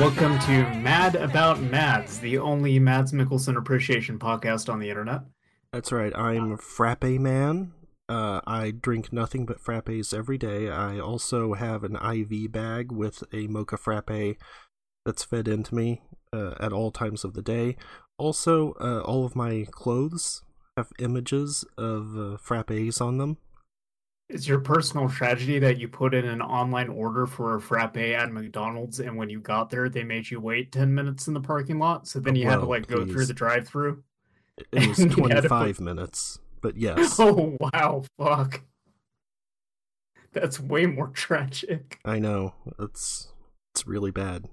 Welcome to Mad About Mads, the only Mads Mikkelsen appreciation podcast on the internet. That's right. I'm Frappe Man. Uh, I drink nothing but frappes every day. I also have an IV bag with a mocha frappe that's fed into me uh, at all times of the day. Also, uh, all of my clothes have images of uh, frappes on them. It's your personal tragedy that you put in an online order for a frappe at McDonald's, and when you got there, they made you wait ten minutes in the parking lot. So then you had to Well, like go through the drive-through. It was You had to put- 25 minutes, but yes, Oh wow, fuck! That's way more tragic. I know it's it's really bad.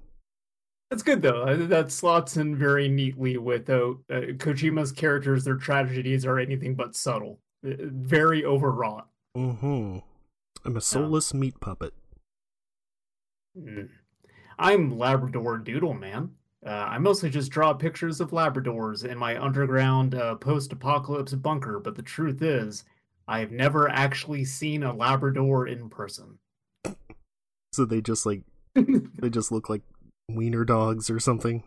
That's good though. Uh, That slots in very neatly with uh, uh, Kojima's characters. Their tragedies are anything but subtle. Uh, Very overwrought. Mm-hmm. I'm a soulless meat puppet. Mm. I'm Labrador Doodle Man. Uh, I mostly just draw pictures of Labradors in my underground uh, post-apocalypse bunker, but the truth is, I have never actually seen a Labrador in person. So they just like they just look like wiener dogs or something.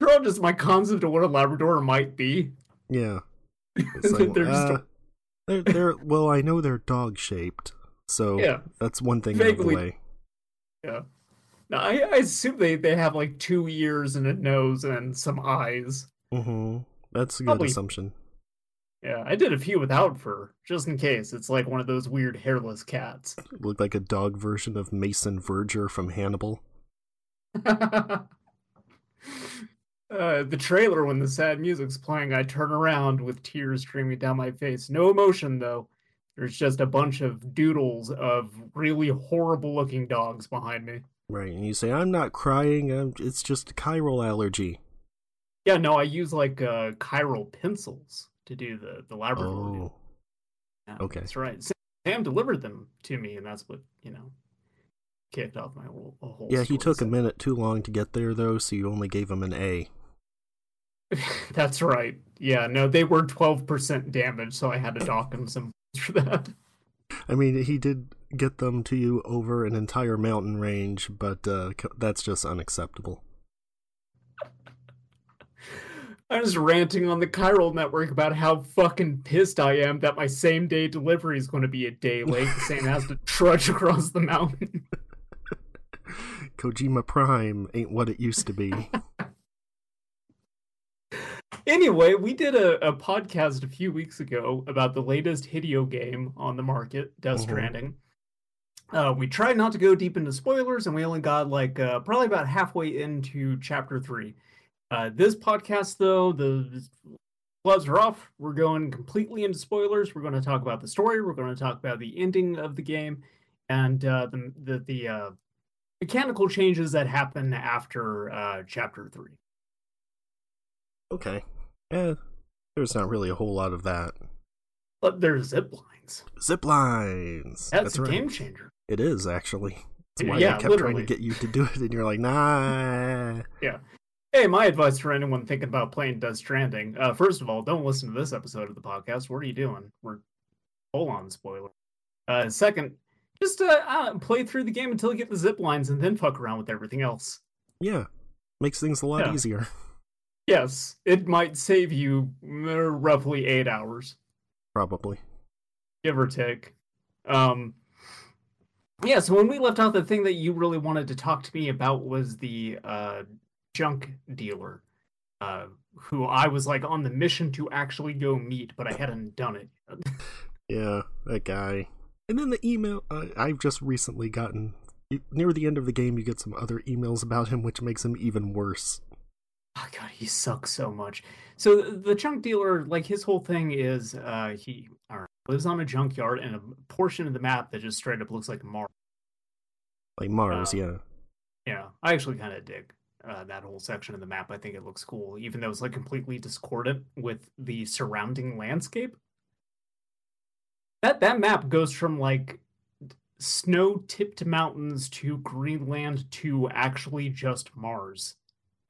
Draw just my concept of what a Labrador might be. Yeah. It's like, They're just uh, they're, they're well, I know they're dog shaped, so yeah, that's one thing out of the way. yeah. Now, I, I assume they, they have like two ears and a nose and some eyes. Mm-hmm. That's a good Probably- assumption. Yeah, I did a few without fur, just in case. It's like one of those weird hairless cats. Look like a dog version of Mason Verger from Hannibal. uh, the trailer, when the sad music's playing, I turn around with tears streaming down my face. No emotion, though. There's just a bunch of doodles of really horrible looking dogs behind me. Right, and you say, "I'm not crying. I'm, it's just a chiral allergy." Yeah, no, I use like uh, chiral pencils to do the, the Labrador. Oh. Yeah, okay. That's right. Sam- delivered them to me, and that's what, you know, kicked off my whole, whole yeah. He took a minute too long to get there, though, so you only gave him an A. That's right. Yeah, no, they were 12% damage, so I had to dock him some for that. I mean, he did get them to you over an entire mountain range, but uh, that's just unacceptable. I was ranting on the Chiral network about how fucking pissed I am that my same day delivery is going to be a day late. Sam has to trudge across the mountain. Kojima Prime ain't what it used to be. Anyway, we did a, a podcast a few weeks ago about the latest Hideo game on the market, Death Mhm. Stranding. Uh, we tried not to go deep into spoilers, and we only got like uh, probably about halfway into chapter three. Uh, this podcast, though, the gloves are off. We're going completely into spoilers. We're going to talk about the story. We're going to talk about the ending of the game and uh, the the, the uh, mechanical changes that happen after uh, chapter three. Okay. Eh, there's not really a whole lot of that. But there's zip lines. Zip lines. That's, a right. game changer. It is actually. That's why Yeah, I kept literally. trying to get you to do it, and you're like, nah. Yeah. Hey, my advice for anyone thinking about playing Death Stranding: uh, first of all, don't listen to this episode of the podcast. What are you doing? We're full on spoiler. Uh, second, just uh, uh, play through the game until you get the zip lines, and then fuck around with everything else. Yeah, makes things a lot Yeah. easier. Yes, it might save you roughly eight hours, Probably. give or take. Um, yeah. So when we left out, the thing that you really wanted to talk to me about was the uh, junk dealer. uh, who I was like on the mission to actually go meet, but I hadn't done it yet. Yeah, that guy. And then the email uh, I've just recently gotten near the end of the game. You get some other emails about him, which makes him even worse. Oh god, he sucks so much. So the, junk dealer, like his whole thing is, uh, he lives on a junkyard and a portion of the map that just straight up looks like Mars. Like Mars, Uh, yeah. Yeah, I actually kind of dig uh, that whole section of the map. I think it looks cool, even though it's like completely discordant with the surrounding landscape. That that map goes from like snow-tipped mountains to Greenland to actually just Mars,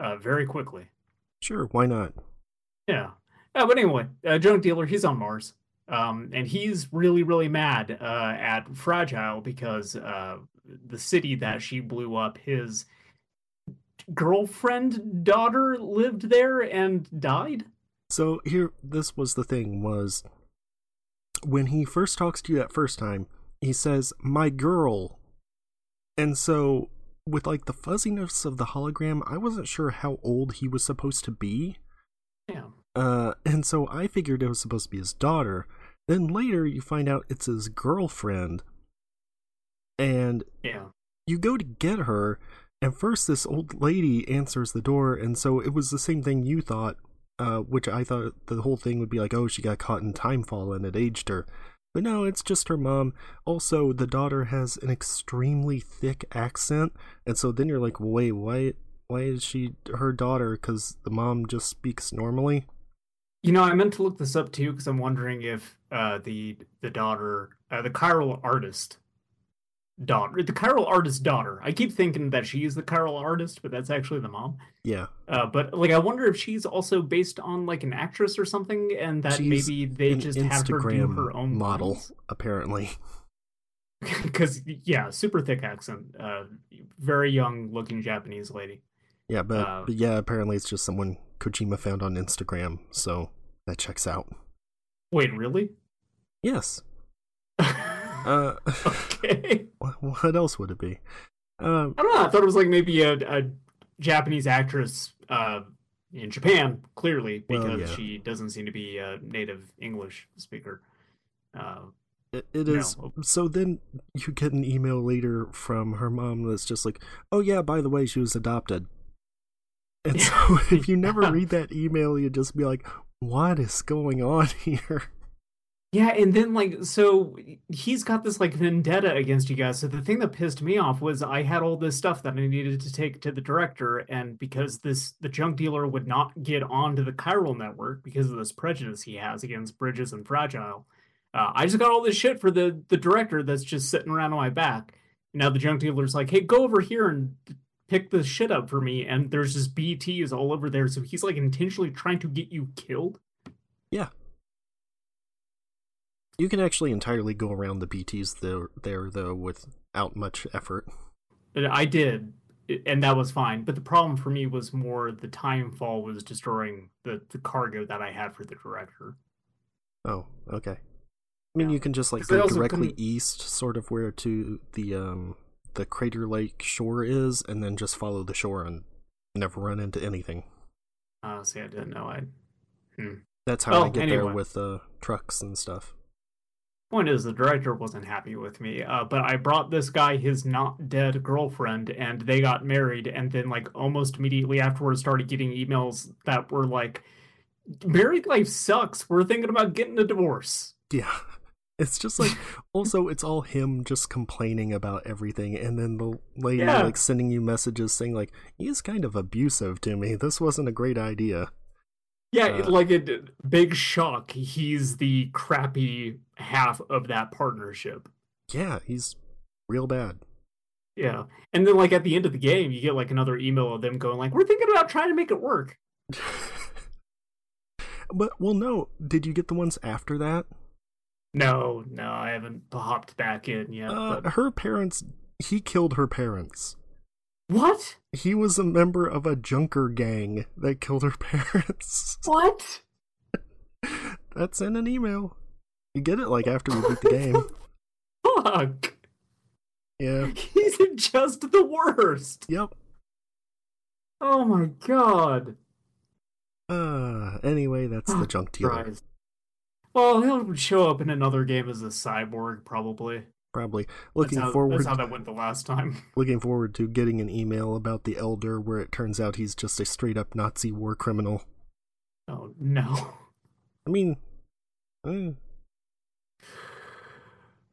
uh, very quickly. Sure, why not? Yeah. Uh, but anyway, uh, junk dealer, he's on Mars. Um, and he's really, really mad uh, at Fragile because uh, the city that she blew up, his girlfriend daughter lived there and died? So here, this was the thing: was when he first talks to you that first time, he says, "My girl," and so with like the fuzziness of the hologram, I wasn't sure how old he was supposed to be. Yeah. Uh, and so I figured it was supposed to be his daughter. Then later, you find out it's his girlfriend, and Yeah. you go to get her, and first this old lady answers the door, and so it was the same thing you thought, uh, which I thought the whole thing would be like, oh, she got caught in time fall and it aged her. But no, it's just her mom. Also, the daughter has an extremely thick accent, and so then you're like, wait, why, why is she her daughter? Because the mom just speaks normally. You know, I meant to look this up too because I'm wondering if uh, the the daughter, uh, the chiral artist daughter, the chiral artist daughter. I keep thinking that she is the chiral artist, but that's actually the mom. Yeah, Uh, but like, I wonder if she's also based on like an actress or something, and that She's maybe they just have her do her own model, apparently. Because yeah, super thick accent, uh, very young looking Japanese lady. Yeah, but, Uh, but yeah, apparently it's just someone Kojima found on Instagram, so that checks out. Wait, really? Yes. Uh, okay. wh- what else would it be? Uh, I don't know. I thought it was like maybe a, a Japanese actress uh, in Japan, clearly, Well, because yeah. she doesn't seem to be a native English speaker. Uh, it, it No. is. So then you get an email later from her mom that's just like, "Oh yeah, by the way, she was adopted." And so if you never read that email, you'd just be like, "What is going on here?" Yeah, and then like, so he's got this like vendetta against you guys. So the thing that pissed me off was I had all this stuff that I needed to take to the director, and because this the junk dealer would not get onto the chiral network because of this prejudice he has against Bridges and Fragile. Uh, I just got all this shit for the the director that's just sitting around on my back. Now the junk dealer's like, "Hey, go over here and pick this shit up for me." And there's just BTs all over there, so he's like intentionally trying to get you killed. Yeah. You can actually entirely go around the BTs there, there though without much effort. I did, and that was fine. But the problem for me was more the time fall was destroying the the cargo that I had for the director. Oh, okay. I mean, Yeah. you can just like go directly couldn't- east, sort of where to the um the Crater Lake shore is, and then just follow the shore and never run into anything. Uh, see, I didn't know. I That's how I get anyway. there with uh trucks and stuff. Point is the director wasn't happy with me. Uh, but I brought this guy his not dead girlfriend, and they got married. And then like almost immediately afterwards, started getting emails that were like, "Married life sucks. We're thinking about getting a divorce." Yeah. It's just like also it's all him just complaining about everything and then the lady Yeah. like sending you messages saying like he's kind of abusive to me. This wasn't a great idea. Yeah, Uh, like a big shock. He's the crappy half of that partnership. Yeah, he's real bad. Yeah, and then like at the end of the game, you get like another email of them going like, "We're thinking about trying to make it work." but well no, did you get the ones after that? No, no, I haven't hopped back in yet. Uh, but... her parents he killed her parents. What? He was a member of a junker gang that killed her parents. What? That's in an email. You get it like after you beat the game. Fuck! Yeah. He's just the worst. Yep. Oh my god. Uh anyway, that's the junk dealer. Christ. Well, he'll show up in another game as a cyborg, probably. Probably looking that's how, forward That's how that went the last time. looking forward to getting an email about the elder where it turns out he's just a straight up Nazi war criminal. Oh no. I mean, eh,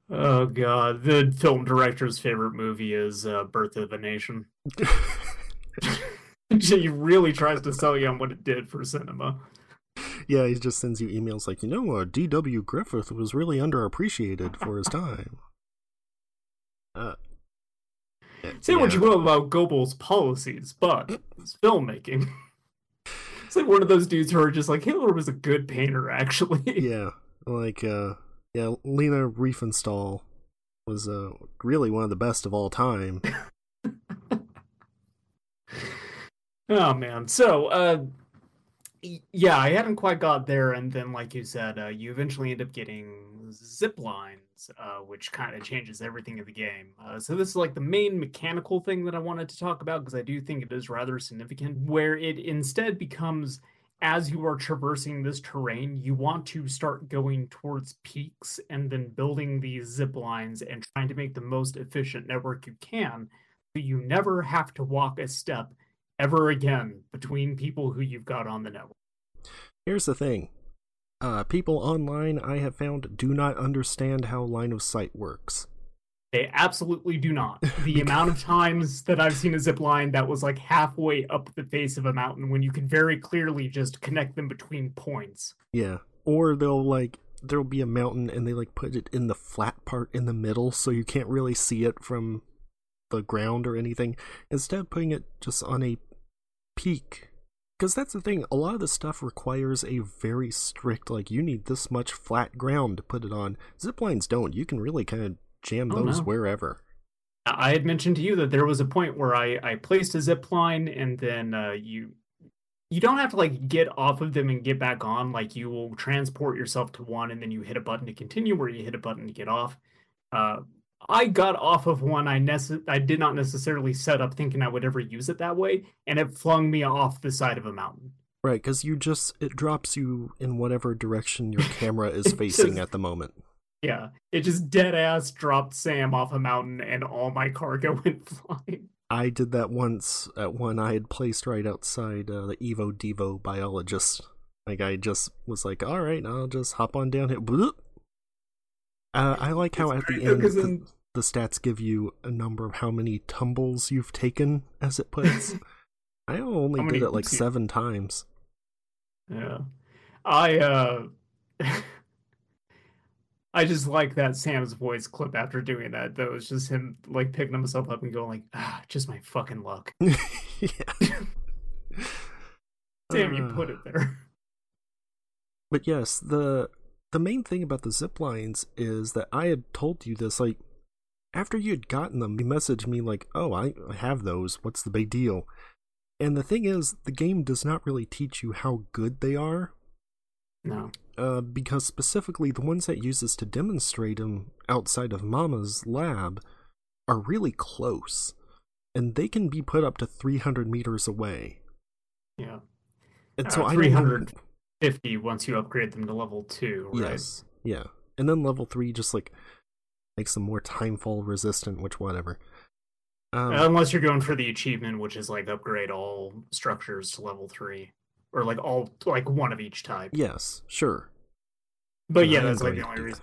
Oh god. The film director's favorite movie is uh, Birth of a Nation. he really tries to sell you on what it did for cinema. yeah, he just sends you emails like, you know, uh, D.W. Griffith was really underappreciated for his time. Uh, Say what you will about Goebbels' policies, but it's filmmaking. It's like one of those dudes who are just like Hitler was a good painter, actually. yeah, like uh, yeah, Lena Riefenstahl was uh really one of the best of all time. Oh man. So, uh, yeah, I hadn't quite got there, and then, like you said, uh, you eventually end up getting zip lines, uh, which kind of changes everything in the game. Uh, so this is like the main mechanical thing that I wanted to talk about because I do think it is rather significant. Where it instead becomes, as you are traversing this terrain, you want to start going towards peaks and then building these zip lines and trying to make the most efficient network you can, so you never have to walk a step ever again between people who you've got on the network. Here's the thing. Uh, people online I have found do not understand how line of sight works. They absolutely do not. The amount of times that I've seen a zip line that was like halfway up the face of a mountain when you can very clearly just connect them between points. Yeah. Or they'll like there'll be a mountain and they like put it in the flat part in the middle so you can't really see it from the ground or anything. Instead of putting it just on a peak because that's the thing a lot of the stuff requires a very strict like you need this much flat ground to put it on zip lines don't you can really kind of jam Oh, those no. wherever I had mentioned to you that there was a point where I, I placed a zip line and then uh, you you don't have to like get off of them and get back on. Like you will transport yourself to one and then you hit a button to continue where you hit a button to get off. Uh, I got off of one I nece- I did not necessarily set up thinking I would ever use it that way, and it flung me off the side of a mountain. right because you just it drops you in whatever direction your camera is facing Just- at the moment Yeah, it just dead ass dropped Sam off a mountain and all my cargo went flying. i did that once at one i had placed right outside uh, the evo devo biologist like i just was like all right i'll just hop on down here Bloop. Uh, i like how It's at the end the- the stats give you a number of how many tumbles you've taken, as it puts. I only did it like did you- seven times. Yeah. I uh I just like that Sam's voice clip after doing that though. It's just him like picking himself up and going like, ah, just my fucking luck. Damn, you Uh, put it there. But yes, the the main thing about the zip lines is that I had told you this like after you had gotten them, you messaged me like, "Oh, I have those. What's the big deal?" And the thing is, the game does not really teach you how good they are. No. uh, because specifically the ones that uses to demonstrate them outside of Mama's lab are really close, and they can be put up to 300 meters away. Yeah. And Uh, so I don't know- 350 once you upgrade them to level two, right? Yes, yeah, and then level three just like makes them more timefall resistant, which whatever. Um, Unless you're going for the achievement, which is like upgrade all structures to level three. Or like all like one of each type. yes, sure. But yeah, that's like the only reason.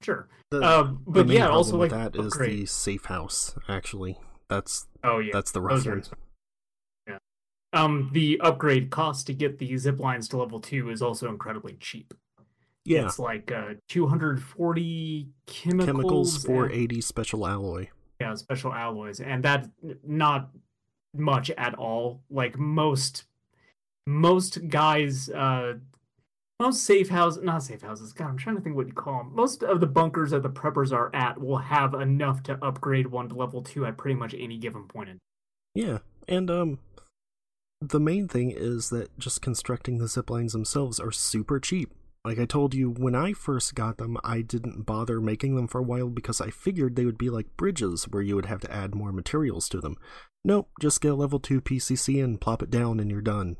that. Sure. The, Um, but yeah, also like that is upgrade. the safe house. Actually, that's Oh yeah, that's the rough those are one. Um, the upgrade cost to get the zip lines to level two is also incredibly cheap. Yeah, It's like uh, 240 chemicals, chemicals for and, 80 special alloy. yeah, special alloys, and that's not much at all. Like most most guys, uh, most safe houses, not safe houses. God, I'm trying to think what you call them. Most of the bunkers that the preppers are at will have enough to upgrade one to level two at pretty much any given point in Yeah, and um, the main thing is that just constructing the zip lines themselves are super cheap. Like I told you, when I first got them, I didn't bother making them for a while because I figured they would be like bridges where you would have to add more materials to them. Nope, just get a level 2 PCC and plop it down and you're done.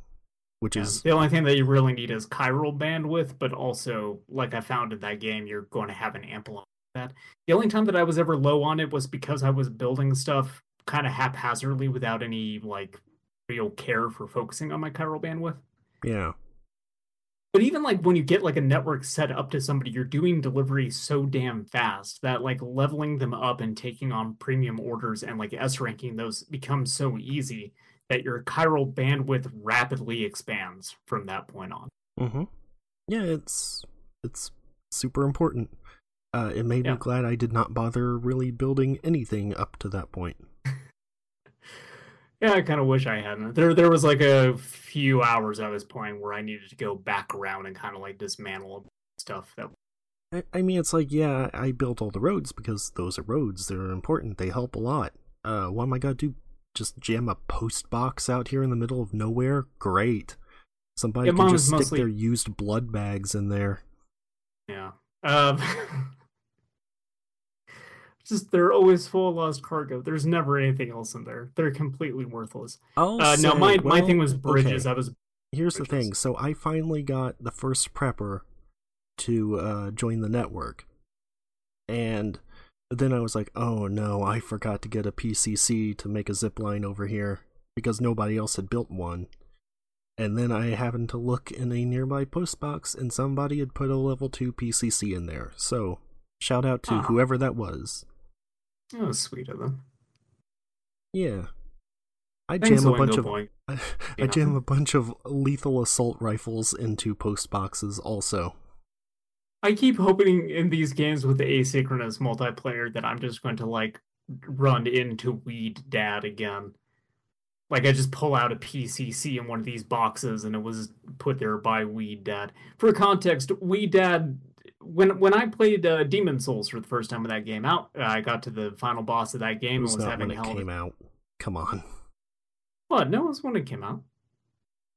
Which Yeah, is, the only thing that you really need is chiral bandwidth, but also, like I found in that game, you're going to have an ample amount of that. The only time that I was ever low on it was because I was building stuff kind of haphazardly without any like real care for focusing on my chiral bandwidth. yeah. But even like when you get like a network set up to somebody, you're doing delivery so damn fast that like leveling them up and taking on premium orders and like S ranking those becomes so easy that your chiral bandwidth rapidly expands from that point on. Mm-hmm. Yeah, it's it's super important. Uh, it made Yeah. me glad I did not bother really building anything up to that point. Yeah, I kind of wish I hadn't. There, there was like a few hours I was playing where I needed to go back around and kind of like dismantle stuff that. I, I mean, it's like, yeah, I built all the roads because those are roads. They're important. They help a lot. Uh, why am I gonna do just jam a post box out here in the middle of nowhere, great. Somebody Yeah, can just stick mostly- their used blood bags in there. Yeah. Um, just they're always full of lost cargo. There's never anything else in there. They're completely worthless. I'll Uh, no, say, my my thing was bridges. okay. I was Here's the thing. So I finally got the first prepper to uh, join the network. And then I was like, oh no, I forgot to get a PCC to make a zip line over here because nobody else had built one. And then I happened to look in a nearby post box and somebody had put a level 2 PCC in there. So shout out to Ah. whoever that was. Oh, that was sweet of them. Yeah. I Thanks, jam a bunch of I Yeah. jam a bunch of lethal assault rifles into post boxes also. I keep hoping in these games with the asynchronous multiplayer that I'm just going to like run into Weed Dad again. Like I just pull out a PCC in one of these boxes and it was put there by Weed Dad. For context, Weed Dad when when I played uh, Demon Souls for the first time with that game out, I got to the final boss of that It game was and was having when it came out. Come on. What? No, it was when it came out.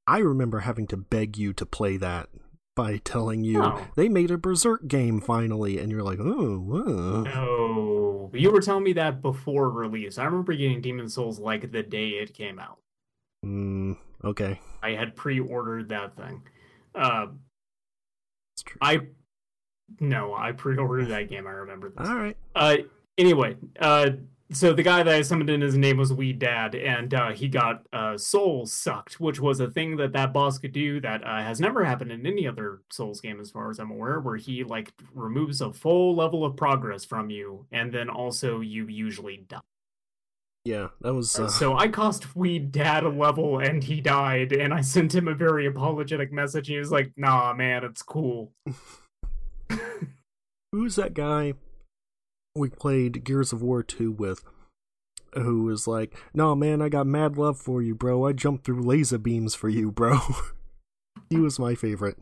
I remember having to beg you to play that by telling you Oh. they made a Berserk game finally, and you're like, oh, whoa. No, you were telling me that before release. I remember getting Demon Souls like the day it came out. Mm, okay. I had pre-ordered that thing. Uh, It's true. I no, I pre-ordered that game. I remember this. All right. Uh, anyway, uh, so the guy that I summoned in, his name was Weed Dad, and uh, he got uh, soul sucked, which was a thing that that boss could do that uh, has never happened in any other Souls game, as far as I'm aware, where he like removes a full level of progress from you, and then also you usually die. Yeah, that was. Uh, So I cost Weed Dad a level, and he died, and I sent him a very apologetic message. He was like, "Nah, man, it's cool." who's that guy we played Gears of War 2 with? Who was like, no, man, I got mad love for you, bro. I jumped through laser beams for you, bro. he was my favorite.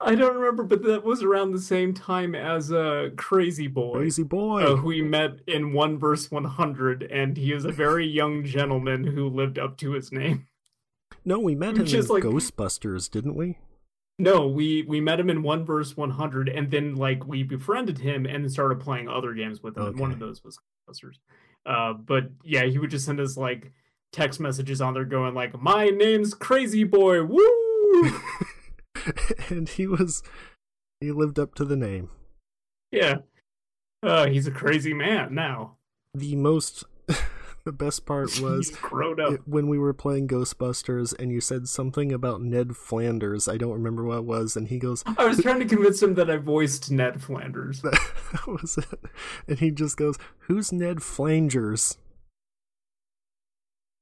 I don't remember, but that was around the same time as uh, Crazy Boy. Crazy boy. uh, who we met in one verse 100 and he is a very young gentleman who lived up to his name no, we met him in like- Ghostbusters, didn't we? No we we met him in one verse 100 and then like we befriended him and started playing other games with him and one of those was Ghostbusters. uh but yeah he would just send us like text messages on there going like my name's crazy boy woo and he was. He lived up to the name. yeah uh he's a crazy man now The most. The best part was it- when we were playing Ghostbusters and you said something about Ned Flanders. I don't remember what it was, and he goes, i was trying to convince him that i voiced ned flanders that was it. And he just goes, Who's Ned Flangers?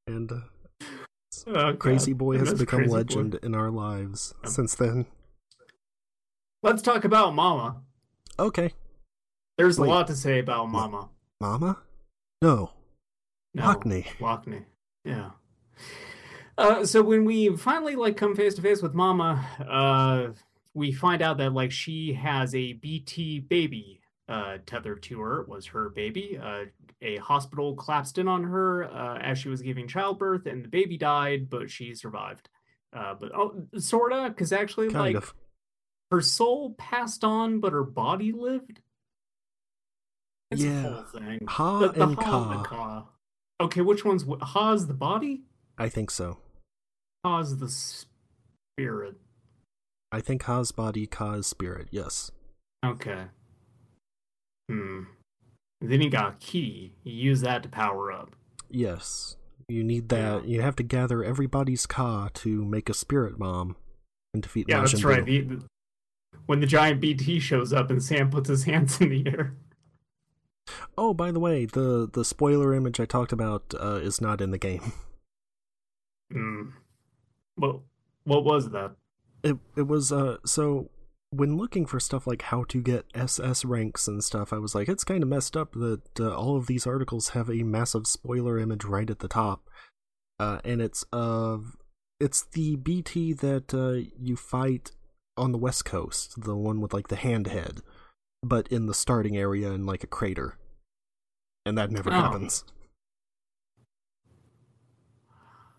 And uh, Oh, Crazy Boy has become Crazy Boy. legend in our lives Oh. since then. Let's talk about Mama. Okay. There's Wait. a lot to say about Mama. Mama? No. No, Lockne. Lockne. Yeah. Uh, so when we finally like come face to face with Mama, uh, we find out that like she has a BT baby uh, tethered to her. It was her baby. Uh, a hospital collapsed in on her uh, as she was giving childbirth, and the baby died, but she survived. Uh, but oh, sorta, because actually, Kind like of. her soul passed on, but her body lived. It's Yeah. a whole thing. Ha The, the and Ha and Ka. Ka. Okay, which one's Ha's the body? I think so. Ka's the spirit. I think Ha's body, Ka's spirit, yes. Okay. Hmm. Then he got a key. He used that to power up. Yes. You need that. You have to gather everybody's Ka to make a spirit bomb and defeat Yeah, that's right. The, the- when the giant BT shows up and Sam puts his hands in the air. Oh, by the way, the the spoiler image I talked about uh, is not in the game. Hmm. Well, what was that? It it was uh so when looking for stuff like how to get SS ranks and stuff, I was like, it's kind of messed up that uh, all of these articles have a massive spoiler image right at the top, uh, and it's of it's the BT that uh, you fight on the west coast, the one with like the hand head, but in the starting area in like a crater, and that never Oh. happens.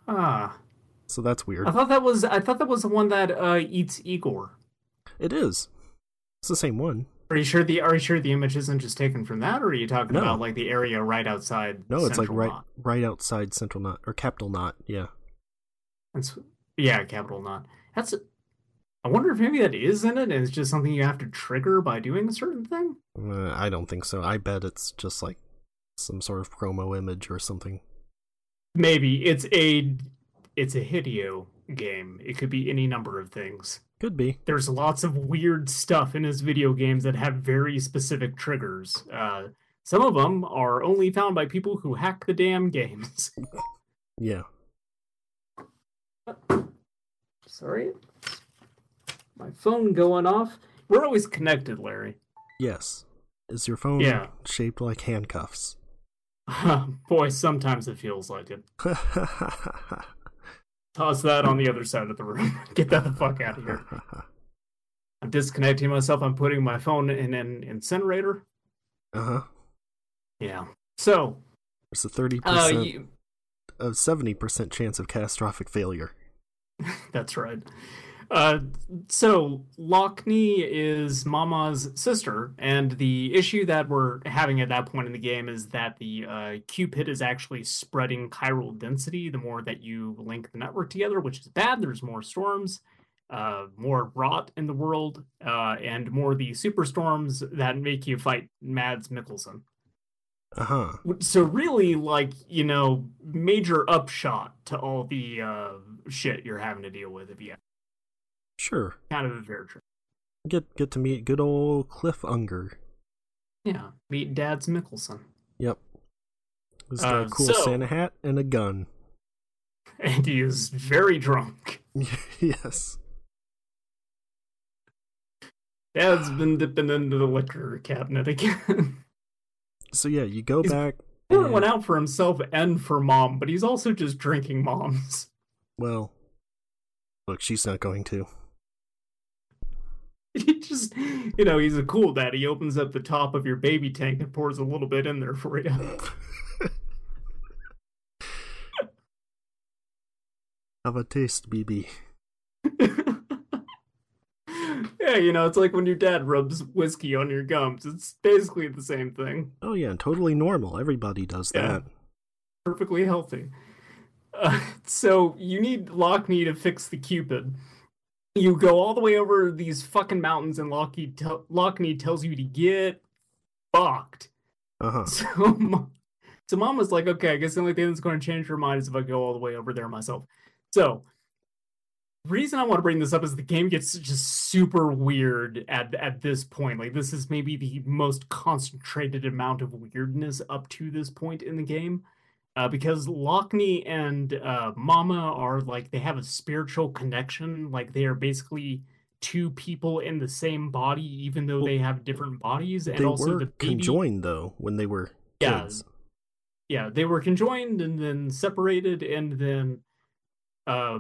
Ah, So that's weird. I thought that was I thought that was the one that uh, eats Igor. It is. It's the same one. Are you sure the Are you sure the image isn't just taken from that, or are you talking No. about like the area right outside? No, it's like right Knot? right outside Central Knot or Capital Knot. Yeah. That's yeah, capital knot. That's. I wonder if maybe that is in it, and it's just something you have to trigger by doing a certain thing. Uh, I don't think so. I bet it's just like some sort of promo image or something. Maybe it's a it's a Hideo game. It could be any number of things. Could be. There's lots of weird stuff in his video games that have very specific triggers. Uh, some of them are only found by people who hack the damn games. Yeah. Sorry, my phone going off. We're always connected, Larry. Yes. Is your phone Yeah. shaped like handcuffs? Boy, sometimes it feels like it. Toss that on the other side of the room. Get that the fuck out of here. I'm disconnecting myself. I'm putting my phone in an incinerator. Uh huh. Yeah. So, There's a thirty uh, percent, you, a seventy percent chance of catastrophic failure. that's right. Uh, so Lockne is Mama's sister, and the issue that we're having at that point in the game is that the uh, Q-pid is actually spreading chiral density the more that you link the network together, which is bad. There's more storms, uh, more rot in the world, uh, and more the superstorms that make you fight Mads Mikkelsen. Uh huh. So really, like you know, major upshot to all the uh, shit you're having to deal with if you Sure. kind of a fair trade. Get get to meet good old Cliff Unger. Yeah, meet Dad's Mikkelsen, Yep. He's got Uh, a cool so- Santa hat and a gun. and he is very drunk. yes. Dad's been dipping into the liquor cabinet again. So yeah, you go He's- back. Pouring and- one out for himself and for mom, but he's also just drinking mom's. Well, look, she's not going to. He just, you know, he's a cool dad. He opens up the top of your baby tank and pours a little bit in there for you. Have a taste, BB. yeah, you know, it's like when your dad rubs whiskey on your gums. It's basically the same thing. Oh yeah, totally normal. Everybody does Yeah. that. Perfectly healthy. Uh, so you need Lockne to fix the Q-pid. You go all the way over these fucking mountains, and Lockne, tel- Lockne tells you to get fucked. Uh huh. So, so mom was like, okay, I guess the only thing that's going to change her mind is if I go all the way over there myself. So, reason I want to bring this up is the game gets just super weird at at this point. Like, this is maybe the most concentrated amount of weirdness up to this point in the game. Uh, because Lockne and uh, Mama are like they have a spiritual connection. Like they are basically two people in the same body, even though Well, they have different bodies. And They also were the baby, conjoined though when they were Yeah. kids. yeah they were conjoined and then separated and then uh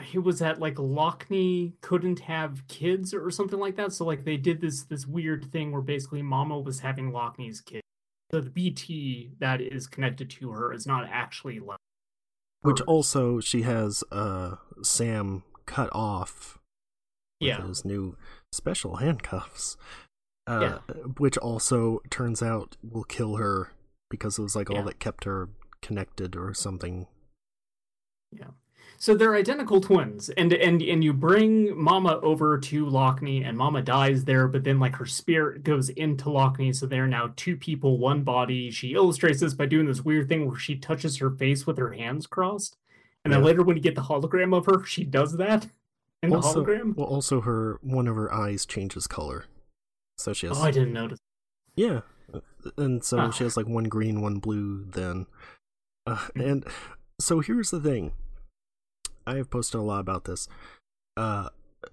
he was at like Lockne couldn't have kids or something like that so like they did this this weird thing where basically mama was having Lockne's kid so the bt that is connected to her is not actually like Which also she has uh Sam cut off with yeah his new special handcuffs. Uh, which also turns out will kill her because it was like all that kept her connected or something. So they're identical twins, and and and you bring Mama over to Lockne, and Mama dies there, but then like her spirit goes into Lockne, so they're now two people, one body. She illustrates this by doing this weird thing where she touches her face with her hands crossed, and then later when you get the hologram of her, she does that in the hologram. well, also her one of her eyes changes color, so she has Oh, I didn't notice. yeah, and so Huh. she has like one green, one blue. Then, uh, and so here's the thing. I have posted a lot about this. Uh,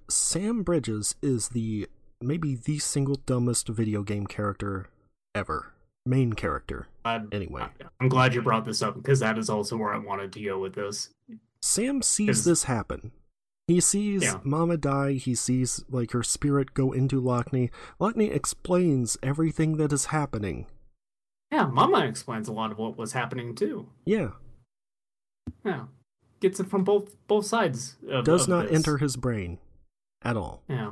Sam Bridges is the maybe the single dumbest video game character ever, main character. Uh, Anyway, I'm glad you brought this up because that is also where I wanted to go with this. Sam sees Is- this happen. He sees Yeah. Mama die. He sees like her spirit go into Lockne. Lockne explains everything that is happening. Yeah, Mama explains a lot of what was happening too. Yeah, Yeah. Gets it from both both sides. Of, Does of not this. enter his brain at all. Yeah.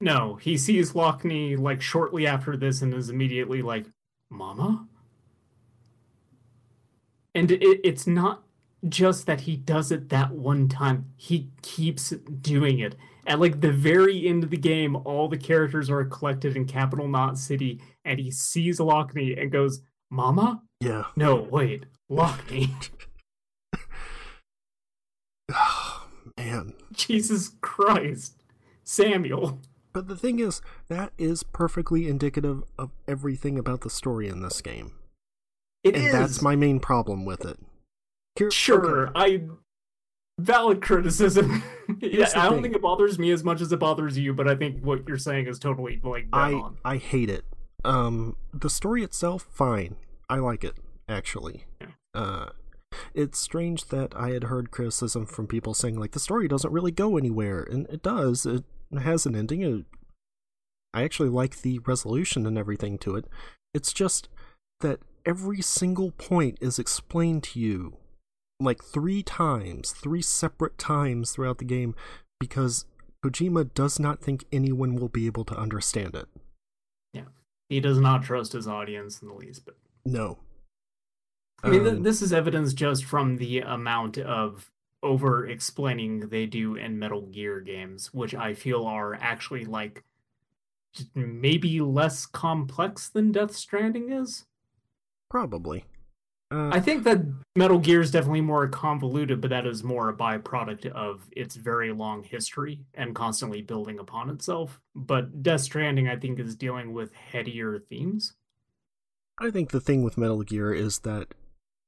No, he sees Lockne like shortly after this and is immediately like, "Mama." And it, it's not just that he does it that one time. He keeps doing it. At like the very end of the game, all the characters are collected in Capital Knot City, and he sees Lockne and goes, "Mama." Yeah. No, wait, Lockne. Oh, man. Jesus Christ, Samuel. But the thing is, that is perfectly indicative of everything about the story in this game. It and is. that's my main problem with it. Here, Sure, I valid criticism. yeah, I don't thing. think it bothers me as much as it bothers you, but I think what you're saying is totally like I on. I hate it. Um, the story itself, fine. I like it actually. Yeah. Uh, it's strange that I had heard criticism from people saying like the story doesn't really go anywhere, and it does. It has an ending. It, I actually like the resolution and everything to it. It's just that every single point is explained to you like three times, three separate times throughout the game because Kojima does not think anyone will be able to understand it. Yeah. He does not trust his audience in the least bit. No. I mean, th- Um, this is evidence just from the amount of over explaining they do in Metal Gear games, which I feel are actually like maybe less complex than Death Stranding is. probably. Uh, I think that Metal Gear is definitely more convoluted, but that is more a byproduct of its very long history and constantly building upon itself. But Death Stranding, I think, is dealing with headier themes. I think the thing with Metal Gear is that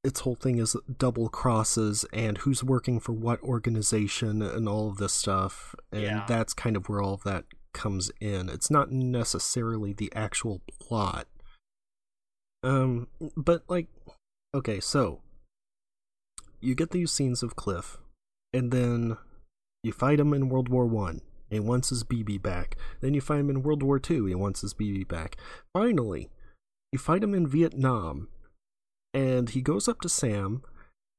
its whole thing is double crosses and who's working for what organization and all of this stuff. And Yeah. that's kind of where all of that comes in. It's not necessarily the actual plot. Um, but like, okay, so you get these scenes of Cliff, and then you fight him in World War One. He wants his BB back. Then you fight him in World War Two. He wants his BB back. Finally, you fight him in Vietnam, and he goes up to Sam,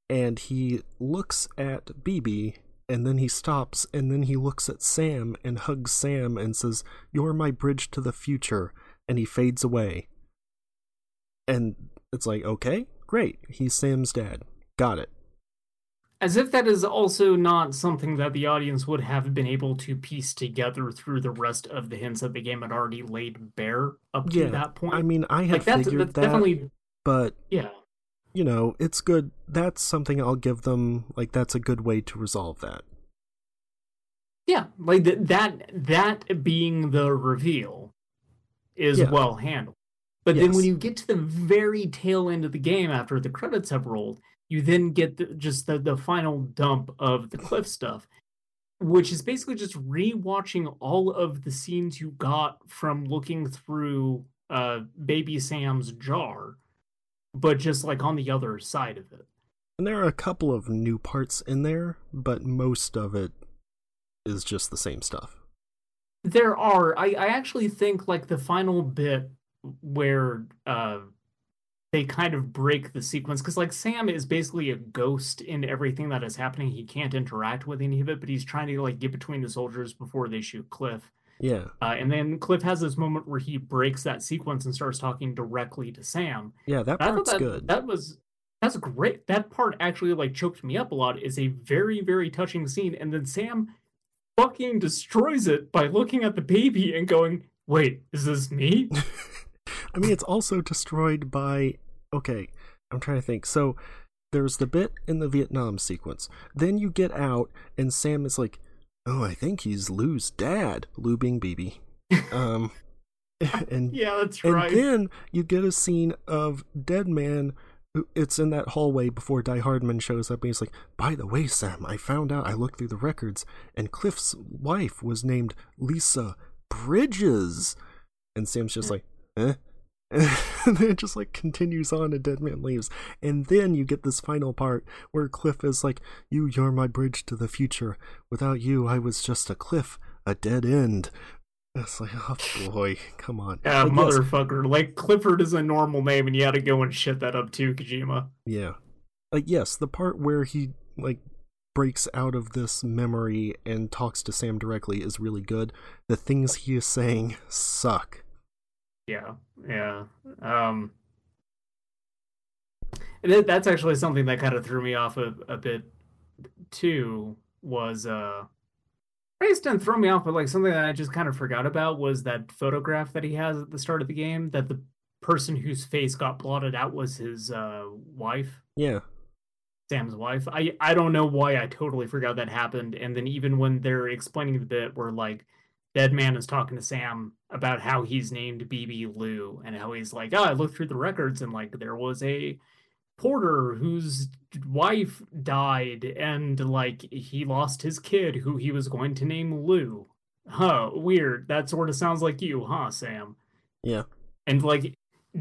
and he looks at BB, and then he stops, and then he looks at Sam and hugs Sam and says, "You're my bridge to the future," and he fades away. And it's like, okay, great, he's Sam's dad. Got it. As if that is also not something that the audience would have been able to piece together through the rest of the hints that the game had already laid bare up to that point. I mean, I had like that's, figured that's that, definitely but yeah. You know, it's good. That's something I'll give them. Like, that's a good way to resolve that. Yeah, like th- that that being the reveal is Yeah. well handled. But then when you get to the very tail end of the game after the credits have rolled, you then get the, just the, the final dump of the cliff stuff, which is basically just rewatching all of the scenes you got from looking through uh baby Sam's jar, but just like on the other side of it. And there are a couple of new parts in there, but most of it is just the same stuff. There are. I, I actually think like the final bit where uh they kind of break the sequence because like Sam is basically a ghost in everything that is happening. He can't interact with any of it, but he's trying to like get between the soldiers before they shoot Cliff. Yeah, Uh, and then Cliff has this moment where he breaks that sequence and starts talking directly to Sam. yeah, that part's that, good. That was that's great. That part actually like choked me up a lot. Is a very very touching scene, and then Sam fucking destroys it by looking at the baby and going, "Wait, is this me?" I mean, it's also destroyed by. Okay, I'm trying to think. So there's the bit in the Vietnam sequence. Then you get out, and Sam is like, "Oh, I think he's Lou's dad." Lou being BB. Um, and yeah, that's and right. then you get a scene of Dead Man. It's in that hallway before Die Hardman shows up, and he's like, "By the way, Sam, I found out. I looked through the records, and Cliff's wife was named Lisa Bridges." And Sam's just like, "Eh." And then it just like continues on, and Dead Man leaves, and then you get this final part where Cliff is like, "You, you're my bridge to the future. Without you, I was just a cliff, a dead end." It's like, oh boy, come on. yeah, But yes, motherfucker. Like Clifford is a normal name, and you had to go and shit that up too, Kojima. Yeah. Like yes, the part where he like breaks out of this memory and talks to Sam directly is really good. The things he is saying suck. Yeah, yeah. Um, that, that's actually something that kind of threw me off a, a bit too. Was uh, I just didn't throw me off, but like something that I just kind of forgot about was that photograph that he has at the start of the game. That the person whose face got blotted out was his uh wife. Yeah. Sam's wife. I I don't know why I totally forgot that happened. And then even when they're explaining the bit where like Dead Man is talking to Sam about how he's named BB Lou and how he's like, oh, I looked through the records and like there was a porter whose wife died and like he lost his kid who he was going to name Lou. Huh, weird. That sort of sounds like you, huh, Sam? Yeah. And like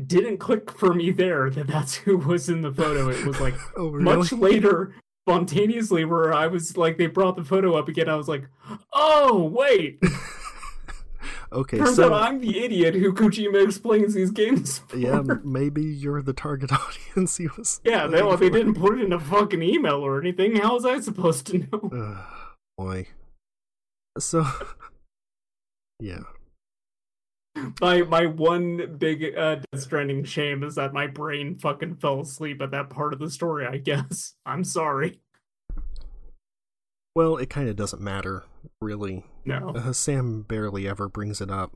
didn't click for me there that that's who was in the photo. It was like Oh, really? much later, spontaneously, where I was like, they brought the photo up again. I was like, oh wait, okay, turns so out I'm the idiot who Kojima explains these games. For. yeah, maybe you're the target audience. He was. yeah. They, well, they didn't put it in a fucking email or anything. How was I supposed to know? Ugh, boy. So. Yeah. My my one big uh, Death Stranding shame is that my brain fucking fell asleep at that part of the story. I guess I'm sorry. Well, it kind of doesn't matter, really. No. Uh, Sam barely ever brings it up.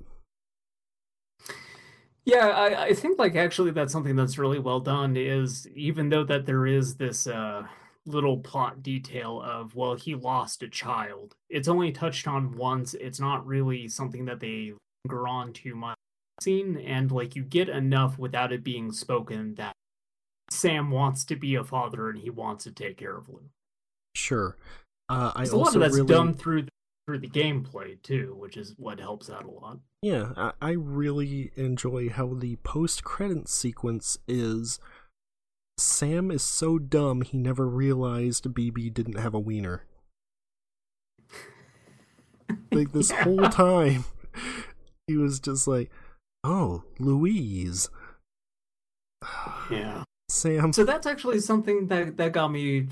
Yeah, I, I think like actually that's something that's really well done is even though that there is this uh little plot detail of well he lost a child. It's only touched on once. It's not really something that they linger on too much scene and like you get enough without it being spoken that Sam wants to be a father and he wants to take care of Lou. Sure. Uh, I 'Cause a lot also of that's really, done through the, through the gameplay too, which is what helps out a lot. yeah, I, I really enjoy how the post-credit sequence is. Sam is so dumb he never realized BB didn't have a wiener. Like this Yeah. whole time, he was just like, "Oh, Louise." Yeah. Sam. So that's actually something that that got me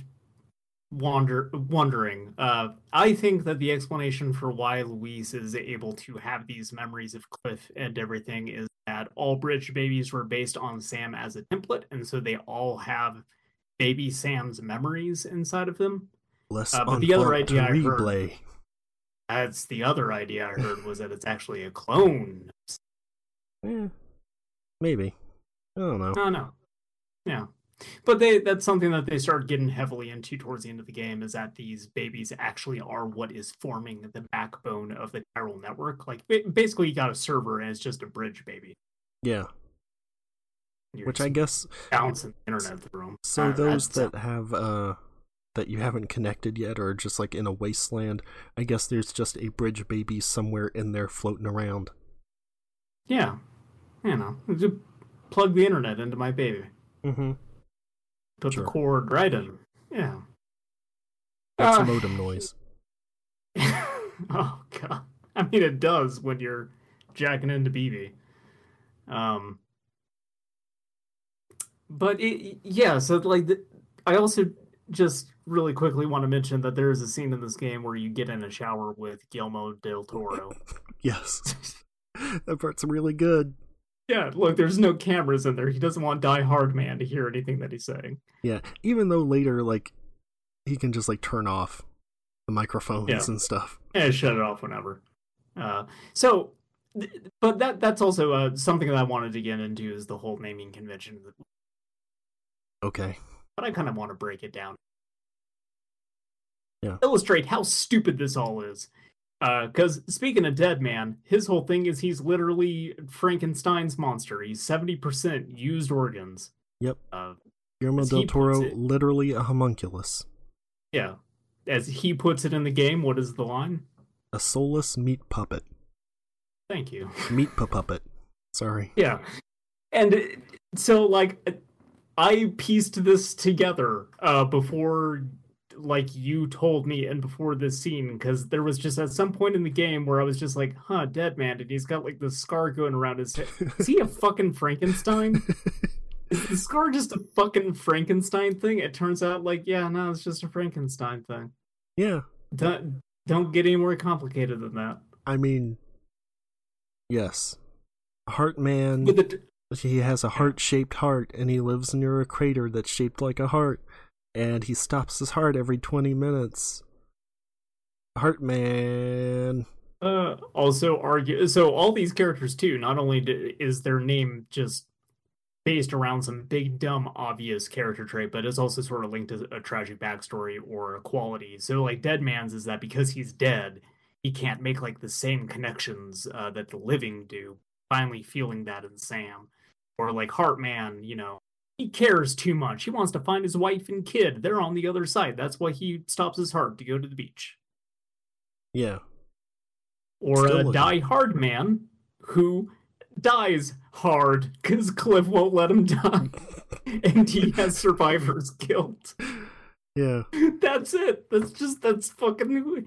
wonder wondering. Uh, I think that the explanation for why Louise is able to have these memories of Cliff and everything is that all Bridge babies were based on Sam as a template, and so they all have baby Sam's memories inside of them. Less uh, but the other idea I heard- That's the other idea I heard was that it's actually a clone. Eh, maybe. I don't know. No, no, yeah. But they that's something that they start getting heavily into towards the end of the game is that these babies actually are what is forming the backbone of the chiral network. Like basically, you got a server and it's just a bridge baby. Yeah, You're which I guess bouncing the internet through them. so. Those that have uh that you haven't connected yet, or just like in a wasteland. I guess there's just a bridge baby somewhere in there floating around. yeah, you know, just plug the internet into my baby, Mm-hmm. Put Sure. the cord right in. Yeah. That's Uh, modem noise. oh god. I mean it does when you're jacking into BB. Um but it, yeah, so like the, I also just really quickly want to mention that there is a scene in this game where you get in a shower with Guillermo del Toro. Yes, that part's really good. Yeah, look, there's no cameras in there. He doesn't want Die Hard Man to hear anything that he's saying. Yeah, even though later like he can just like turn off the microphones Yeah. and stuff. Yeah, shut it off whenever. Uh, so, th- but that that's also uh, something that I wanted to get into is the whole naming convention. Okay. But I kind of want to break it down. Yeah. Illustrate how stupid this all is. Because speaking of Dead Man, his whole thing is he's literally Frankenstein's monster. He's seventy percent used organs. Yep. Uh, Guillermo del Toro, it- literally a homunculus, yeah, as he puts it in the game. What is the line? a soulless meat puppet, Thank you. meat puppet. Sorry. Yeah. And it- so like I pieced this together uh before like you told me and before this scene because there was just at some point in the game where I was just like, huh, dead man, and he's got like the scar going around his head. Is he a fucking Frankenstein? Is the scar just a fucking Frankenstein thing? It turns out like, yeah, no, it's just a Frankenstein thing. Yeah. Don't, don't get any more complicated than that. I mean, yes. Heartman, With the, he has a heart shaped heart, and he lives near a crater that's shaped like a heart, and he stops his heart every 20 minutes. Heartman. uh, also argue so all these characters too. Not only d- is their name just based around some big dumb obvious character trait, but it's also sort of linked to a tragic backstory or a quality. So like Dead Man's is that because he's dead, he can't make like the same connections uh, that the living do. Finally feeling that in Sam, or like Heartman, you know, he cares too much. He wants to find his wife and kid. They're on the other side. That's why he stops his heart to go to the beach. Yeah. Or Still a die hard man who dies hard because Cliff won't let him die, and he has survivor's guilt. Yeah. That's it. That's just that's fucking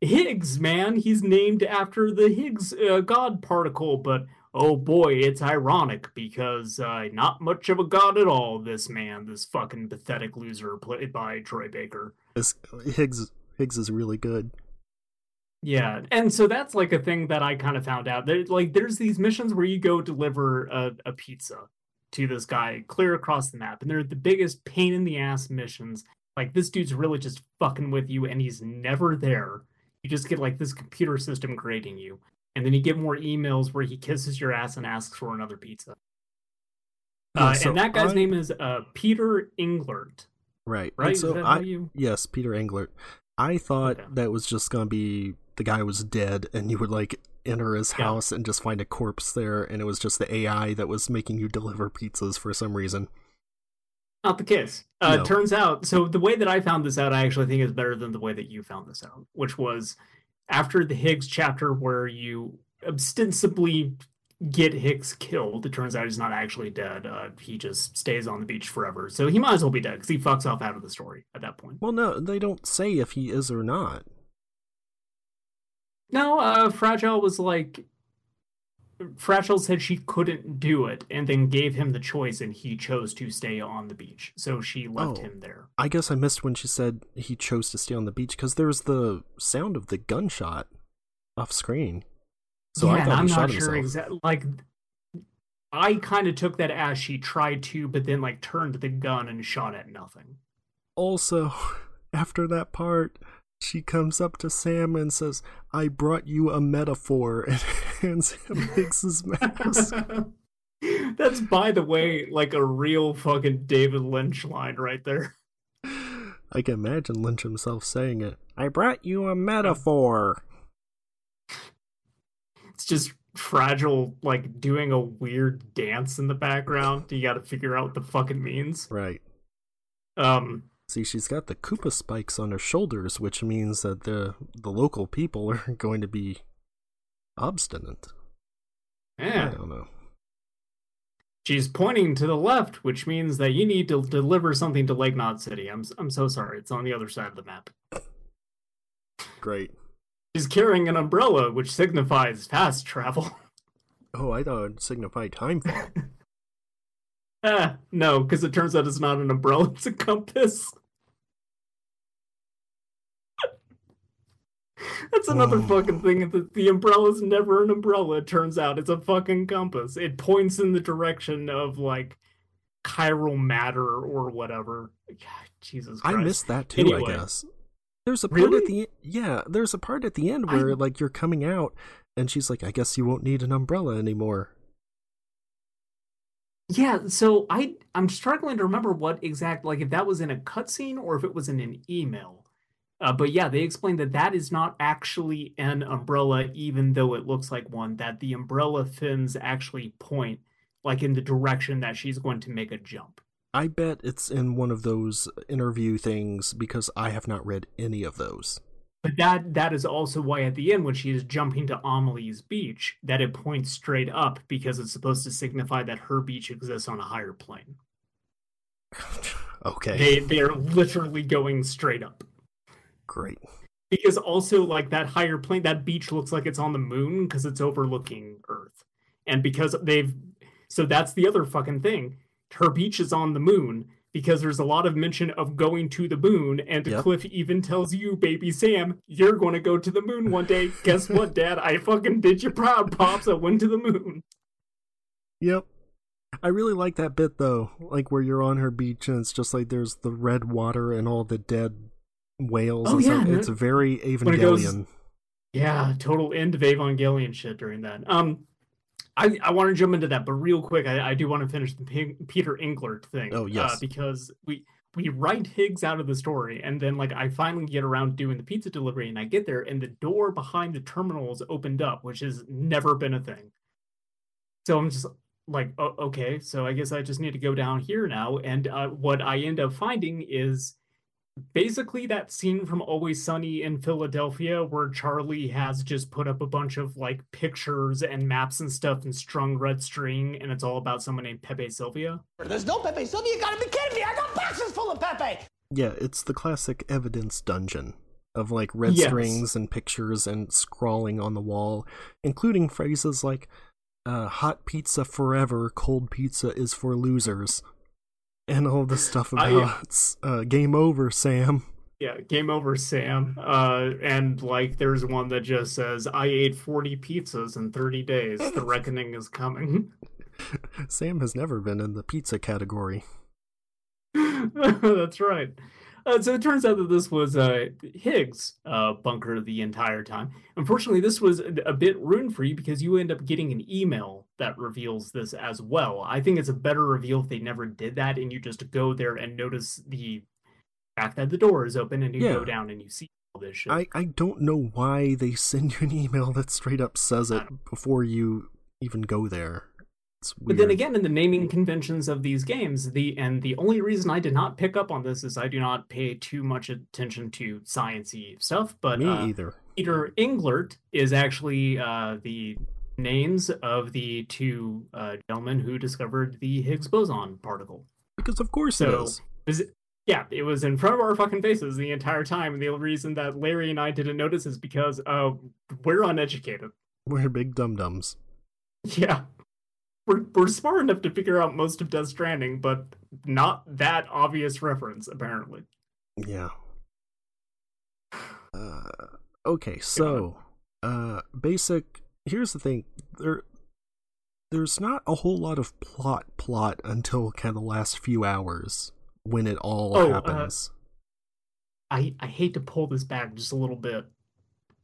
Higgs, man. He's named after the Higgs uh, God particle, but oh boy, it's ironic because uh, not much of a god at all. This man, this fucking pathetic loser, played by Troy Baker. This, Higgs, Higgs is really good. Yeah, and so that's like a thing that I kind of found out. There, like, there's these missions where you go deliver a, a pizza to this guy clear across the map, and they're the biggest pain in the ass missions. Like, this dude's really just fucking with you, and he's never there. You just get like this computer system grading you, and then you get more emails where he kisses your ass and asks for another pizza. Yeah, Uh, so and that guy's I- name is uh, Peter Englert, Right. right? And so I, you? yes, Peter Englert. I thought Okay. that was just gonna be the guy was dead, and you would like enter his Yeah. house and just find a corpse there, and it was just the AI that was making you deliver pizzas for some reason. Not the case. Uh, No. Turns out, so the way that I found this out, I actually think is better than the way that you found this out, which was after the Higgs chapter where you ostensibly get Higgs killed. It turns out he's not actually dead. Uh, he just stays on the beach forever. So he might as well be dead because he fucks off out of the story at that point. Well, no, they don't say if he is or not. No, uh, Fragile was like. Fragile said she couldn't do it and then gave him the choice and he chose to stay on the beach. So she left Oh. him there. I guess I missed when she said he chose to stay on the beach because there was the sound of the gunshot off screen. So yeah, I thought I'm he not shot sure exactly. Like, I kind of took that as she tried to, but then like turned the gun and shot at nothing. Also, after that part, she comes up to Sam and says, "I brought you a metaphor," and hands him Higgs's mask. That's by the way, like a real fucking David Lynch line right there. I can imagine Lynch himself saying it. I brought you a metaphor. It's just fragile, like doing a weird dance in the background. You got to figure out what the fuck it means. Right. Um, See, she's got the Koopa spikes on her shoulders, which means that the the local people are going to be obstinate. I yeah. don't know. She's pointing to the left, which means that you need to deliver something to Lake Knot City. I'm I'm so sorry. It's on the other side of the map. Great. She's carrying an umbrella, which signifies fast travel. Oh, I thought it signified time ah, no, because it turns out it's not an umbrella; it's a compass. That's another Oh. fucking thing. The, the umbrella's never an umbrella. It turns out it's a fucking compass. It points in the direction of like chiral matter or whatever. God, Jesus I Christ. missed that too. Anyway. I guess there's a part at the yeah. There's a part at the end I- where like you're coming out, and she's like, "I guess you won't need an umbrella anymore." Yeah, so I I'm struggling to remember what exact like if that was in a cutscene or if it was in an email. Uh, but yeah, they explained that that is not actually an umbrella, even though it looks like one. That the umbrella fins actually point like in the direction that she's going to make a jump. I bet it's in one of those interview things because I have not read any of those. But that that is also why at the end when she is jumping to Amelie's beach, that it points straight up because it's supposed to signify that her beach exists on a higher plane. okay, They they are literally going straight up. Great. because also like that higher plane that beach looks like it's on the moon because it's overlooking earth and because they've so that's the other fucking thing her beach is on the moon because there's a lot of mention of going to the moon, and Yep. Cliff even tells you, baby Sam, you're going to go to the moon one day. Guess what, Dad? I fucking did you proud, pops. I went to the moon. Yep. I really like that bit though, like where you're on her beach and it's just like there's the red water and all the dead whales Oh, yeah, It's very it goes- Yeah, total end of Evangelion shit during that. Um, I, I want to jump into that, but real quick, I, I do want to finish the P- Peter Englert thing. Oh, yes. uh, because we we write Higgs out of the story, and then like I finally get around to doing the pizza delivery, and I get there, and the door behind the terminal is opened up, which has never been a thing. So I'm just like, oh, okay, so I guess I just need to go down here now, and uh, what I end up finding is basically that scene from Always Sunny in Philadelphia where Charlie has just put up a bunch of like pictures and maps and stuff and strung red string and it's all about someone named Pepe Sylvia. There's no Pepe Sylvia. You gotta be kidding me. I got boxes full of Pepe. Yeah, it's the classic evidence dungeon of like red Yes. strings and pictures and scrawling on the wall, including phrases like uh, "hot pizza forever, cold pizza is for losers," and all the stuff I- about uh, "game over, Sam." Yeah, game over, Sam. Uh, and like there's one that just says, I ate 40 pizzas in 30 days. The reckoning is coming. Sam has never been in the pizza category. That's right. Uh, so it turns out that this was uh, Higgs' uh, bunker the entire time. Unfortunately, this was a a bit ruined for you because you end up getting an email that reveals this as well. I think it's a better reveal if they never did that and you just go there and notice the fact that the door is open and you Yeah. go down and you see all this shit. I, I don't know why they send you an email that straight up says it before you even go there. But then again, in the naming conventions of these games, the and the only reason I did not pick up on this is I do not pay too much attention to sciency stuff. But me uh, either. Peter Englert is actually uh, the names of the two uh, gentlemen who discovered the Higgs boson particle. Because of course So, it is. is it- yeah, it was in front of our fucking faces the entire time. And the only reason that Larry and I didn't notice is because uh, we're uneducated. We're big dum dums. Yeah. We're, we're smart enough to figure out most of Death Stranding, but not that obvious reference, apparently. Yeah. Uh, okay, so uh, basic. Here's the thing. There, there's not a whole lot of plot plot until kind of the last few hours when it all Oh, uh, happens. I, I hate to pull this back just a little bit.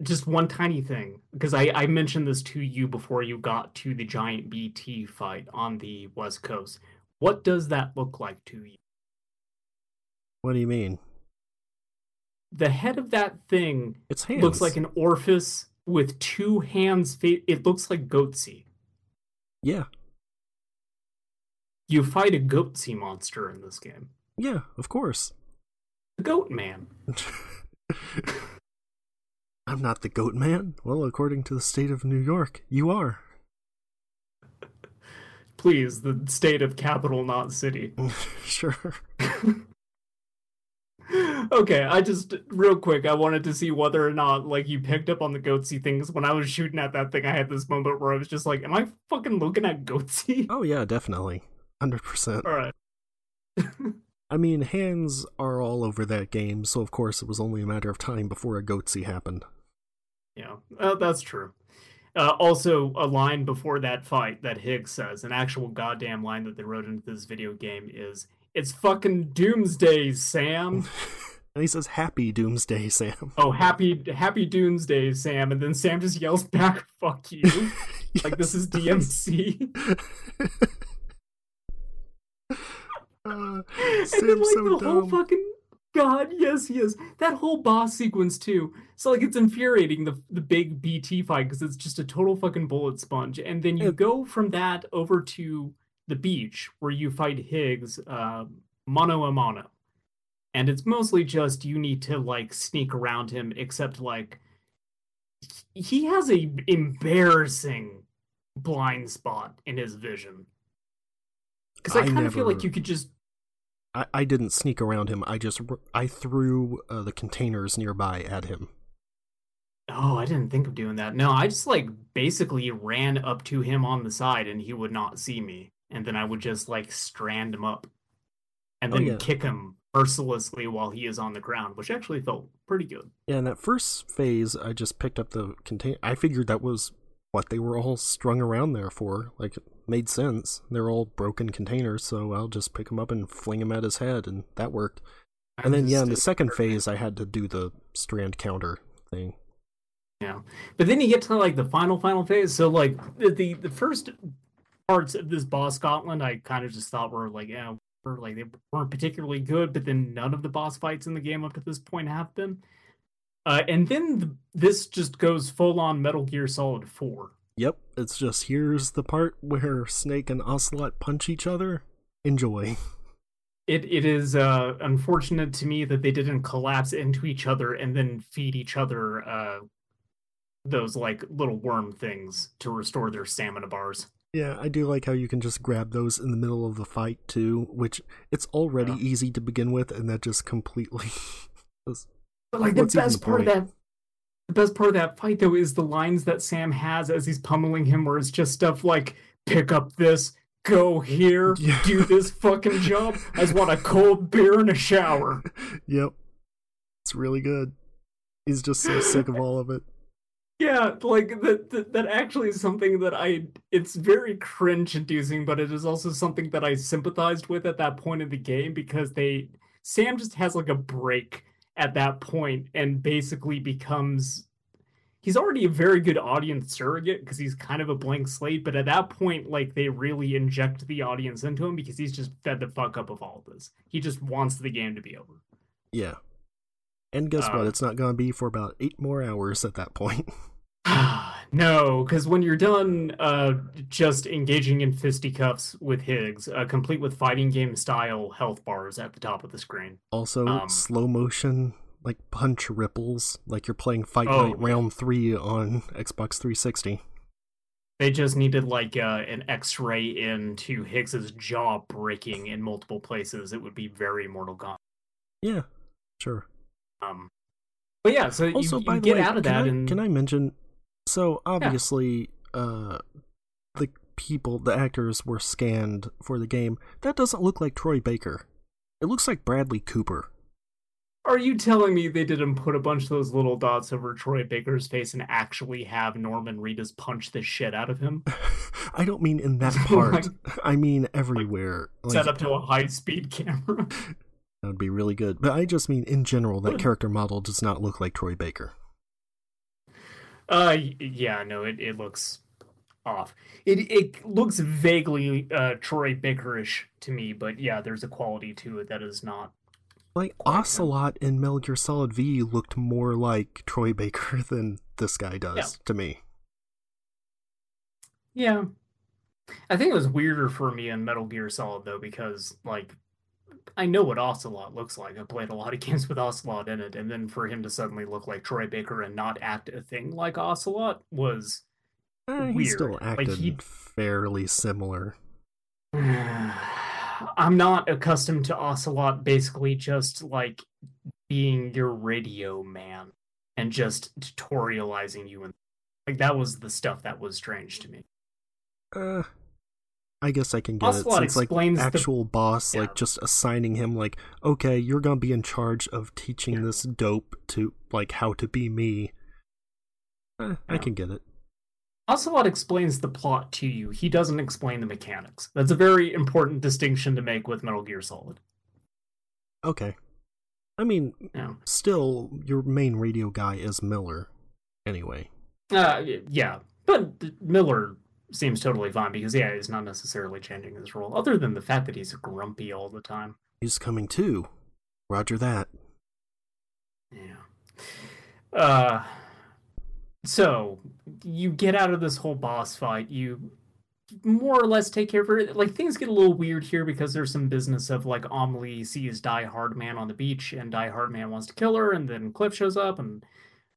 Just one tiny thing, because I, I mentioned this to you before you got to the giant BT fight on the West Coast. What does that look like to you? what do you mean? The head of that thing It's hands. looks like an orifice with two hands. It looks like Goatse. yeah, You fight a Goatse monster in this game. yeah, of course. The Goat Man. I'm not the goat man. Well, according to the state of New York, you are. Please, the state of capital, not city. sure. Okay, I just real quick, I wanted to see whether or not like you picked up on the goatse things. When I was shooting at that thing, I had this moment where I was just like, "Am I fucking looking at goatse?" Oh yeah, definitely. 100%. All right. I mean, hands are all over that game, so of course it was only a matter of time before a goatse happened. Yeah, uh, that's true. Uh, also, a line before that fight that Higgs says, an actual goddamn line that they wrote into this video game is, "It's fucking doomsday, Sam." And he says, Happy Doomsday, Sam. oh, happy happy doomsday, Sam, and then Sam just yells back, "Fuck you!" like this is DMC. Uh, and then like so the whole fucking god, yes, he is. That whole boss sequence too. So like it's infuriating the the big BT fight because it's just a total fucking bullet sponge. And then you It- go from that over to the beach where you fight Higgs uh, mano a mano, and it's mostly just you need to like sneak around him. Except like he has a embarrassing blind spot in his vision. Because I, I kind of feel like you could just I, I didn't sneak around him. I just I threw uh, the containers nearby at him. Oh, I didn't think of doing that. No, I just like basically ran up to him on the side and he would not see me. And then I would just like strand him up. and Oh, then yeah. kick him mercilessly while he is on the ground, which actually felt pretty good. Yeah, in that first phase, I just picked up the contain. I figured that was what they were all strung around there for. Like, it made sense. They're all broken containers, so I'll just pick them up and fling them at his head, and that worked. And then, yeah, in the second phase, I had to do the strand counter thing. Yeah, but then you get to like the final final phase. So like the, the first parts of this boss Scotland, I kind of just thought were like yeah, were like they weren't particularly good. But then none of the boss fights in the game up to this point have been. Uh, and then the, this just goes full on Metal Gear Solid Four. Yep, it's just here's the part where Snake and Ocelot punch each other. Enjoy. It it is uh, unfortunate to me that they didn't collapse into each other and then feed each other uh, those like little worm things to restore their stamina bars. Yeah, I do like how you can just grab those in the middle of the fight too, which it's already Yeah. easy to begin with, and that just completely. was- But like the best the part of that the best part of that fight though is the lines that Sam has as he's pummeling him where it's just stuff like pick up this, go here, Yeah. do this fucking job. I just want a cold beer and a shower. yep, it's really good. He's just so sick of all of it. Yeah, like that, that that actually is something that I it's very cringe inducing, but it is also something that I sympathized with at that point in the game because they Sam just has like a break at that point and basically becomes he's already a very good audience surrogate because he's kind of a blank slate, but at that point, like they really inject the audience into him because he's just fed the fuck up of all of this. He just wants the game to be over. Yeah. And guess what? Uh, It's not going to be for about eight more hours at that point. no, because when you're done uh, just engaging in fisticuffs with Higgs, uh, complete with fighting game style health bars at the top of the screen. Also, Um, slow motion, like punch ripples, like you're playing Fight Oh, Night. Round 3 on Xbox 360. They just needed like uh, an X-ray into Higgs's jaw breaking in multiple places. It would be very Mortal Kombat. Yeah, sure. Um, but yeah, so Also, you, you by the get way, out of that I, and can I mention? So obviously, uh, the people, the actors were scanned for the game. That doesn't look like Troy Baker. It looks like Bradley Cooper. are you telling me they didn't put a bunch of those little dots over Troy Baker's face and actually have Norman Reedus punch the shit out of him? I don't mean in that Oh part. I mean everywhere. Like, Set up to a high-speed camera. That would be really good. But I just mean in general, that character model does not look like Troy Baker. Uh, yeah, no, it, it looks off. It it looks vaguely uh Troy Bakerish to me, but yeah, there's a quality to it that is not. Like. Ocelot in Metal Gear Solid V looked more like Troy Baker than this guy does Yeah. to me. Yeah, I think it was weirder for me in Metal Gear Solid though because like I know what Ocelot looks like. I played a lot of games with Ocelot in it, and then for him to suddenly look like Troy Baker and not act a thing like Ocelot was he Weird. still Like, acted he- fairly similar. I'm not accustomed to Ocelot basically just like being your radio man and just tutorializing you and like that was the stuff that was strange to me. Uh, I guess I can get Ocelot it. Since like explains the- actual boss, Yeah. like just assigning him like, okay, you're gonna be in charge of teaching Yeah. this dope to like how to be me. Eh, I can get it. Ocelot explains the plot to you. He doesn't explain the mechanics. That's a very important distinction to make with Metal Gear Solid. Okay. I mean, Yeah. still, your main radio guy is Miller. Anyway. Uh, yeah, but Miller seems totally fine because yeah, he's not necessarily changing his role, other than the fact that he's grumpy all the time. He's coming too. Roger that. Yeah. Uh so you get out of this whole boss fight, you more or less take care of it. Like things get a little weird here because there's some business of like Amelie sees Die Hard Man on the beach and Die Hard Man wants to kill her and then Cliff shows up and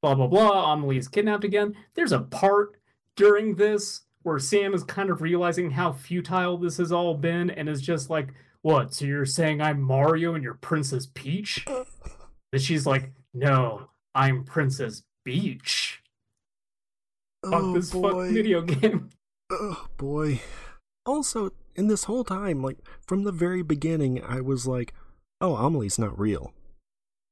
blah blah blah. Amelie is kidnapped again. There's a part during this where Sam is kind of realizing how futile this has all been and is just like, What, so you're saying I'm Mario and you're Princess Peach? That she's like, No, I'm Princess Beach. Fuck oh this boy. fuck video game. Oh boy. also in this whole time, like from the very beginning, I was like, "Oh, Amelie's not real.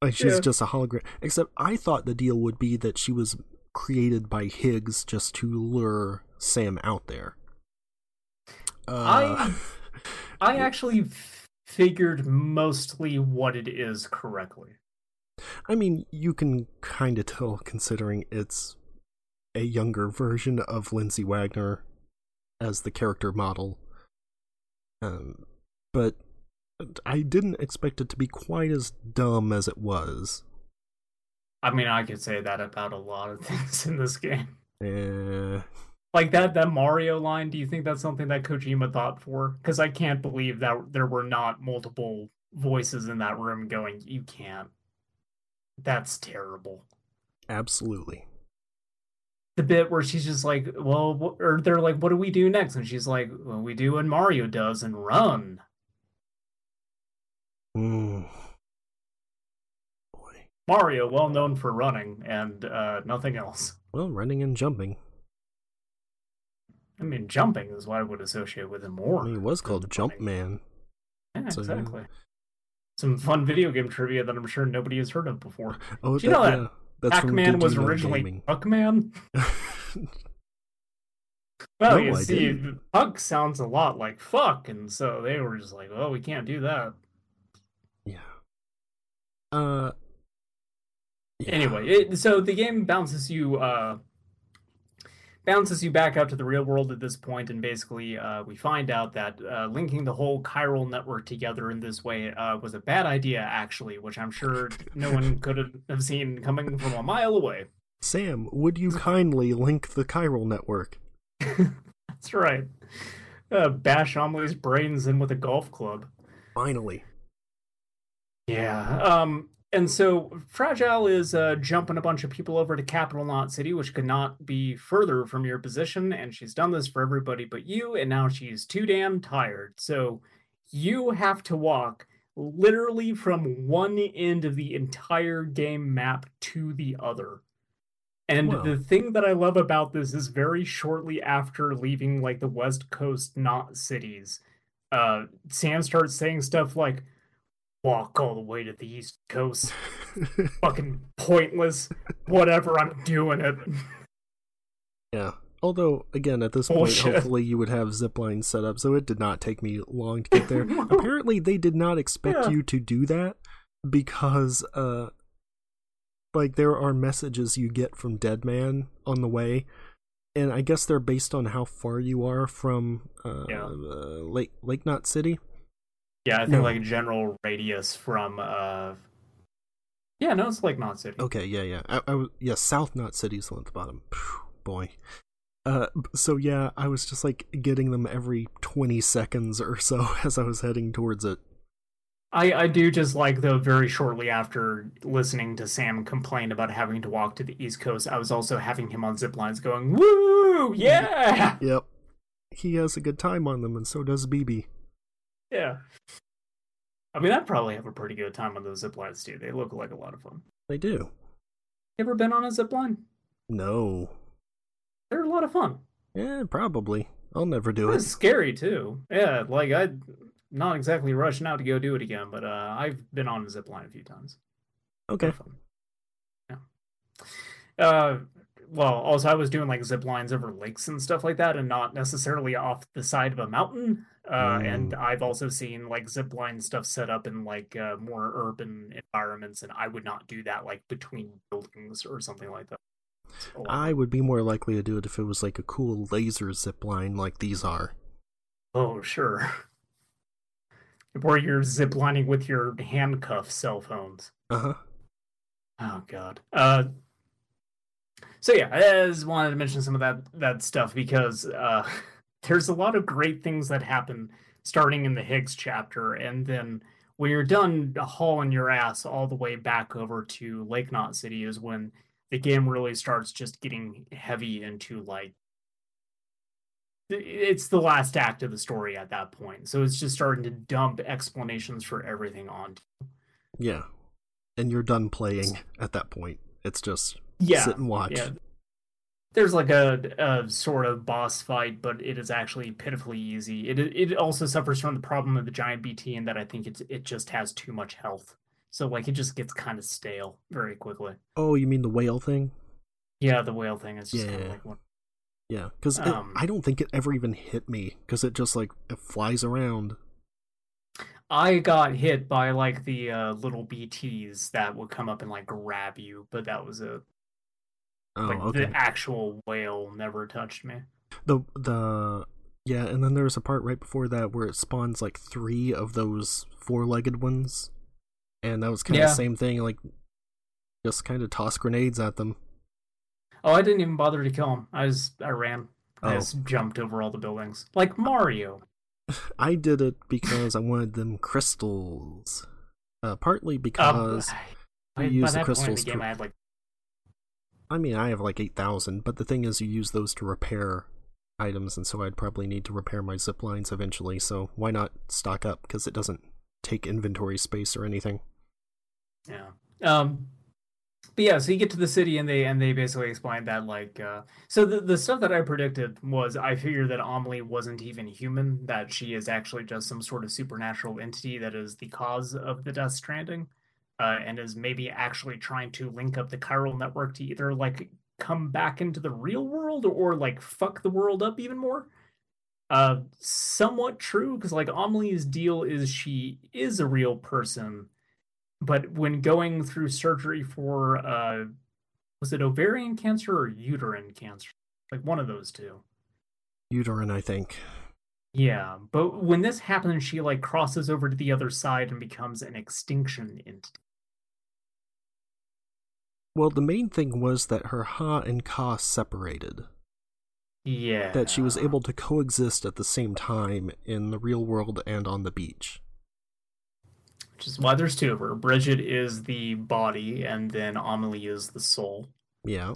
Like she's Yeah. just a hologram." Except I thought the deal would be that she was created by Higgs just to lure Sam out there. Uh, I actually f- figured mostly what it is correctly. I mean, you can kind of tell considering it's a younger version of Lindsay Wagner as the character model. Um, but I didn't expect it to be quite as dumb as it was. I mean, I could say that about a lot of things in this game. Eh, Like that that Mario line, do you think that's something that Kojima thought for? Because I can't believe that there were not multiple voices in that room going, "You can't." That's terrible. absolutely. The bit where she's just like, "Well," or they're like, "What do we do next?" And she's like, "Well, we do what Mario does and run." Mm. Mario, well known for running and uh, nothing else. Well, running and jumping. I mean, jumping is what I would associate with him more. He was called the Jump. Man. Yeah, So, yeah. exactly. Some fun video game trivia that I'm sure nobody has heard of before. Oh, Do you know that yeah, that's Pac-Man was originally. Puckman. Well, No, you I see, didn't. Puck sounds a lot like fuck, and so they were just like, "Oh, we can't do that." yeah. Uh. Yeah. Anyway, it, so the game bounces you, uh, bounces you back out to the real world at this point, and basically, uh, we find out that uh, linking the whole chiral network together in this way uh, was a bad idea, actually, which I'm sure no one could have seen coming from a mile away. Sam, would you kindly link the chiral network? That's right. Uh, bash Amelie's brains in with a golf club. Finally. Yeah. Um. And so Fragile is uh, jumping a bunch of people over to Capital Knot City, which could not be further from your position. And she's done this for everybody but you. And now she's too damn tired. So you have to walk literally from one end of the entire game map to the other. And the thing that I love about this is very shortly after leaving like the West Coast not cities, uh, Sam starts saying stuff like, walk all the way to the East Coast. Fucking pointless. Whatever, I'm doing it. yeah. Although, again, at this point, hopefully you would have zip lines set up, so it did not take me long to get there. Apparently, they did not expect Yeah. you to do that because, uh, like, there are messages you get from Dead Man on the way, and I guess they're based on how far you are from uh, Yeah. uh, Lake Lake Knot City. Yeah, I think No. like a general radius from uh Yeah, no, it's like Knot City. Okay, yeah, yeah. I, I was, yeah, South Knot City's the one at the bottom. Phew, boy. Uh, so yeah, I was just like getting them every 20 seconds or so as I was heading towards it. I, I do just like though very shortly after listening to Sam complain about having to walk to the East Coast, I was also having him on zip lines going, Woo! Yeah! Yep. He has a good time on them, and so does BB. Yeah. I mean I'd probably have a pretty good time on those zip lines too. They look like a lot of fun. They do. You ever been on a zip line? No. They're a lot of fun. Yeah, probably. I'll never do It it. was scary too. Yeah, like I'm not exactly rushing out to go do it again, but uh, I've been on a zip line a few times. Okay. Yeah. Uh, well, also I was doing like zip lines over lakes and stuff like that, and not necessarily off the side of a mountain. Uh, and Mm. I've also seen like zip line stuff set up in like uh, more urban environments, and I would not do that like between buildings or something like that. I would be more likely to do it if it was like a cool laser zip line like these are. Oh, sure. Where you're ziplining with your handcuff cell phones. Uh huh. Oh god. Uh so yeah, I just wanted to mention some of that that stuff because uh there's a lot of great things that happen starting in the Higgs chapter and then when you're done hauling your ass all the way back over to Lake Knot City is when the game really starts just getting heavy into like it's the last act of the story at that point. So it's just starting to dump explanations for everything onto Yeah. And you're done playing at that point. It's just yeah, sit and watch. Yeah. There's like a, a sort of boss fight, but it is actually pitifully easy. It it also suffers from the problem of the giant BT in that I think it's it just has too much health, so like it just gets kind of stale very quickly. Oh, you mean the whale thing? Yeah, the whale thing is just kind Yeah. of like one. Yeah, because Um, I don't think it ever even hit me because it just like it flies around. I got hit by like the uh, little BTS that would come up and like grab you, but that was a Oh, like okay. the actual whale never touched me. The the yeah, and then there's a part right before that where it spawns like three of those four-legged ones, and that was kind of Yeah. the same thing. Like, just kind of toss grenades at them. Oh, I didn't even bother to kill him. I just I ran. I Oh. just jumped over all the buildings like Mario. I did it because I wanted them crystals. Uh, partly because Um, you by, use the that point in crystals the game, to- I had like I mean I have like eight thousand, but the thing is you use those to repair items, and so I'd probably need to repair my zip lines eventually. So why not stock up? Because it doesn't take inventory space or anything. Yeah. Um but yeah, so you get to the city and they and they basically explain that like uh so the the stuff that I predicted was I figured that Amelie wasn't even human, that she is actually just some sort of supernatural entity that is the cause of the Death Stranding. Uh, and is maybe actually trying to link up the chiral network to either like come back into the real world or like fuck the world up even more. Uh, somewhat true because like Amelie's deal is she is a real person, but when going through surgery for uh, was it ovarian cancer or uterine cancer? Like one of those two. Uterine, I think. Yeah, but when this happens, she like crosses over to the other side and becomes an extinction entity. Well, the main thing was that her Ha and Ka separated. Yeah, That she was able to coexist at the same time in the real world and on the beach. which is why there's two of her. Bridget is the body, and then Amelie is the soul. Yeah.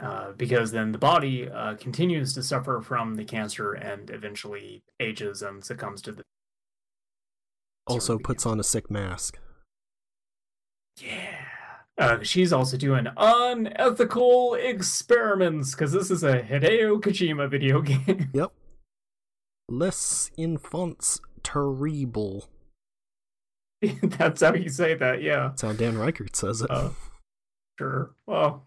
Uh, because then the body uh, continues to suffer from the cancer and eventually ages and succumbs to the. Also puts on a sick mask. Yeah. Uh, she's also doing unethical experiments because this is a Hideo Kojima video game. Yep. Les enfants terrible. That's how you say that, yeah. That's how Dan Reichert says it. Oh. Sure. Well,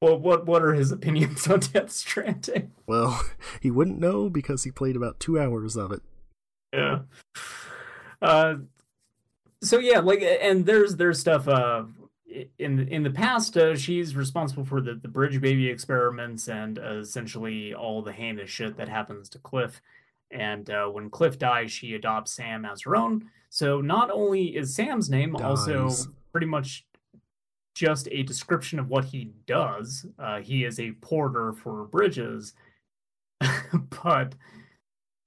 well, what what are his opinions on Death Stranding? well, he wouldn't know because he played about two hours of it. Yeah. Uh, so yeah, like, and there's there's stuff. Uh, in in the past, uh, she's responsible for the the bridge baby experiments and uh, essentially all the heinous shit that happens to Cliff. And uh, when Cliff dies, she adopts Sam as her own. So not only is Sam's name also pretty much just a description of what he does. Uh, he is a porter for bridges, but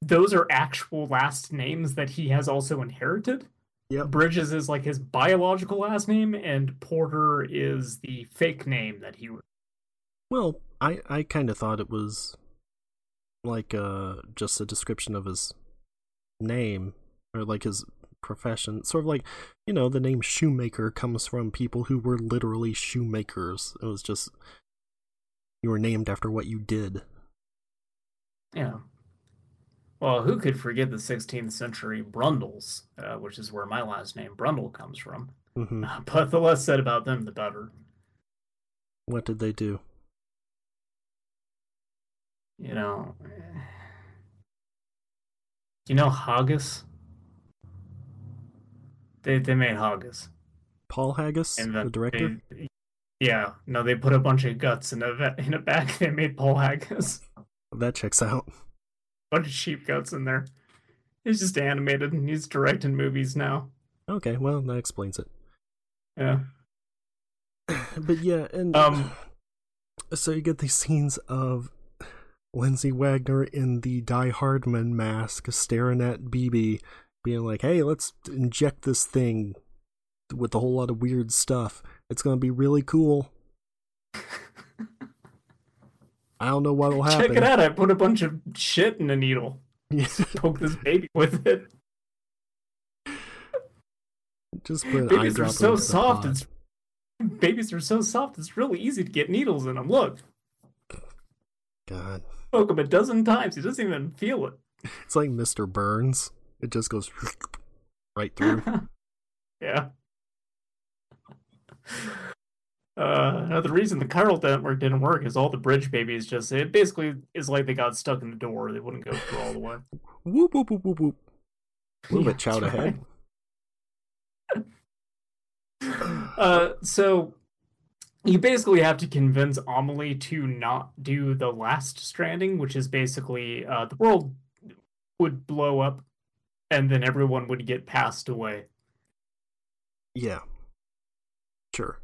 those are actual last names that he has also inherited. Yep. Bridges is like his biological last name, and Porter is the fake name that he. Well, I, I kind of thought it was like uh just a description of his name or like his profession. Sort of like, you know, the name shoemaker comes from people who were literally shoemakers. It was just you were named after what you did. Yeah. Well, who could forget the 16th century Brundles, uh, which is where my last name Brundle comes from. hmm But the less said about them, the better. What did they do? You know. You know Haggis? They they made Haggis. Paul Haggis, And the then director? they- yeah, no, they put a bunch of guts in a in a bag. They made Paul Haggis. That checks out. Bunch of sheep guts in there. He's just animated and he's directing movies now. Okay, well, that explains it. Yeah. but yeah, and Um, so you get these scenes of Lindsay Wagner in the Die Hardman mask staring at BB, being like, hey, let's inject this thing with a whole lot of weird stuff. It's gonna be really cool. I don't know what'll happen. Check it out. I put a bunch of shit in a needle. Poke this baby with it. Just put Babies are so soft. It's Babies are so soft, it's really easy to get needles in them. Look, God. Poke him a dozen times. He doesn't even feel it. It's like Mr. Burns. It just goes right through. yeah. Uh, the reason the chiral network didn't work is all the bridge babies just it basically is like they got stuck in the door. They wouldn't go through all the way. whoop whoop whoop whoop whoop. Move Yeah, it, chow that's ahead. Uh, so you basically have to convince Amelie to not do the last stranding, which is basically uh, the world would blow up and then everyone would get passed away. Yeah. Sure.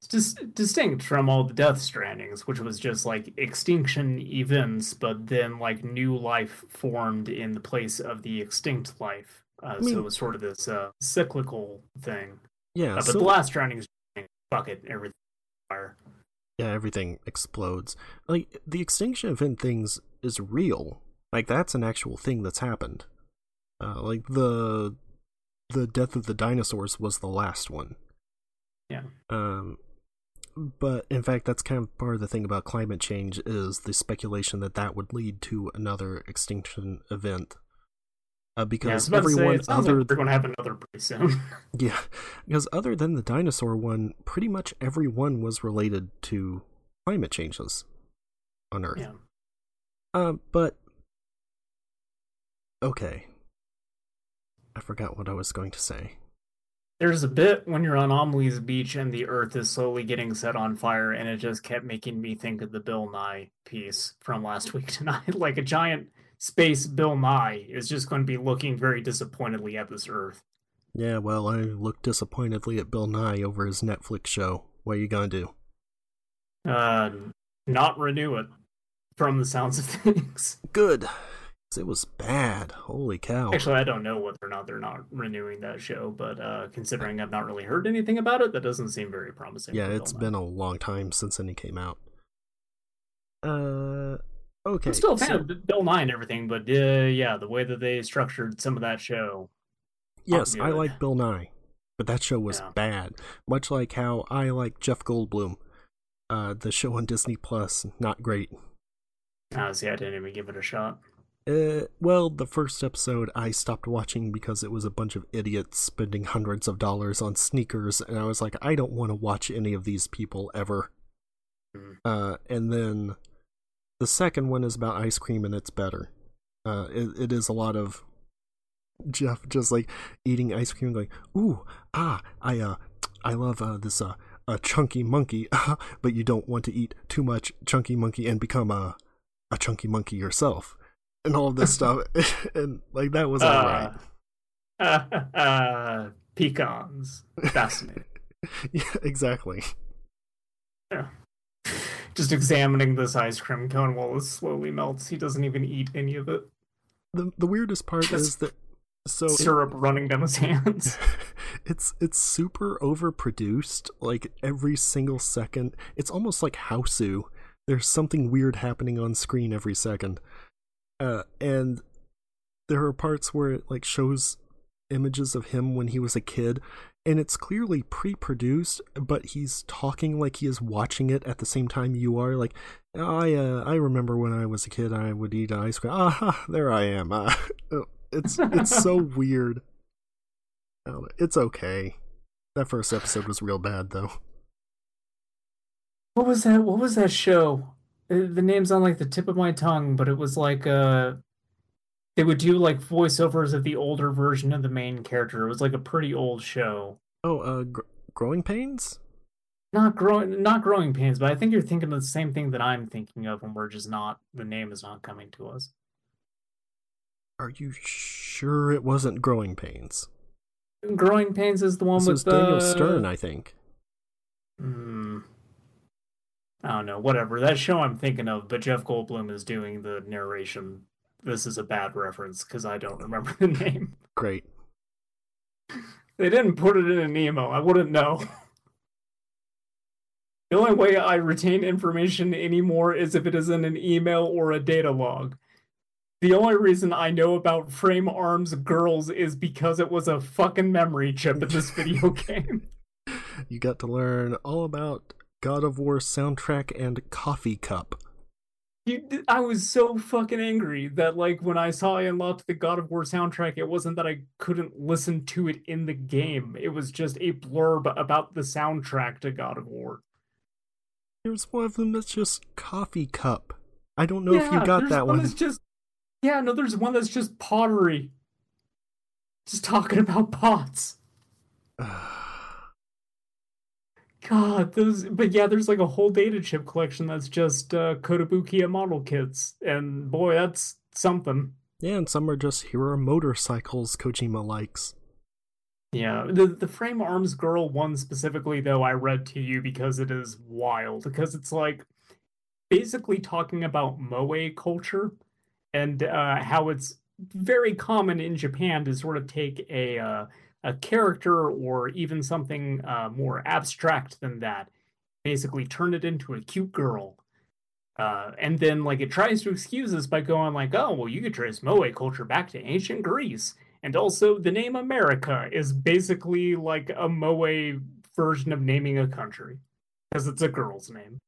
It's dis- distinct from all the death strandings, which was just like extinction events, but then like new life formed in the place of the extinct life. Uh, mean- so it was sort of this uh, cyclical thing. Yeah. Uh, but so, the last stranding is fuck it, everything fire. yeah, everything explodes. Like the extinction event things is real. Like that's an actual thing that's happened. Uh, like the the death of the dinosaurs was the last one. Yeah. Um, but in fact, that's kind of part of the thing about climate change is the speculation that that would lead to another extinction event. Uh, because about to say, everyone other like we're going to have another pretty soon. yeah, because other than the dinosaur one, pretty much everyone was related to climate changes on Earth. yeah. Um, but okay, I forgot what I was going to say. There's a bit when you're on Amelie's beach and the earth is slowly getting set on fire, and it just kept making me think of the Bill Nye piece from last week tonight. like a giant space Bill Nye is just going to be looking very disappointedly at this earth. Yeah, well, I looked disappointedly at Bill Nye over his Netflix show. What are you gonna do? Uh, not renew it from the sounds of things. Good, it was bad. Holy cow! Actually, I don't know whether or not they're not renewing that show, but uh, considering I've not really heard anything about it, that doesn't seem very promising. yeah, it's been a long time since any came out. Uh, okay. I'm still a fan so- of Bill Nye and everything, but uh, yeah, the way that they structured some of that show. Yes, I like Bill Nye, but that show was Yeah. bad. Much like how I like Jeff Goldblum. Uh, the show on Disney Plus, not great. Uh, see, I didn't even give it a shot. Uh, well, the first episode I stopped watching because it was a bunch of idiots spending hundreds of dollars on sneakers, and I was like, I don't want to watch any of these people ever. Hmm. Uh, and then the second one is about ice cream, and it's better. Uh, it, it is a lot of Jeff just like eating ice cream, going, "Ooh, ah, I uh, I love uh this uh a chunky monkey, but you don't want to eat too much chunky monkey and become a a chunky monkey yourself." And all of this stuff, and like that was alright. Uh, uh, pecans. Fascinating. yeah, exactly. yeah. Just examining this ice cream cone while it slowly melts. He doesn't even eat any of it. The the weirdest part Just is that so it- Syrup running down his hands. it's it's super overproduced like every single second it's almost like Hausu there's something weird happening on screen every second uh and there are parts where it like shows images of him when he was a kid and it's clearly pre-produced but he's talking like he is watching it at the same time you are like i uh i remember when i was a kid i would eat ice cream ah there i am uh, it's it's so weird I. It's okay. That first episode was real bad, though. What was that? What was that show? Uh, The name's on like the tip of my tongue, but it was like uh they would do like voiceovers of the older version of the main character. It was like a pretty old show. Oh, uh, gr- growing pains. Not growing not growing pains, but I think you're thinking of the same thing that I'm thinking of and we're just not the name is not coming to us. Are you sure it wasn't growing pains? Growing pains is the one This with was Daniel uh, Stern, I think. Hmm. I don't know, whatever. That show I'm thinking of, but Jeff Goldblum is doing the narration. This is a bad reference because I don't remember the name. Great. They didn't put it in an email. I wouldn't know. The only way I retain information anymore is if it is in an email or a data log. The only reason I know about Frame Arms Girls is because it was a fucking memory chip in this video game. you got to learn all about God of War soundtrack and Coffee Cup. You, I was so fucking angry that like when I saw I unlocked the God of War soundtrack, it wasn't that I couldn't listen to it in the game. It was just a blurb about the soundtrack to God of War. There's one of them that's just Coffee Cup. I don't know if you got that one. one. That's just yeah, no, there's one that's just pottery. Just talking about pots. God, those. But yeah, there's like a whole data chip collection that's just uh, Kotobukiya model kits, and boy, that's something. yeah, and some are just here are motorcycles Kojima likes. Yeah, the the frame arms girl one specifically though I read to you because it is wild because it's like basically talking about moe culture and uh, how it's very common in Japan to sort of take a uh, a character or even something uh, more abstract than that, basically turn it into a cute girl. Uh, and then like it tries to excuse this by going like, oh well, you could trace moe culture back to ancient Greece, and also the name America is basically like a moe version of naming a country because it's a girl's name.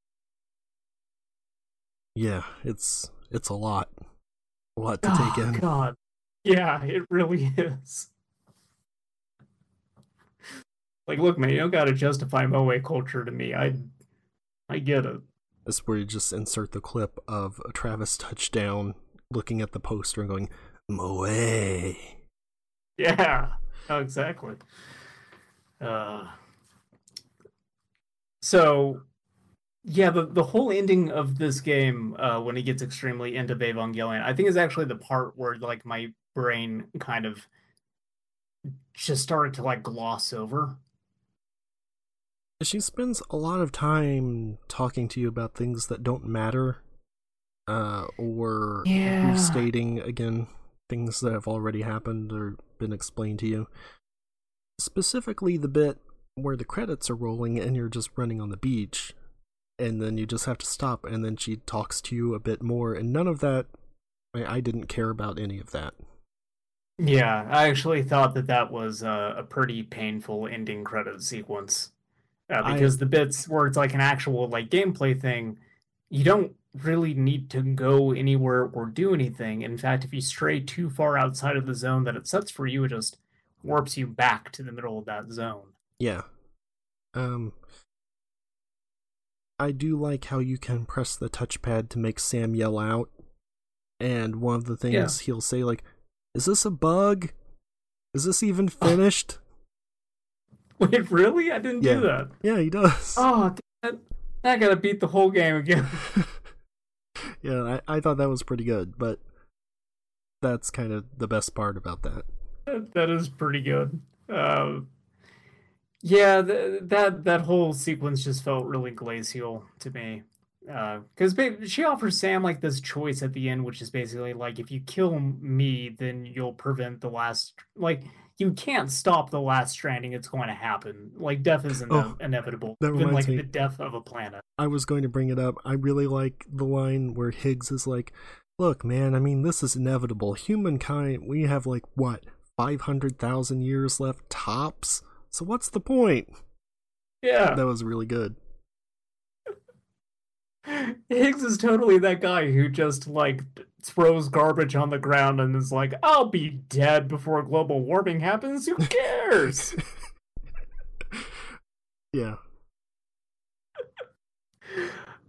Yeah, it's it's a lot. A lot to Oh, take in. God, yeah, it really is. Like, look, man, you don't got to justify moe culture to me. I, I get it. That's where you just insert the clip of a Travis touchdown looking at the poster and going, Moe. Yeah, oh, exactly. Uh, so, yeah, the the whole ending of this game, uh, when he gets extremely into Evangelion, I think is actually the part where like my brain kind of just started to like gloss over. She spends a lot of time talking to you about things that don't matter, uh, or Yeah. restating again things that have already happened or been explained to you. Specifically, the bit where the credits are rolling and you're just running on the beach, and then you just have to stop, and then she talks to you a bit more, and none of that. I, I didn't care about any of that. Yeah, I actually thought that that was a, a pretty painful ending credit sequence uh, I- because the bits where it's like an actual like gameplay thing, you don't really need to go anywhere or do anything. In fact, if you stray too far outside of the zone that it sets for you, it just warps you back to the middle of that zone. Yeah. Um I do like how you can press the touchpad to make Sam yell out. And one of the things he'll say like, "Is this a bug? Is this even finished?" Wait, really? I didn't Yeah. do that. yeah, he does. Oh, it. I gotta beat the whole game again. yeah, I, I thought that was pretty good, but that's kind of the best part about that. That- that is pretty good. Um, yeah, th- that that whole sequence just felt really glacial to me. Because she offers Sam like this choice at the end, which is basically like, if you kill me, then you'll prevent the last. Like, you can't stop the last stranding. It's going to happen. Like, death is ine- Oh, inevitable. that Even like me. the death of a planet. I was going to bring it up. I really like the line where Higgs is like, "Look, man, I mean, this is inevitable. Humankind, we have like what, 500,000 years left tops? So what's the point?" Yeah. That was really good. Higgs is totally that guy who just like throws garbage on the ground and is like, "I'll be dead before global warming happens. Who cares?" Yeah.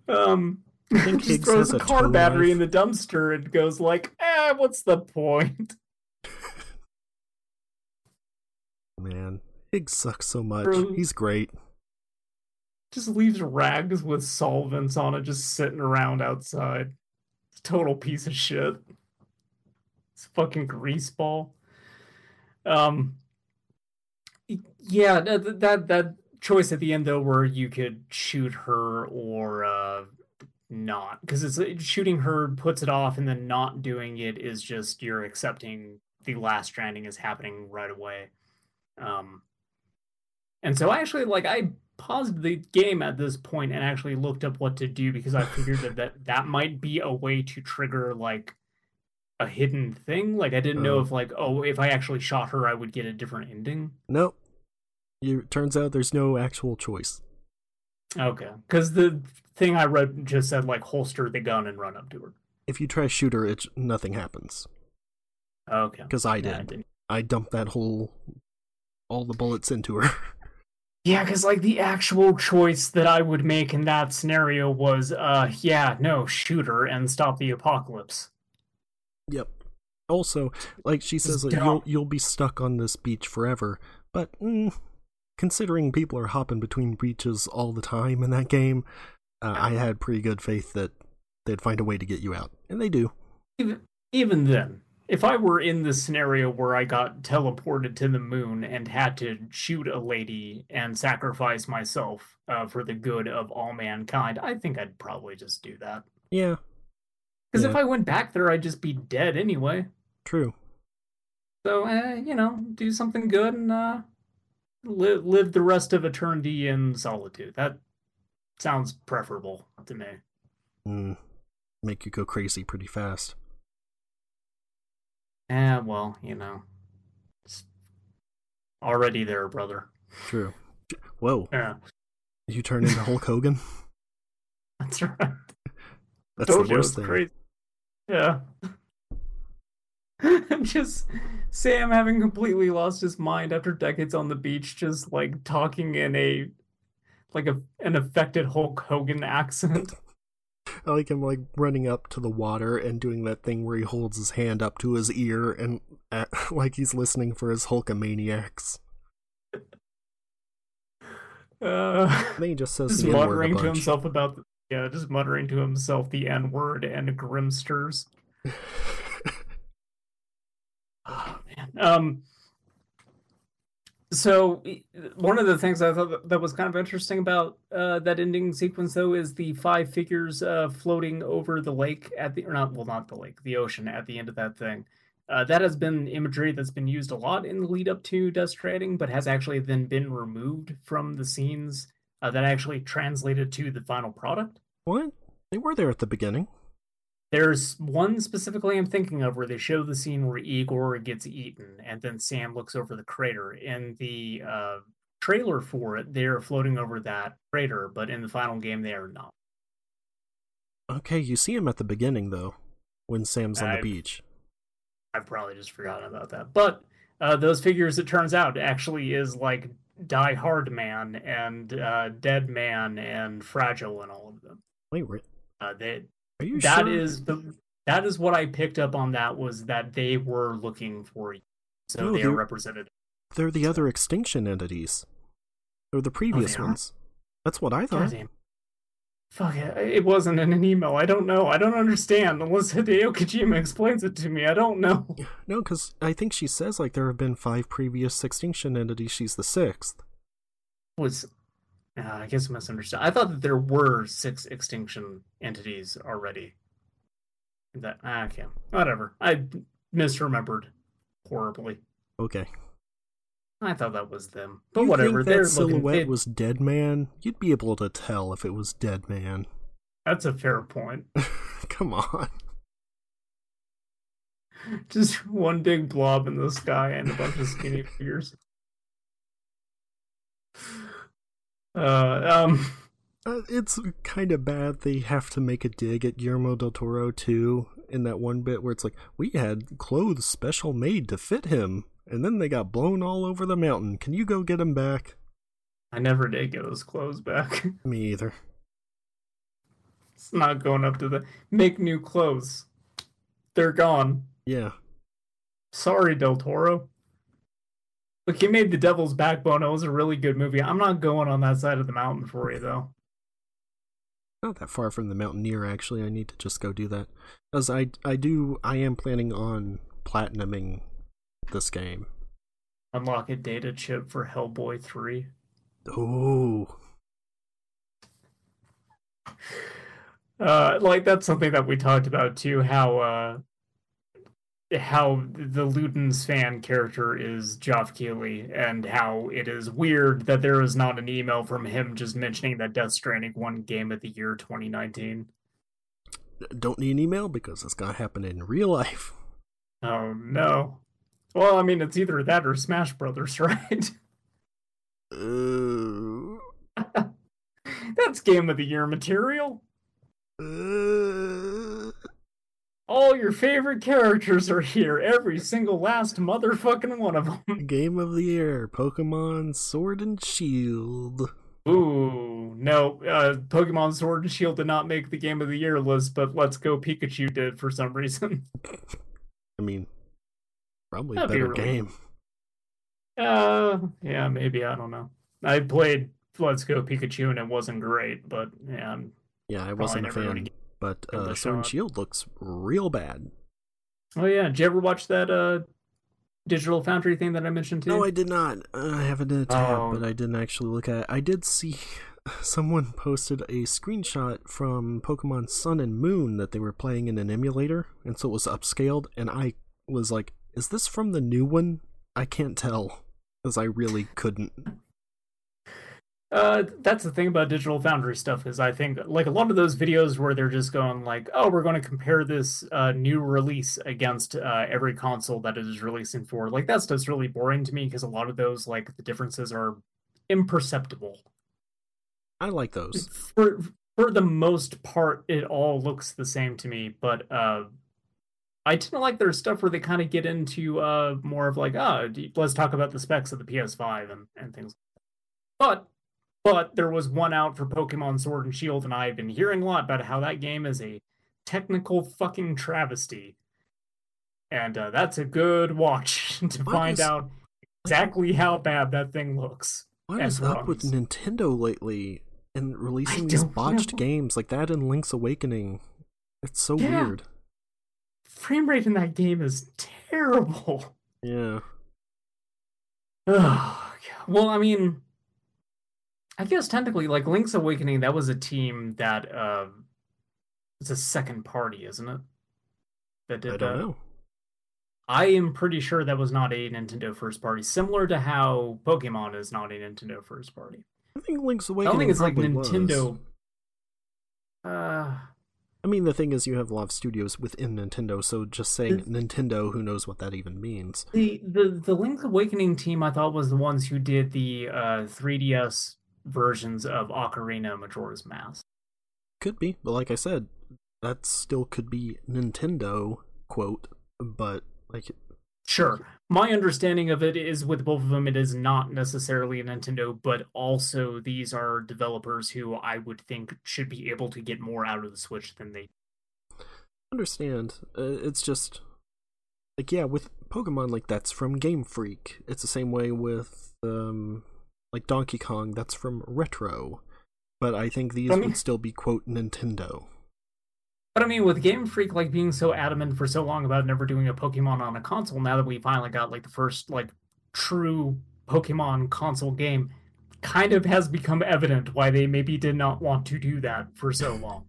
um, just throws a car battery knife. in the dumpster and goes like, "Eh, what's the point?" Man, Higgs sucks so much. Bro. He's great. Just leaves rags with solvents on it, just sitting around outside. Total piece of shit. It's a fucking greaseball. Um. Yeah, that that that choice at the end though, where you could shoot her or uh not, because it's shooting her puts it off, and then not doing it is just you're accepting the last stranding is happening right away. Um. And so I actually like I paused the game at this point and actually looked up what to do because I figured that that, that might be a way to trigger like a hidden thing. Like I didn't know Oh. if like oh if I actually shot her I would get a different ending. Nope. You turns out there's no actual choice. Okay, because the thing I read just said like holster the gun and run up to her. If you try to shoot her, it nothing happens. Okay, Because I did. didn't- I dumped that whole all the bullets into her. Yeah, because like the actual choice that I would make in that scenario was, uh, yeah, no, shoot her and stop the apocalypse. Yep. Also, like she says, like, you'll you'll be stuck on this beach forever. But mm, considering people are hopping between beaches all the time in that game, uh, I had pretty good faith that they'd find a way to get you out, and they do. Even, even then, if I were in the scenario where I got teleported to the moon and had to shoot a lady and sacrifice myself uh, for the good of all mankind, I think I'd probably just do that. Yeah, Because if I went back there, I'd just be dead anyway. true. So, uh, you know, do something good and uh, live live the rest of eternity in solitude. That sounds preferable to me. Mm, make you go crazy pretty fast. Eh, well, you know, it's already there, brother. True. Whoa, Yeah, you turn into Hulk Hogan? that's right. That's the worst thing. Crazy. Yeah. just Sam having completely lost his mind after decades on the beach, just like talking in a like a an affected Hulk Hogan accent. I like him like running up to the water and doing that thing where he holds his hand up to his ear and uh, like he's listening for his Hulkamaniacs. Uh, then he just says just the N word a muttering to himself about the, yeah, just muttering to himself the N word and Grimsters. Oh, man. Um. So one of the things I thought that- that was kind of interesting about uh, that ending sequence, though, is the five figures uh, floating over the lake at the or not well not the lake the ocean at the end of that thing. Uh, that has been imagery that's been used a lot in the lead up to Death Stranding, but has actually then been removed from the scenes uh, that actually translated to the final product. what? They were there at the beginning. There's one specifically I'm thinking of where they show the scene where Igor gets eaten and then Sam looks over the crater. In the uh, trailer for it, they're floating over that crater, but in the final game, they are not. Okay, you see him at the beginning though, when Sam's on the I've- beach. I've probably just forgotten about that. But uh, those figures, it turns out, actually is like Die Hard Man and uh, Dead Man and Fragile and all of them. Wait, re- Uh, they, are you That sure? is the that is what I picked up on. That was that they were looking for you, so No, they are represented. They're the other extinction entities. They're the oh, previous are? ones. That's what I thought. Goddamn. Fuck it! It wasn't in an email. I don't know. I don't understand unless Hideo Kojima explains it to me. I don't know. No, because I think she says like there have been five previous extinction entities. She's the sixth. Was uh, I guess I misunderstood. I thought that there were six extinction entities already. That ah, okay, whatever. I misremembered horribly. Okay. I thought that was them, but you whatever. Think that looking. silhouette they- was Dead Man. You'd be able to tell if it was Dead Man. That's a fair point. Come on. Just one big blob in the sky and a bunch of skinny figures. Uh, um, Uh, it's kind of bad they have to make a dig at Guillermo del Toro too. In that one bit where it's like we had clothes special made to fit him, and then they got blown all over the mountain. Can you go get him back? I never did get those clothes back. Me either. it's not going up to the make new clothes. They're gone. Yeah. Sorry, Del Toro. Look, he made The Devil's Backbone. It was a really good movie. I'm not going on that side of the mountain for you, though. Not that far from the Mountaineer, actually. I need to just go do that. Because I, I do, I am planning on platinuming this game. Unlock a data chip for Hellboy 3. Oh, Uh, like that's something that we talked about too. How uh, how the Ludens fan character is Geoff Keighley, and how it is weird that there is not an email from him just mentioning that Death Stranding won Game of the Year 2019. don't need an email because it's gonna happen in real life. Oh no. Well, I mean, it's either that or Smash Brothers, right? Uh, That's game of the year material. uh, All your favorite characters are here. Every single last motherfucking one of them. game of the year: Pokemon Sword and Shield. Ooh, no. Uh, Pokemon Sword and Shield did not make the game of the year list, but Let's Go Pikachu did for some reason. I mean, probably That'd be better really- game. Uh, yeah, maybe. I don't know. I played Let's Go Pikachu and it wasn't great, but yeah, I'm- Yeah, I wasn't a fan, but uh, Sword and. Shield looks real bad. Oh yeah, did you ever watch that uh Digital Foundry thing that I mentioned too? No, I did not. Uh, I have it in a tab, Oh. but I didn't actually look at it. I did see someone posted a screenshot from Pokemon Sun and Moon that they were playing in an emulator, and so it was upscaled, and I was like, is this from the new one? I can't tell, because I really couldn't. Uh, that's the thing about Digital Foundry stuff is I think like a lot of those videos where they're just going like, oh, we're going to compare this uh, new release against uh, every console that it is releasing for. Like that stuff's really boring to me because a lot of those like the differences are imperceptible. I like those. For for the most part, it all looks the same to me. But uh, I tend to like their stuff where they kind of get into uh more of like, ah, let's talk about the specs of the PS5 and and things. But but there was one out for Pokemon Sword and Shield, and I've been hearing a lot about how that game is a technical fucking travesty. And uh, that's a good watch to What find is- out exactly how bad that thing looks. What is up with. Nintendo lately and releasing these botched know. games like that in Link's Awakening? It's so Yeah. weird. Frame rate in that game is terrible. Yeah. Ugh. well, I mean, I guess technically, like Link's Awakening, that was a team that uh, it's a second party, isn't it? That did I don't that. know. I am pretty sure that was not a Nintendo first party, similar to how Pokemon is not a Nintendo first party. I think Link's Awakening. I don't think it's like was. Nintendo. Uh, I mean, the thing is, you have a lot of studios within Nintendo, so just saying Nintendo, who knows what that even means? the the the Link's Awakening team, I thought was the ones who did the uh 3DS versions of Ocarina of Majora's Mask. Could be, but like I said, that still could be Nintendo, quote, but, like, Sure. My understanding of it is with both of them, it is not necessarily a Nintendo, but also these are developers who I would think should be able to get more out of the Switch than they. understand. Uh, it's just, like, yeah, with Pokemon, like, that's from Game Freak. It's the same way with, um, like, Donkey Kong, that's from Retro. But I think these I mean- would still be, quote, Nintendo. But I mean, with Game Freak like being so adamant for so long about never doing a Pokemon on a console, now that we finally got like the first like true Pokemon console game, kind of has become evident why they maybe did not want to do that for so long.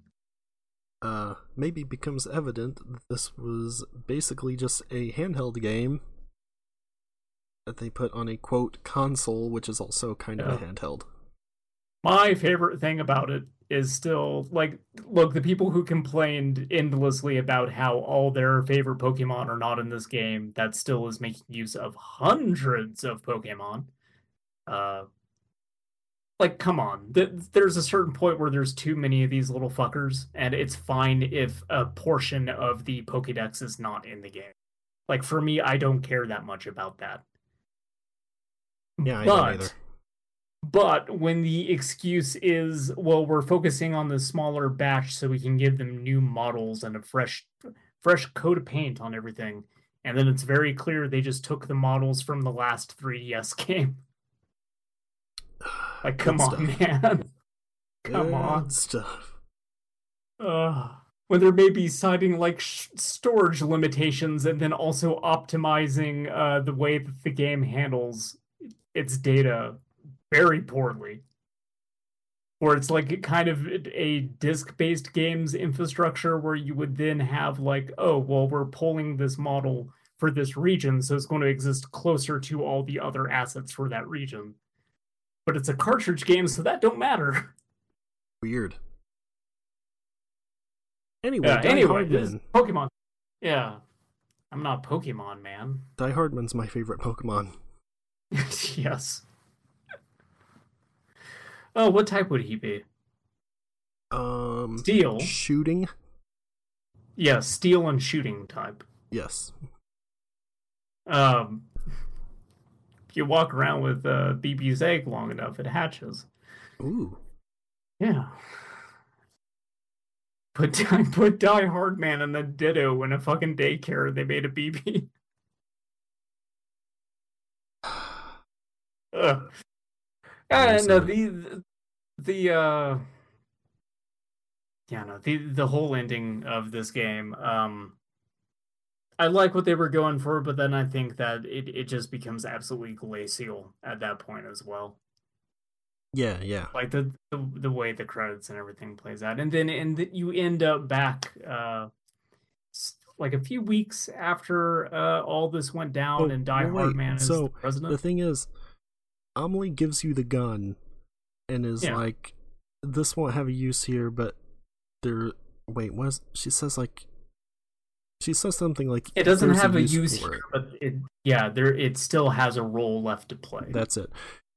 uh, maybe becomes evident that this was basically just a handheld game that they put on a quote console, which is also kind of a handheld. My favorite thing about it is still like look, the people who complained endlessly about how all their favorite Pokemon are not in this game, that still is making use of hundreds of Pokemon. Uh like come on. Th- there's a certain point where there's too many of these little fuckers and it's fine if a portion of the Pokédex is not in the game. Like for me, I don't care that much about that. Yeah, I but, but when the excuse is, well, we're focusing on the smaller batch so we can give them new models and a fresh fresh coat of paint on everything, and then it's very clear they just took the models from the last 3DS game. Like, come Good on, stuff. man. come Good on. stuff. Ugh. when there may be citing like sh- storage limitations and then also optimizing uh, the way that the game handles its data very poorly. Or it's like kind of a disk based games infrastructure where you would then have, like, oh, well, we're pulling this model for this region, so it's going to exist closer to all the other assets for that region. But it's a cartridge game, so that don't matter. Weird. Anyway, Die anyway, this. Pokemon. Yeah. I'm not Pokemon, man. Die Hardman's my favorite Pokemon. yes. Oh, what type would he be? Um, Steel. shooting. Yeah, steel and shooting type. Yes. Um, you walk around with uh, BB's egg long enough, it hatches. Ooh. Yeah. Put put Die Hard Man and the Ditto in a fucking daycare. They made a BB. Ugh. And uh, the the uh yeah no the the whole ending of this game um I like what they were going for, but then I think that it, it just becomes absolutely glacial at that point as well. Yeah, yeah. Like the, the the way the credits and everything plays out, and then and the, you end up back uh like a few weeks after uh all this went down, Oh, and Die Hard Man is so the president. The thing is, Amelie gives you the gun and is Yeah. like, "This won't have a use here," but there. Wait, what? Is, she says like. She says something like it doesn't have a use for here, it." but it yeah, there it still has a role left to play. That's it.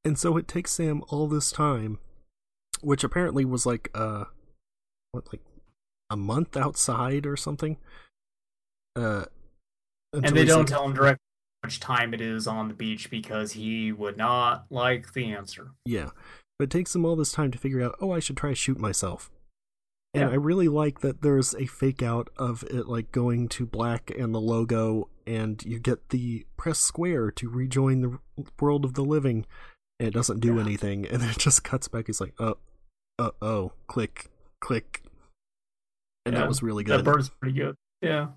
And so it takes Sam all this time, which apparently was like uh what like a month outside or something. Uh and they don't like- tell him directly much time it is on the beach because he would not like the answer. Yeah. But it takes him all this time to figure out, oh, I should try to shoot myself. And Yeah. I really like that there's a fake out of it like going to black and the logo and you get the press square to rejoin the world of the living and it doesn't do Yeah. anything and then it just cuts back he's like oh uh oh click click and Yeah, that was really good. That bird's pretty good. Yeah.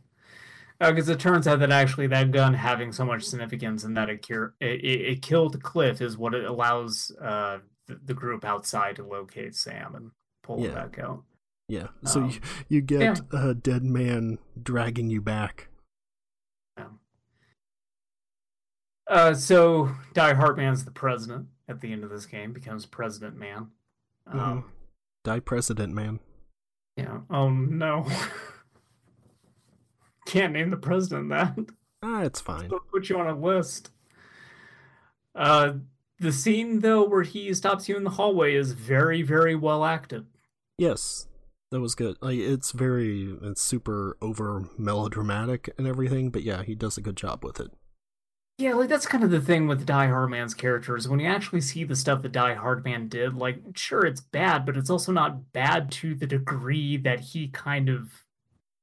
Because it turns out that actually that gun having so much significance and that it, cure, it, it, killed Cliff is what it allows uh, the, the group outside to locate Sam and pull Yeah. him back out. yeah so Um, you, you get yeah. a dead man dragging you back Yeah. Uh, so Die Hard Man's the president at the end of this game, becomes President Man. Um, Mhm. die president man Yeah. Oh no. Can't name the president that. ah it's fine They'll put you on a list. Uh, the scene though where he stops you in the hallway is very, very well acted. Yes, that was good. Like it's very it's super over melodramatic and everything, but yeah, he does a good job with it. Yeah, like that's kind of the thing with Die Hard Man's characters. When you actually see the stuff that Die Hard Man did, like sure it's bad, but it's also not bad to the degree that he kind of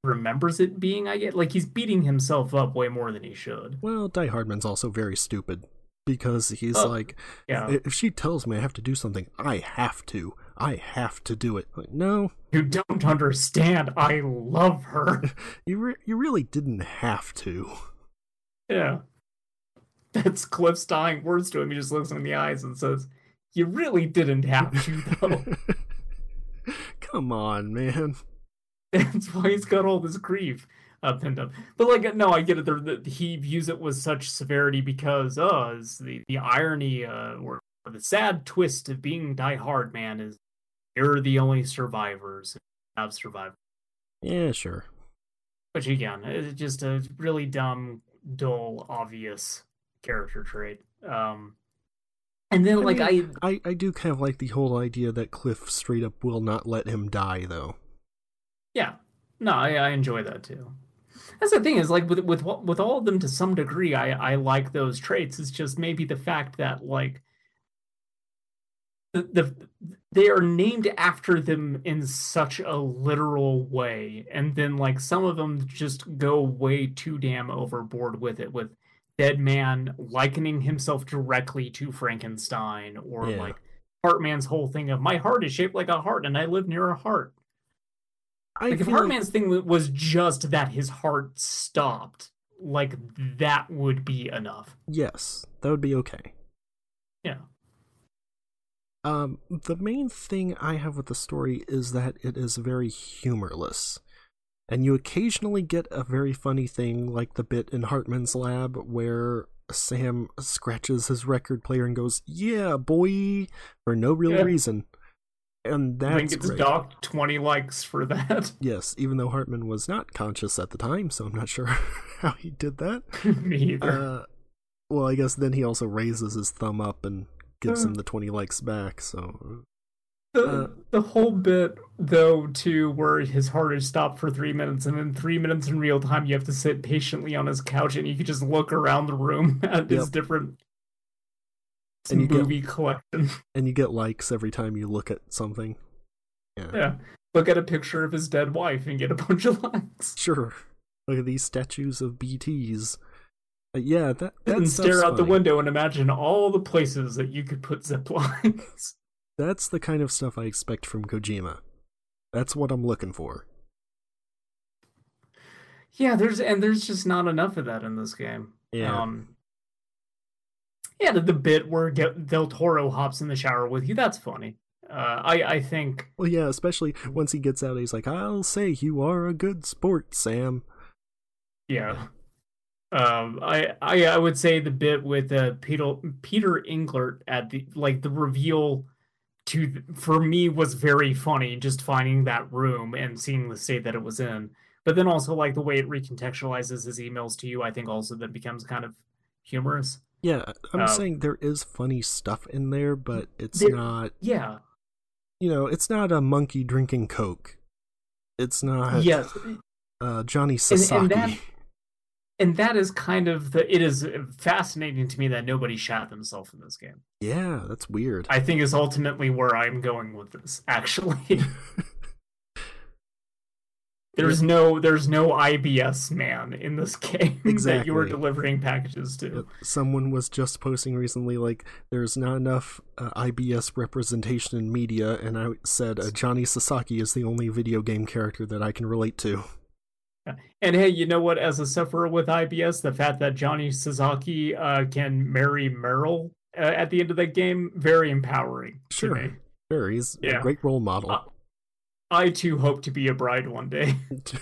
remembers it being. I get like he's beating himself up way more than he should. Well, Die Hardman's also very stupid because he's Oh, like, Yeah, if she tells me I have to do something, I have to. I have to do it. Like, no, you don't understand. I love her. you re- you really didn't have to. Yeah. That's Cliff's dying words to him. He just looks him in the eyes and says, You really didn't have to, though. Come on, man. That's why he's got all this grief uh, pinned up. But, like, no, I get it. There, that he views it with such severity because, uh, it's the, the irony uh, or, or the sad twist of being Die Hard Man is you're the only survivors who have survived. Yeah, sure. Which, again, is just a really dumb, dull, obvious character trait. Um, and then, I like, mean, I I I do kind of like the whole idea that Cliff straight up will not let him die, though. Yeah, no, I, I enjoy that too. That's the thing is like with with with all of them to some degree, I I like those traits. It's just maybe the fact that like the, the they are named after them in such a literal way, and then like some of them just go way too damn overboard with it. With Dead Man likening himself directly to Frankenstein, or Yeah. like Heartman's whole thing of my heart is shaped like a heart, and I live near a heart. I Like if feel Heartman's thing was just that his heart stopped, like that would be enough. yes, that would be okay. Yeah. Um, the main thing I have with the story is that it is very humorless. And you occasionally get a very funny thing like the bit in Heartman's lab where Sam scratches his record player and goes, Yeah, boy, for no real Yeah. reason. And that's I think it's great. docked 20 likes for that. Yes, even though Heartman was not conscious at the time, so I'm not sure how he did that. Me either. Uh, well, I guess then he also raises his thumb up and gives Uh. him the 20 likes back, so The, Uh, the whole bit though too where his heart is stopped for three minutes and then three minutes in real time you have to sit patiently on his couch and you can just look around the room at his different And you get- movie collection. And you get likes every time you look at something. Yeah. yeah. Look at a picture of his dead wife and get a bunch of likes. Sure. Look at these statues of BTs. Uh, yeah, that that and stare out the window and imagine all the places that you could put zip lines. That's the kind of stuff I expect from Kojima. That's what I'm looking for. yeah, there's and there's just not enough of that in this game. Yeah. Um, yeah, the, the bit where Del Toro hops in the shower with you, that's funny. Uh, I I think Well, yeah, especially once he gets out, he's like, "I'll say you are a good sport, Sam." yeah. Um, I, I I would say the bit with uh, Peter Peter Englert at the like the reveal to for me was very funny just finding that room and seeing the state that it was in. But then also like the way it recontextualizes his emails to you, I think also that becomes kind of humorous. Yeah, I'm Uh, saying there is funny stuff in there, but it's There- not. Yeah. You know, it's not a monkey drinking coke. It's not. yes. Uh, Johnny and Sasaki. that- and that is kind of the it is fascinating to me that nobody shot themselves in this game Yeah, that's weird. i think is ultimately where i'm going with this actually there's no there's no ibs man in this game that you are delivering packages to Someone was just posting recently, like, there's not enough uh, IBS representation in media, and I said uh, Johnny Sasaki is the only video game character that I can relate to. and hey you know what as a sufferer with ibs the fact that johnny sasaki uh, can marry meryl uh, at the end of that game very empowering Sure. Sure, he's Yeah. a great role model. I too hope to be a bride one day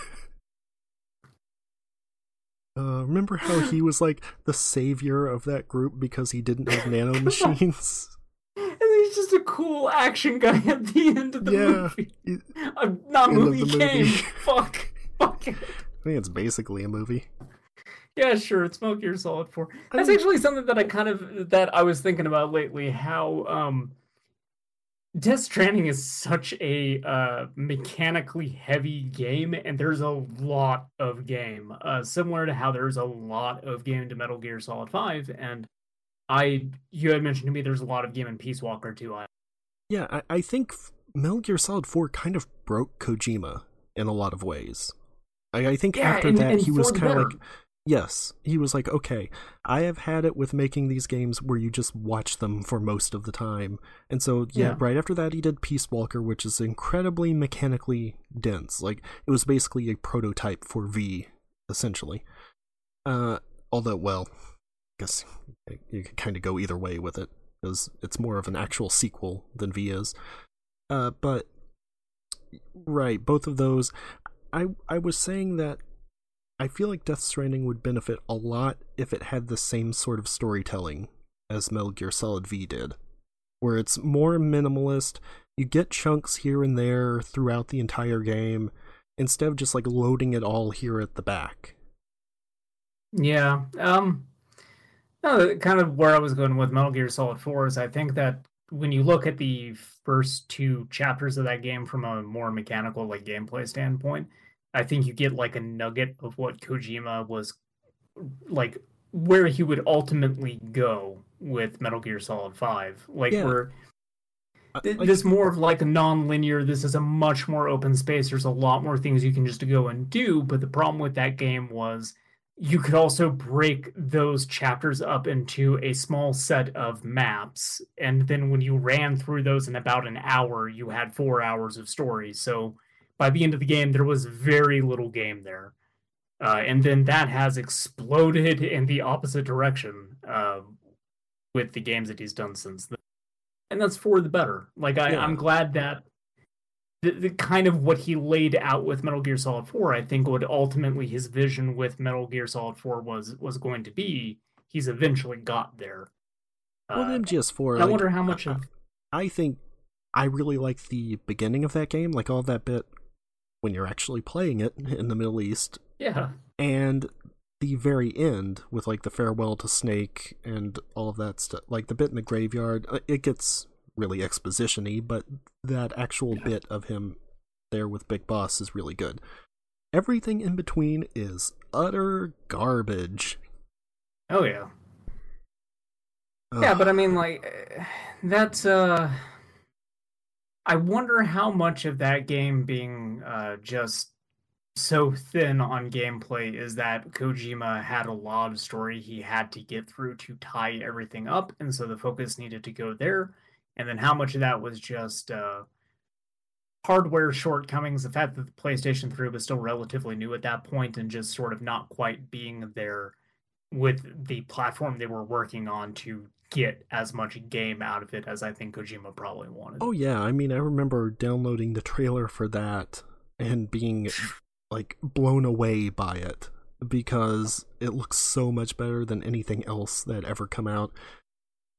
Uh, remember how he was like the savior of that group because he didn't have nano machines? And he's just a cool action guy at the end of the Yeah. movie. He- Uh, not movie game. movie. Fuck. Fuck it. I think it's basically a movie. Yeah, sure. It's Metal Gear Solid 4. That's actually something that I kind of that I was thinking about lately. How um, Death Stranding is such a uh, mechanically heavy game, and there's a lot of game. Uh, similar to how there's a lot of game to Metal Gear Solid 5, and I you had mentioned to me there's a lot of game in Peace Walker too. I Yeah, I, I think Metal Gear Solid 4 kind of broke Kojima in a lot of ways. I, I think Yeah, after and- that, and he was kind of like, yes, he was like, okay, I have had it with making these games where you just watch them for most of the time. And so, yeah, Yeah. right after that, he did Peace Walker, which is incredibly mechanically dense. Like, it was basically a prototype for V, essentially. Uh, although, well, I guess you could kind of go either way with it, because it's more of an actual sequel than V is. Uh, but right, both of those. I I was saying that I feel like Death Stranding would benefit a lot if it had the same sort of storytelling as Metal Gear Solid V did, where it's more minimalist. You get chunks here and there throughout the entire game instead of just like loading it all here at the back. Yeah. Um no, kind of where I was going with Metal Gear Solid 4 is I think that when you look at the first two chapters of that game from a more mechanical like gameplay standpoint, I think you get like a nugget of what Kojima was like where he would ultimately go with Metal Gear Solid 5. Like Yeah. where I- th- like- this more of like a non-linear this is a much more open space there's a lot more things you can just go and do but the problem with that game was you could also break those chapters up into a small set of maps and then when you ran through those in about an hour you had four hours of story so by the end of the game there was very little game there uh, and then that has exploded in the opposite direction uh, with the games that he's done since then and that's for the better like I, Yeah. i'm glad that the, the kind of what he laid out with Metal Gear Solid 4, I think what ultimately his vision with Metal Gear Solid 4 was was going to be, he's eventually got there. Well, Uh, MGS4. and I like, wonder how much of I think I really like the beginning of that game, like all that bit when you're actually playing it in the Middle East, yeah, and the very end with like the farewell to Snake and all of that stuff, like the bit in the graveyard. uh, It gets really exposition-y, but that actual Yeah. bit of him there with Big Boss is really good. Everything in between is utter garbage. Oh yeah. Yeah, but I mean, like, eh, that's uh. I wonder how much of that game being uh just so thin on gameplay is that Kojima had a lot of story he had to get through to tie everything up, and so the focus needed to go there. And then how much of that was just uh hardware shortcomings, the fact that the PlayStation 3 was still relatively new at that point and just sort of not quite being there with the platform they were working on to get as much game out of it as I think Kojima probably wanted. Oh yeah, I mean I remember downloading the trailer for that and being like blown away by it because it looks so much better than anything else that ever come out.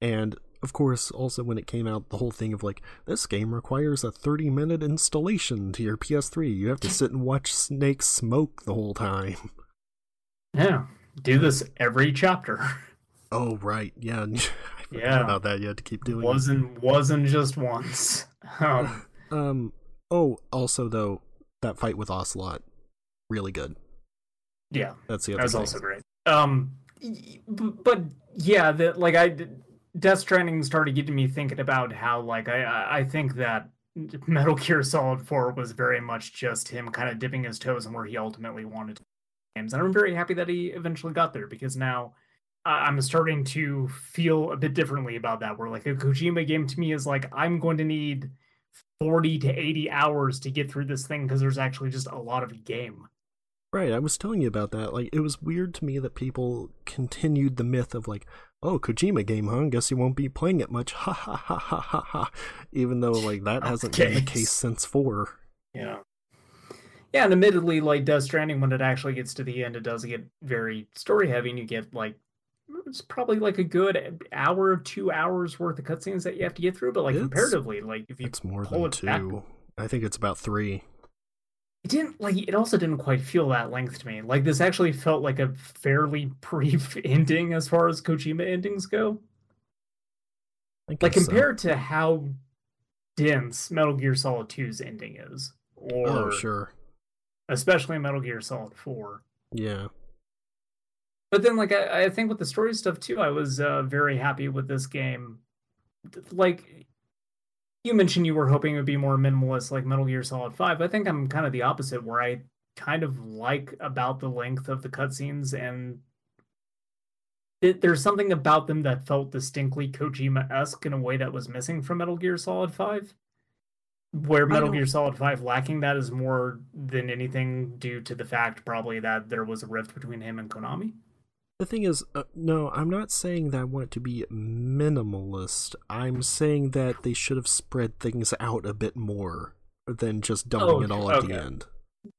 And of course, also when it came out, the whole thing of like, this game requires a 30 minute installation to your PS3. You have to sit and watch Snake smoke the whole time. Yeah, do this every chapter. Oh, right. Yeah. I forgot Yeah. about that. You had to keep doing it. wasn't wasn't just once. Um, Um, oh, also, though, that fight with Ocelot, really good. yeah, That's the other that was thing. also great. Um, but yeah, that like I Death Stranding started getting me thinking about how like I I think that Metal Gear Solid Four was very much just him kind of dipping his toes in where he ultimately wanted to games, and I'm very happy that he eventually got there because now I'm starting to feel a bit differently about that. Where like a Kojima game to me is like I'm going to need 40 to 80 hours to get through this thing because there's actually just a lot of game. Right, I was telling you about that. Like, it was weird to me that people continued the myth of like, oh, Kojima game, huh? Guess you won't be playing it much. Ha ha ha ha ha ha. Even though like that hasn't been the case. case since four. Yeah. Yeah, and admittedly, like Death Stranding, when it actually gets to the end, it does get very story heavy, and you get like it's probably like a good hour, two hours worth of cutscenes that you have to get through. But like It's- comparatively, like if you It's more than it back- two. I think it's about three. it didn't like it also didn't quite feel that length to me. Like this actually felt like a fairly brief ending as far as Kojima endings go. Like guess so. compared to how dense Metal Gear Solid 2's ending is, oh, or Oh, sure. especially Metal Gear Solid 4. Yeah. But then, like, I, I think with the story stuff too, I was uh, very happy with this game. Like, you mentioned you were hoping it would be more minimalist, like Metal Gear Solid 5. I think I'm kind of the opposite, where I kind of like about the length of the cutscenes, and it, there's something about them that felt distinctly Kojima esque in a way that was missing from Metal Gear Solid 5. Where Metal Gear Solid 5 lacking that is more than anything due to the fact, probably, that there was a rift between him and Konami. The thing is, uh, no, I'm not saying that I want it to be minimalist. I'm saying that they should have spread things out a bit more than just dumping Oh, it all at okay. the end.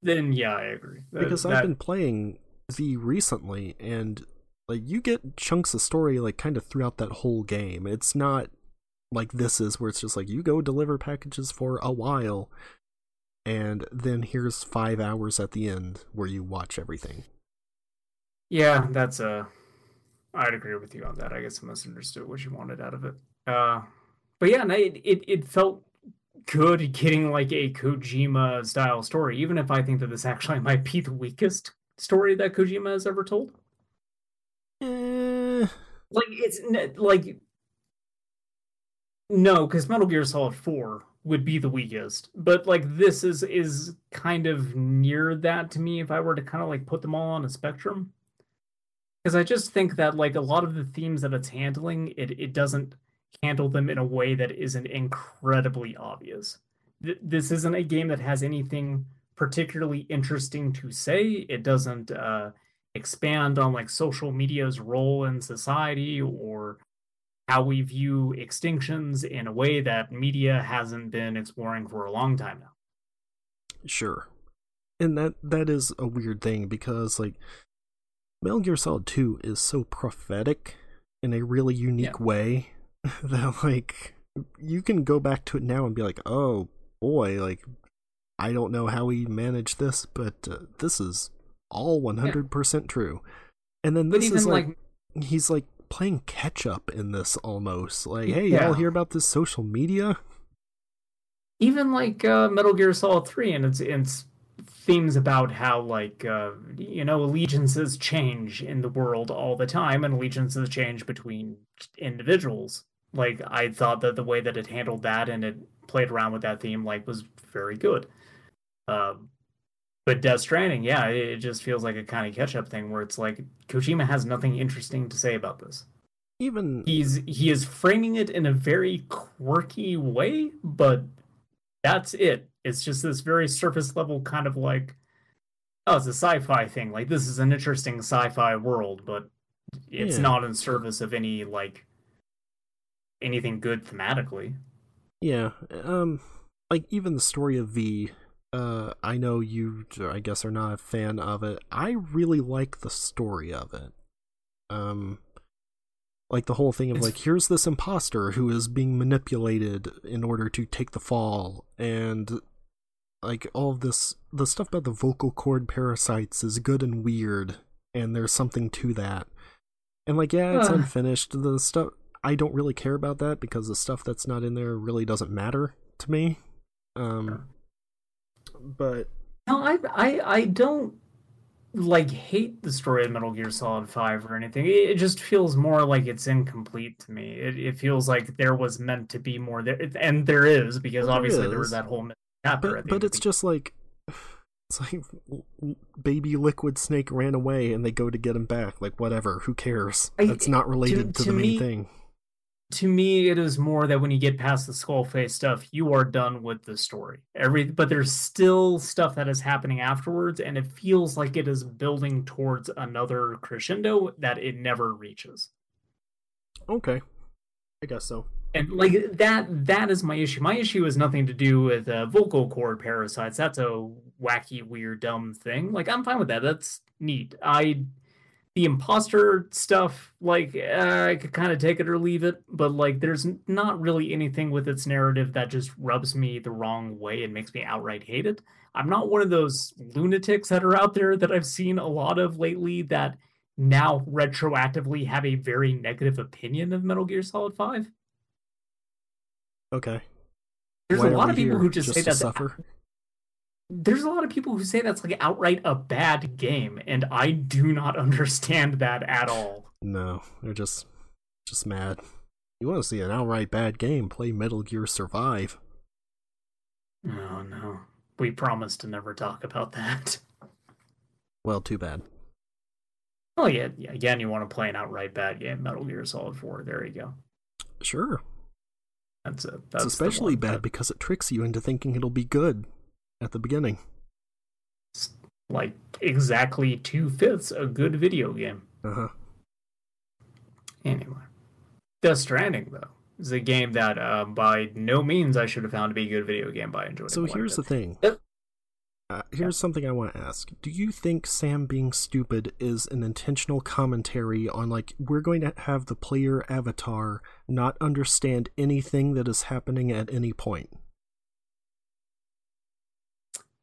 Then yeah, I agree. That- because that- I've been playing V recently, and like you get chunks of story like kind of throughout that whole game. It's not like this is where it's just like you go deliver packages for a while, and then here's five hours at the end where you watch everything. Yeah, that's uh I'd agree with you on that. I guess I misunderstood what you wanted out of it. Uh, but yeah, it, it it felt good getting like a Kojima style story, even if I think that this actually might be the weakest story that Kojima has ever told. Eh, Like it's like no, because Metal Gear Solid Four would be the weakest, but like this is is kind of near that to me if I were to kind of like put them all on a spectrum. Because I just think that like a lot of the themes that it's handling, it it doesn't handle them in a way that isn't incredibly obvious. Th- this isn't a game that has anything particularly interesting to say. It doesn't uh, expand on like social media's role in society or how we view extinctions in a way that media hasn't been exploring for a long time now. sure, and that that is a weird thing because like Metal Gear Solid Two is so prophetic in a really unique way that like you can go back to it now and be like, oh boy, like I don't know how he managed this, but uh, this is all one hundred percent true. And then this is like, like he's like playing catch up in this almost. Like, hey, Yeah. y'all hear about this social media? even like uh, Metal Gear Solid 3 and its its themes about how like uh, you know allegiances change in the world all the time and allegiances change between individuals. Like I thought that the way that it handled that and it played around with that theme like was very good. Um, but Death Stranding, yeah, it it just feels like a kind of catch up thing where it's like Kojima has nothing interesting to say about this Even he's he is framing it in a very quirky way but that's it it's just this very surface level kind of like oh it's a sci-fi thing like this is an interesting sci-fi world but it's Yeah. not in service of any like anything good thematically yeah, um, like even the story of V. Uh, I know you, I guess, are not a fan of it. I really like the story of it. Um, like the whole thing of It's- like, here's this imposter who is being manipulated in order to take the fall, and like all of this, the stuff about the vocal cord parasites is good and weird, and there's something to that. And like, yeah, it's unfinished. The stuff I don't really care about that because the stuff that's not in there really doesn't matter to me. Um, but no i i i don't like hate the story of metal gear solid 5 or anything it just feels more like it's incomplete to me it, it feels like there was meant to be more there and there is because obviously there was that whole chapter but but it's just like it's like baby liquid snake ran away and they go to get him back. Like whatever who cares? I- that's not related to, to the main thing. to me it is more that when you get past the skull face stuff you are done with the story. Every but there's still stuff that is happening afterwards and it feels like it is building towards another crescendo that it never reaches. Okay. I guess so and like that that is my issue. My issue has nothing to do with uh, vocal cord parasites. That's a wacky weird dumb thing. Like i'm fine with that. That's neat. I the imposter stuff like uh, i could kind of take it or leave it but like there's not really anything with its narrative that just rubs me the wrong way and makes me outright hate it. I'm not one of those lunatics that are out there that i've seen a lot of lately that now retroactively have a very negative opinion of metal gear solid 5 okay. There's Why a lot of people who just, say to that's suffer? There's a lot of people who say that's like outright a bad game and i do not understand that at all. No they're just just mad. You want to see an outright bad game play metal gear survive. Oh no. We promised to never talk about that. Well too bad. Oh yeah, yeah again you want to play an outright bad game metal gear solid 4 there you go. Sure that's it that's the especially bad that- because it tricks you into thinking it'll be good at the beginning it's like exactly two-fifths a good video game uh-huh Anyway, Death Stranding though is a game that uh, by no means I should have found to be a good video game. But I enjoyed. it So here's the thing. Uh, here's something I want to ask. Do you think Sam being stupid is an intentional commentary on, like, we're going to have the player avatar not understand anything that is happening at any point?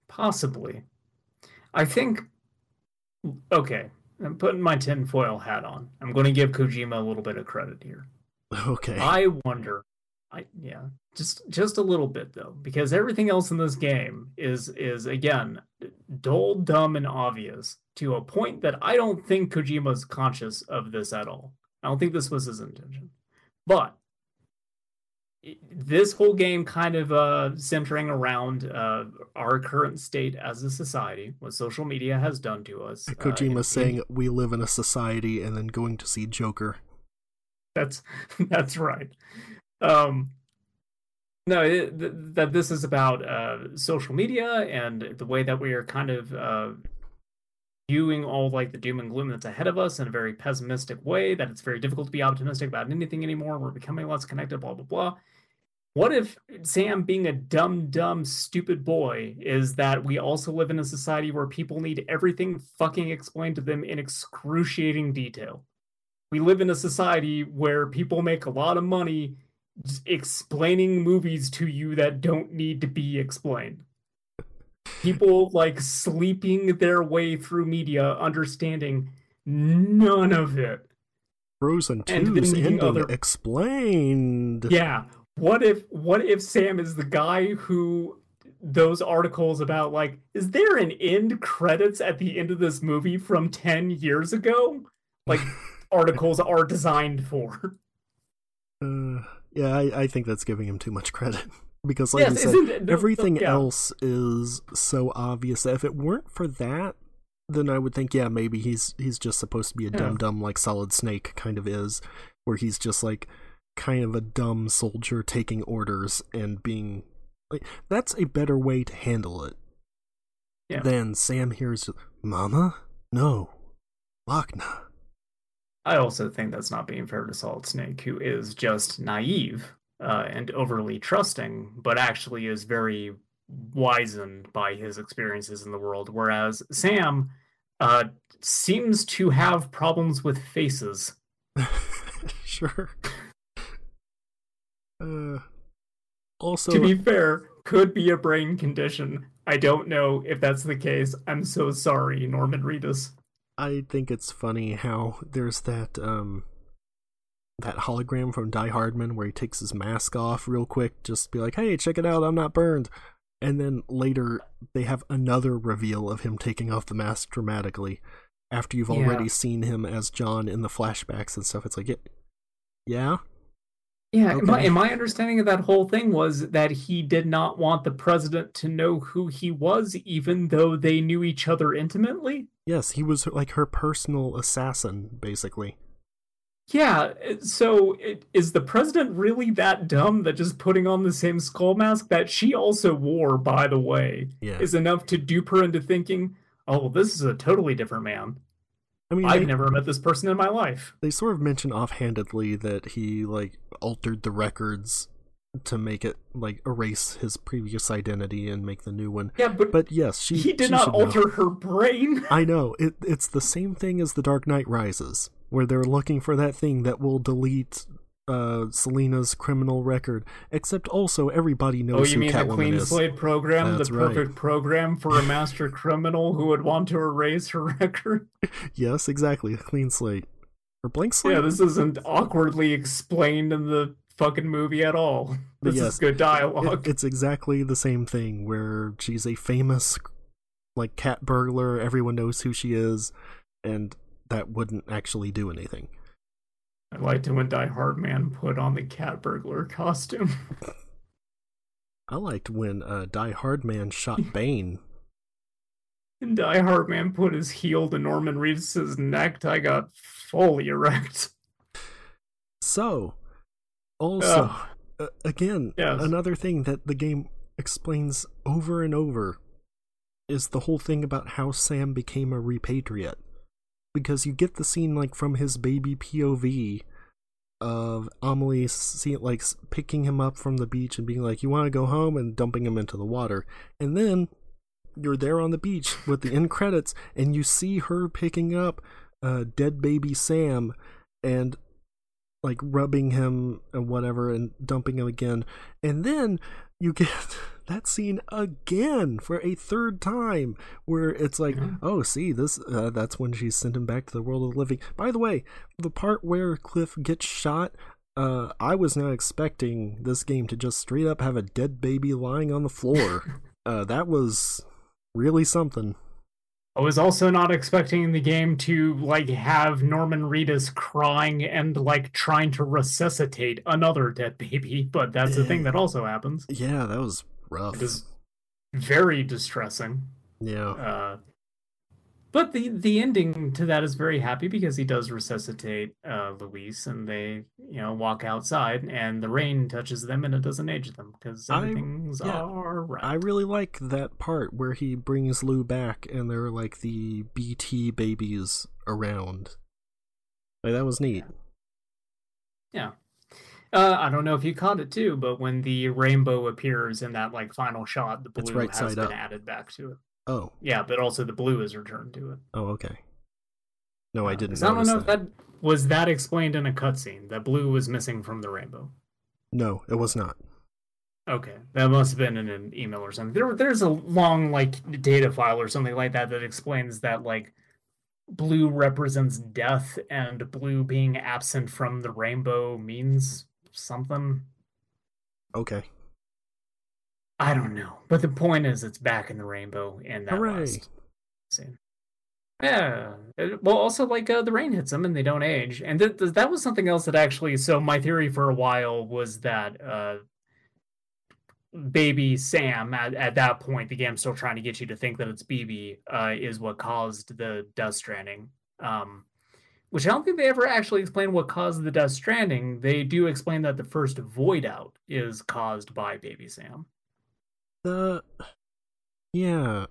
Possibly. I think. Okay, I'm putting my tinfoil hat on. I'm going to give Kojima a little bit of credit here. Okay. I wonder. I yeah, just just a little bit though, because everything else in this game is is again dull, dumb, and obvious to a point that I don't think Kojima's conscious of this at all. I don't think this was his intention, but this whole game kind of uh, centering around uh, our current state as a society, what social media has done to us. uh, Kojima's in- in- saying we live in a society and then going to see Joker. That's that's right. Um, no, it, th- that this is about uh, social media and the way that we are kind of uh, viewing all like the doom and gloom that's ahead of us in a very pessimistic way. That it's very difficult to be optimistic about anything anymore. We're becoming less connected. Blah blah blah. What if Sam, being a dumb, dumb, stupid boy, is that we also live in a society where people need everything fucking explained to them in excruciating detail? we live in a society where people make a lot of money explaining movies to you that don't need to be explained. People like sleeping their way through media, understanding none of it. Frozen And 2's then the ending other- explained. Yeah. What if what if Sam is the guy who those articles about like is there an end credits at the end of this movie from 10 years ago? Like articles are designed for. Uh, yeah, I, I think that's giving him too much credit because, like Yes, you said? No, everything yeah. else is so obvious that if it weren't for that, then I would think, yeah, maybe he's he's just supposed to be a Yeah. dumb dumb like Solid Snake kind of is, where he's just like kind of a dumb soldier taking orders and being like that's a better way to handle it Yeah. than Sam hears, "Mama, no, Lockne." I also think that's not being fair to Solid Snake, who is just naive uh, and overly trusting, but actually is very wizened by his experiences in the world. Whereas Sam uh, seems to have problems with faces. sure. Uh, also, to be fair, could be a brain condition. I don't know if that's the case. I'm so sorry, Norman Reedus. I think it's funny how there's that um that hologram from Die Hardman where he takes his mask off real quick, just be like, "Hey, check it out, I'm not burned." And then later they have another reveal of him taking off the mask dramatically after you've Yeah. already seen him as John in the flashbacks and stuff. It's like, yeah, yeah, Yeah, and my, and my understanding of that whole thing was that he did not want the president to know who he was, even though they knew each other intimately. yes, he was like her personal assassin, basically. Yeah, so it, is the president really that dumb that just putting on the same skull mask that she also wore, by the way, Yeah, is enough to dupe her into thinking, oh, well, this is a totally different man. I mean, I've they, never met this person in my life. they sort of mention offhandedly that he like altered the records to make it like erase his previous identity and make the new one. Yeah, but, But yes, she he did she not should know. alter her brain. I know it. It's the same thing as the Dark Knight Rises, where they're looking for that thing that will delete uh Selina's criminal record. Except also everybody knows. Oh, you mean the Catwoman clean is. slate program, That's the right. perfect program for a master criminal who would want to erase her record? Yes, exactly. A clean slate or blank slate. Yeah, this isn't awkwardly explained in the fucking movie at all. This yes, is good It- dialogue. it's exactly the same thing where she's a famous like cat burglar. Everyone knows who she is, and that wouldn't actually do anything. I liked it when Die Hard Man put on the cat burglar costume. I liked when uh, Die Hard Man shot Bane. and Die Hard Man put his heel to Norman Reedus' neck. I got fully erect. So, also, Ugh. uh, again, Yes. another thing that the game explains over and over is the whole thing about how Sam became a repatriate. Because you get the scene like from his baby POV of Amelie see, like picking him up from the beach and being like, "You want to go home?" and dumping him into the water, and then you're there on the beach with the end credits, and you see her picking up uh, dead baby Sam and like rubbing him and whatever and dumping him again. And then you get that scene again for a third time where it's like, Yeah. oh, see, this uh, that's when she sent him back to the world of the living. By the way, the part where Cliff gets shot, uh, I was not expecting this game to just straight up have a dead baby lying on the floor. uh, that was really something. I was also not expecting the game to like have Norman Reedus crying and like trying to resuscitate another dead baby, but that's a thing that also happens. Yeah, that was rough. It is very distressing. Yeah. Uh, but the the ending to that is very happy because he does resuscitate uh, Luis, and they you know walk outside, and the rain touches them, and it doesn't age them because I- everything's yeah, all right. I really like that part where he brings Lou back and they're like the BT babies around. Like that was neat. Yeah. Uh, I don't know if you caught it too, but when the rainbow appears in that like final shot, the It's blue right has side been up. added back to it. Oh, Yeah, but also the blue is returned to it. oh, okay. No, I Uh, didn't 'cause I don't notice know that. if that was that explained in a cutscene. That blue was missing from the rainbow. No, it was not. Okay, that must have been in an email or something. There, there's a long like data file or something like that that explains that like blue represents death and blue being absent from the rainbow means something. Okay. I don't know. But the point is it's back in the rainbow and that Hooray. last scene. Yeah. Uh, Well, also like uh, the rain hits them and they don't age, and th- th- that was something else that actually. So my theory for a while was that uh, baby Sam at, at that point, the game's still trying to get you to think that it's BB, uh, is what caused the dust Stranding. Um, which I don't think they ever actually explain what caused the Death Stranding. They do explain that the first void out is caused by baby Sam. The yeah,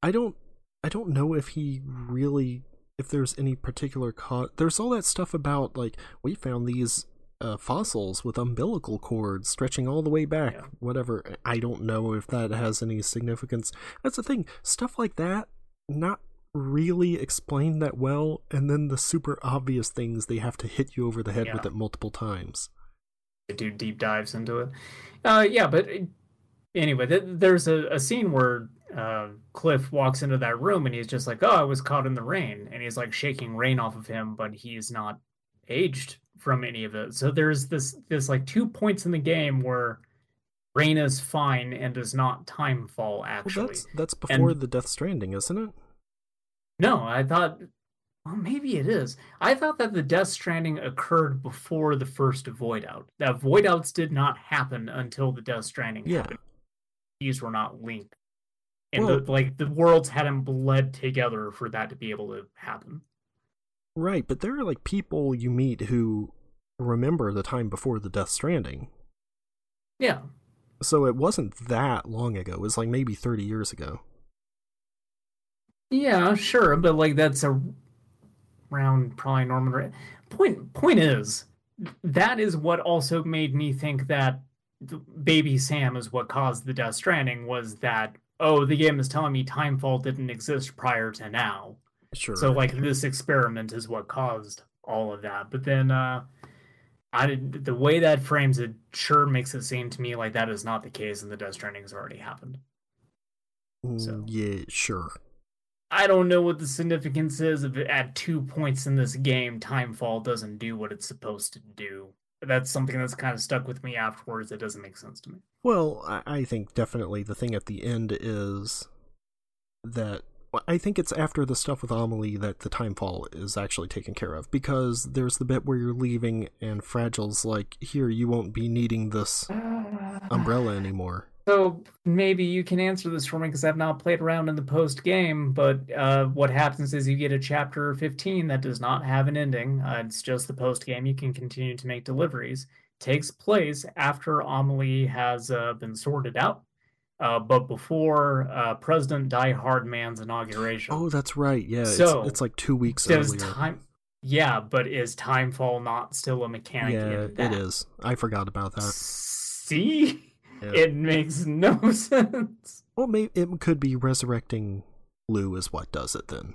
I don't I don't know if he really if there's any particular cause. There's all that stuff about like we found these uh, fossils with umbilical cords stretching all the way back. Yeah. Whatever. I don't know if that has any significance. That's the thing. Stuff like that not really explained that well, and then the super obvious things they have to hit you over the head with it multiple times. They do deep dives into it. Uh, yeah, but anyway, th- there's a, a scene where uh, Cliff walks into that room and he's just like, "Oh, I was caught in the rain," and he's like shaking rain off of him, but he's not aged from any of it. So there's this this like two points in the game where rain is fine and does not time fall. Well, Actually, that's that's before And- the Death Stranding, isn't it? No, I thought. Well, maybe it is. I thought that the Death Stranding occurred before the first Void Out. That Void Outs did not happen until the Death Stranding Yeah. happened. These were not linked. And Well- the, like the worlds hadn't bled together for that to be able to happen. Right, but there are like people you meet who remember the time before the Death Stranding. Yeah. So it wasn't that long ago. It was like maybe 30 years ago. Yeah, sure, but like that's a round probably Norman. Ra- Point point is that is what also made me think that baby Sam is what caused the Death Stranding was that oh the game is telling me Timefall didn't exist prior to now. Sure. So like this experiment is what caused all of that. But then uh I did the way that frames it sure makes it seem to me like that is not the case and the Death Stranding has already happened. So- Yeah, sure. I don't know what the significance is of it at two points in this game, Timefall doesn't do what it's supposed to do. That's something that's kind of stuck with me afterwards. It doesn't make sense to me. Well, I, I think definitely the thing at the end is that I think it's after the stuff with Amelie that the timefall is actually taken care of because there's the bit where you're leaving and Fragile's like, "Here, you won't be needing this umbrella anymore." So maybe you can answer this for me because I've not played around in the post game. But uh, what happens is you get a chapter 15 that does not have an ending. Uh, it's just the post game. You can continue to make deliveries. Takes place after Amelie has uh, been sorted out, uh, but before uh, President Die Hard Man's inauguration. Oh, that's right. Yeah, So, it's, it's like two weeks Does earlier. time? Yeah, but is Timefall not still a mechanic? yeah, it. I forgot about that. See, Yeah. it makes no sense. Well, maybe it could be resurrecting Lou is what does it then.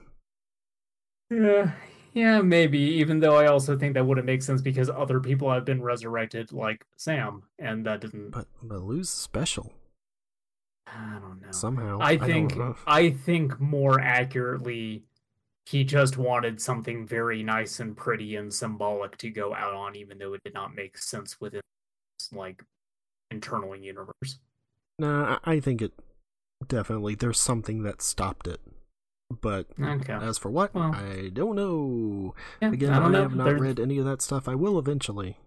Yeah, yeah, maybe. Even though I also think that wouldn't make sense because other people have been resurrected, like Sam, and that didn't. But but Lou's special I don't know. somehow. I think know. I think more accurately, he just wanted something very nice and pretty and symbolic to go out on, even though it did not make sense within his, like internal universe. Nah, I think it definitely there's something that stopped it. But Okay. as for what, Well. I don't know. Yeah, Again, I I, know. have not read any of that stuff. I will eventually.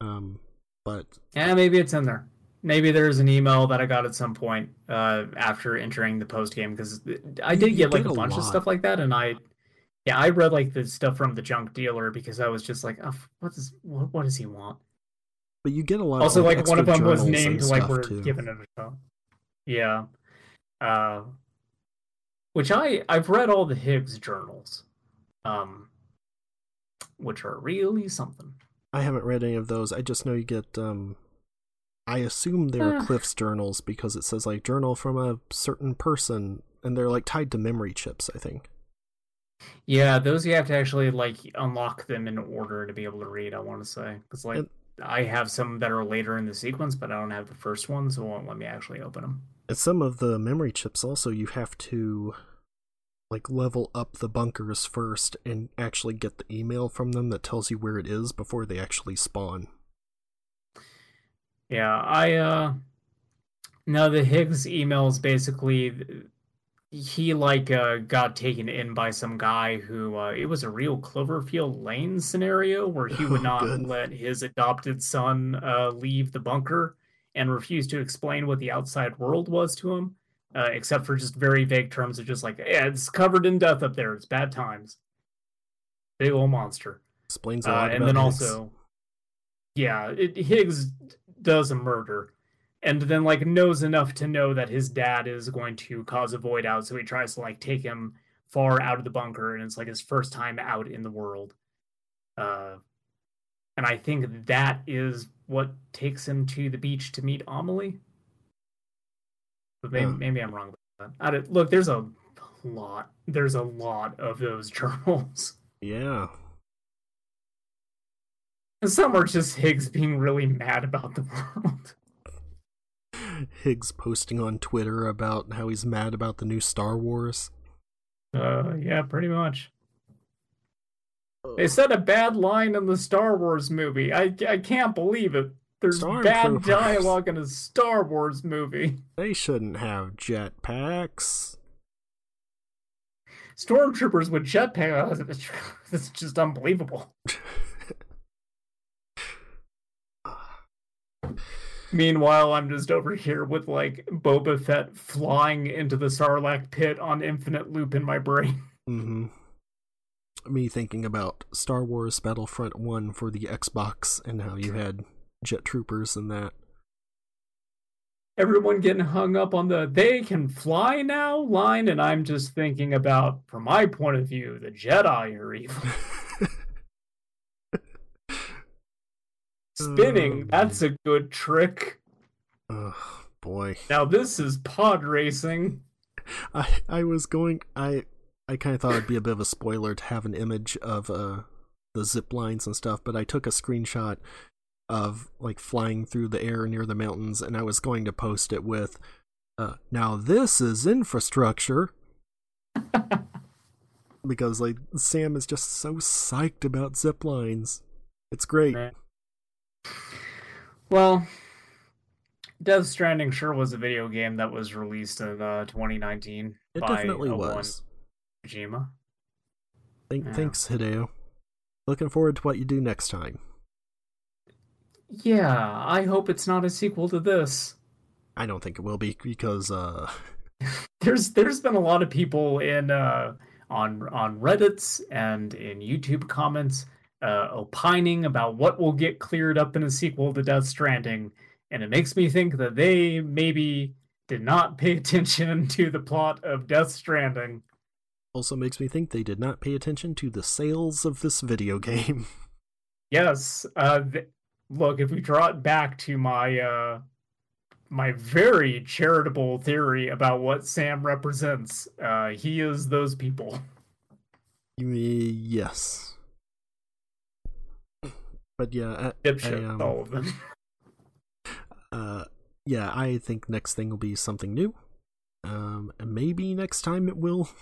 Um, but Yeah, maybe it's in there. Maybe there's an email that I got at some point uh, after entering the post game because I did you get like a a bunch of stuff like that, and I, yeah, I read like the stuff from the junk dealer because I was just like, oh, what does what, what does he want? But you get a lot. also, of, like one of them was named and like we're too. giving it a shot. Yeah, uh, which I I've read all the Higgs journals, um, which are really something. I haven't read any of those. I just know you get. um I assume they're Ah. Cliff's journals because it says like journal from a certain person, and they're like tied to memory chips. I think. Yeah, those you have to actually like unlock them in order to be able to read. I want to say because like And- I have some that are later in the sequence, but I don't have the first one, so it won't let me actually open them. And some of the memory chips also you have to like level up the bunkers first and actually get the email from them that tells you where it is before they actually spawn. Yeah, I uh no the Higgs emails basically he like uh got taken in by some guy who uh it was a real Cloverfield Lane scenario where he would Oh, not let his adopted son uh leave the bunker and refused to explain what the outside world was to him uh except for just very vague terms of just like yeah, it's covered in death up there. It's bad times. Big old monster. Explains a uh, lot and about then Higgs. also yeah it, higgs does a murder and then like knows enough to know that his dad is going to cause a void out so he tries to like take him far out of the bunker and it's like his first time out in the world uh and i think that is what takes him to the beach to meet amelie but maybe, Huh. maybe i'm wrong about that I don't, look there's a lot there's a lot of those journals Yeah. And some are just Higgs being really mad about the world. Higgs posting on Twitter about how he's mad about the new Star Wars. Uh, yeah, pretty much. They said a bad line in the Star Wars movie. I, I can't believe it. There's bad Stormtroopers. dialogue in a Star Wars movie. They shouldn't have jetpacks. Stormtroopers with jetpacks. It's just unbelievable. Meanwhile, I'm just over here with like Boba Fett flying into the Sarlacc pit on infinite loop in my brain. hmm Me thinking about Star Wars Battlefront 1 for the Xbox and how you had jet troopers and that. everyone getting hung up on the they can fly now line and i'm just thinking about from my point of view the jedi are evil spinning Oh, that's a good trick Oh, boy. now this is pod racing I I was going I I kind of thought it'd be a bit of a spoiler to have an image of uh the zip lines and stuff, but I took a screenshot of like flying through the air near the mountains and I was going to post it with uh now this is infrastructure because like Sam is just so psyched about zip lines. It's great. Man. Well death stranding sure was a video game that was released in uh, 2019 It by definitely was. kojima Thank, Yeah. Thanks, Hideo. Looking forward to what you do next time. yeah i hope it's not a sequel to this I don't think it will be because uh there's there's been a lot of people in uh on on reddits and in youtube comments uh opining about what will get cleared up in a sequel to death stranding and it makes me think that they maybe did not pay attention to the plot of death stranding also makes me think they did not pay attention to the sales of this video game. yes uh th- look if we draw it back to my uh my very charitable theory about what sam represents uh he is those people yes. But yeah, I, I, um, all of them uh, yeah, I think next thing will be something new. Um, and maybe next time it will.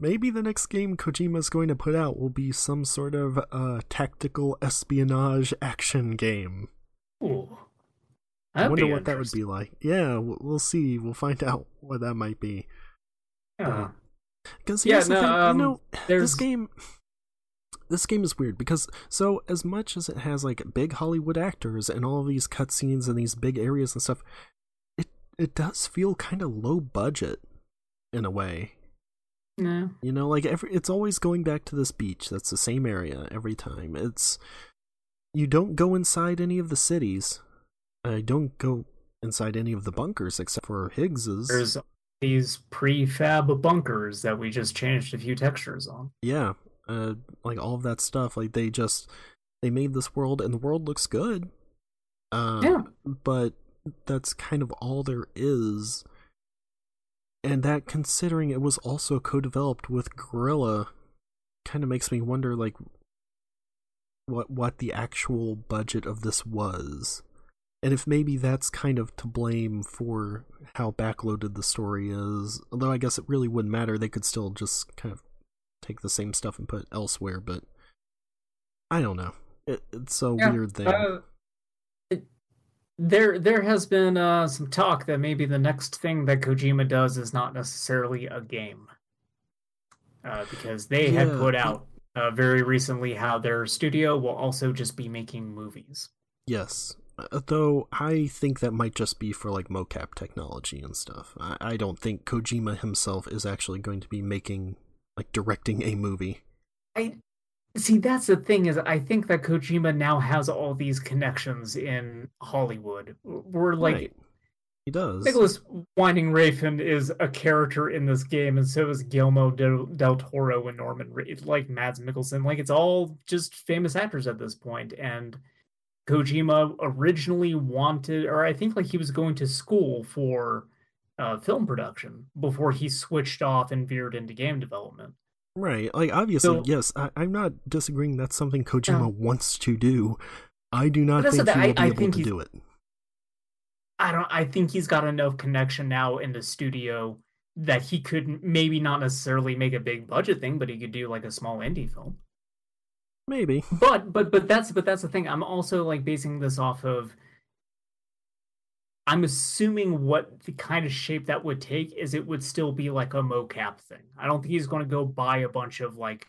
Maybe the next game Kojima's going to put out will be some sort of uh tactical espionage action game. Ooh. I wonder what that would be like. Yeah, we'll, we'll see. We'll find out what that might be. Yeah. Because Yeah, no, thing, um, you know, there's- this game, this game is weird because so as much as it has like big Hollywood actors and all of these cutscenes and these big areas and stuff, it it does feel kind of low budget in a way. Yeah. You know, like every it's always going back to this beach. That's the same area every time. It's you don't go inside any of the cities. I don't go inside any of the bunkers except for Higgs's. There's these prefab bunkers that we just changed a few textures on. yeah uh like all of that stuff. Like they just they made this world and the world looks good. Uh Yeah. but that's kind of all there is. And that considering it was also co-developed with Guerrilla kind of makes me wonder like what what the actual budget of this was. And if maybe that's kind of to blame for how backloaded the story is, although I guess it really wouldn't matter, they could still just kind of take the same stuff and put it elsewhere, but I don't know. It, it's a Yeah, weird thing. Uh, it- there, there has been uh, some talk that maybe the next thing that Kojima does is not necessarily a game, uh, because they had put out uh, very recently how their studio will also just be making movies. Yes. Uh, Though I think that might just be for like mocap technology and stuff. I, I don't think Kojima himself is actually going to be making, like, directing a movie. I see. That's the thing is, I think that Kojima now has all these connections in Hollywood. We're like. Right. He does. Nicolas Winding Refn is a character in this game, and so is Guillermo del, del Toro and Norman, Re- like Mads Mikkelsen. Like it's all just famous actors at this point. And Kojima originally wanted, or I think like he was going to school for uh, film production before he switched off and veered into game development. Right. Like, obviously, So- yes, I, I'm not disagreeing that's something Kojima No. wants to do. I do not think the he will be I able to do it. I don't. I think he's got enough connection now in the studio that he could maybe not necessarily make a big budget thing, but he could do like a small indie film. Maybe. but but but that's but that's the thing i'm also like basing this off of i'm assuming what the kind of shape that would take is it would still be like a mocap thing i don't think he's going to go buy a bunch of like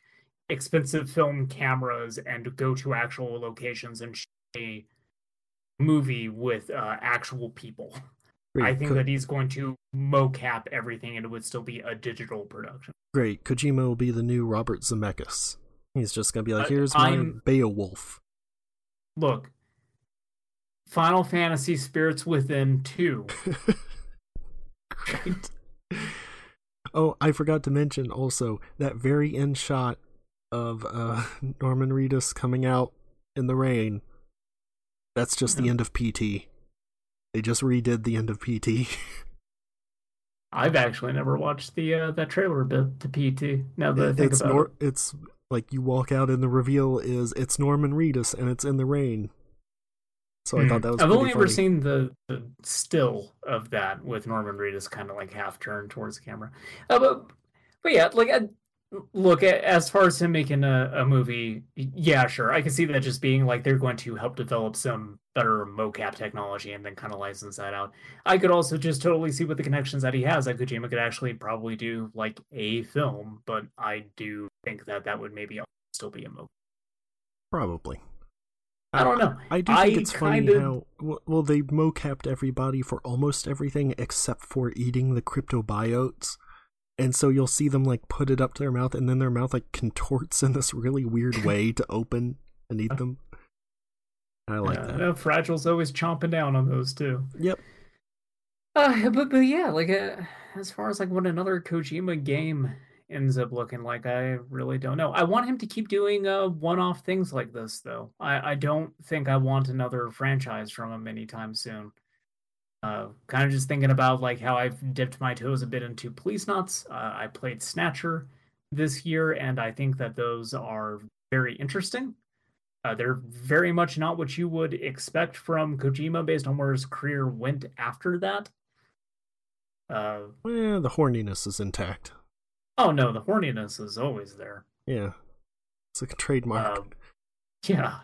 expensive film cameras and go to actual locations and shoot a movie with uh, actual people i think Ko- that he's going to mocap everything and it would still be a digital production Great. Kojima will be the new Robert Zemeckis. He's just gonna be like, here's my I'm- Beowulf. look final fantasy spirits within 2 Great. Oh, I forgot to mention also that very end shot of uh, Norman Reedus coming out in the rain. That's just the end of PT. They just redid the end of PT. I've actually never watched the uh, that trailer bit to PT. Now that I think it's about nor- it's like you walk out and the reveal is it's Norman Reedus and it's in the rain. So. I thought that was. Hmm. I've only ever seen the, the still of that with Norman Reedus kind of like half turned towards the camera. Uh, but but yeah, like uh, look as far as him making a, a movie, yeah, sure, I can see that just being like they're going to help develop some better mocap technology and then kind of license that out. I could also just totally see with the connections that he has that Kojima could actually probably do like a film, but I do think that that would maybe still be a mocap. Probably. I don't know. I do think I it's funny kinda- how well, they mocapped everybody for almost everything except for eating the cryptobiotes. And so you'll see them like put it up to their mouth and then their mouth like contorts in this really weird way to open and eat them. I like yeah, that. Fragile's always chomping down on those too. Yep. Uh, but but yeah, like uh, as far as like what another Kojima game ends up looking like, I really don't know. I want him to keep doing uh one-off things like this though. I I don't think I want another franchise from him anytime soon. Uh, kind of just thinking about like how I've dipped my toes a bit into Policenauts. Uh, I played Snatcher this year, and I think that those are very interesting. Uh, they're very much not what you would expect from Kojima based on where his career went after that. Uh, Well, the horniness is intact. Oh no, the horniness is always there. Yeah. It's like a trademark. Um, Yeah,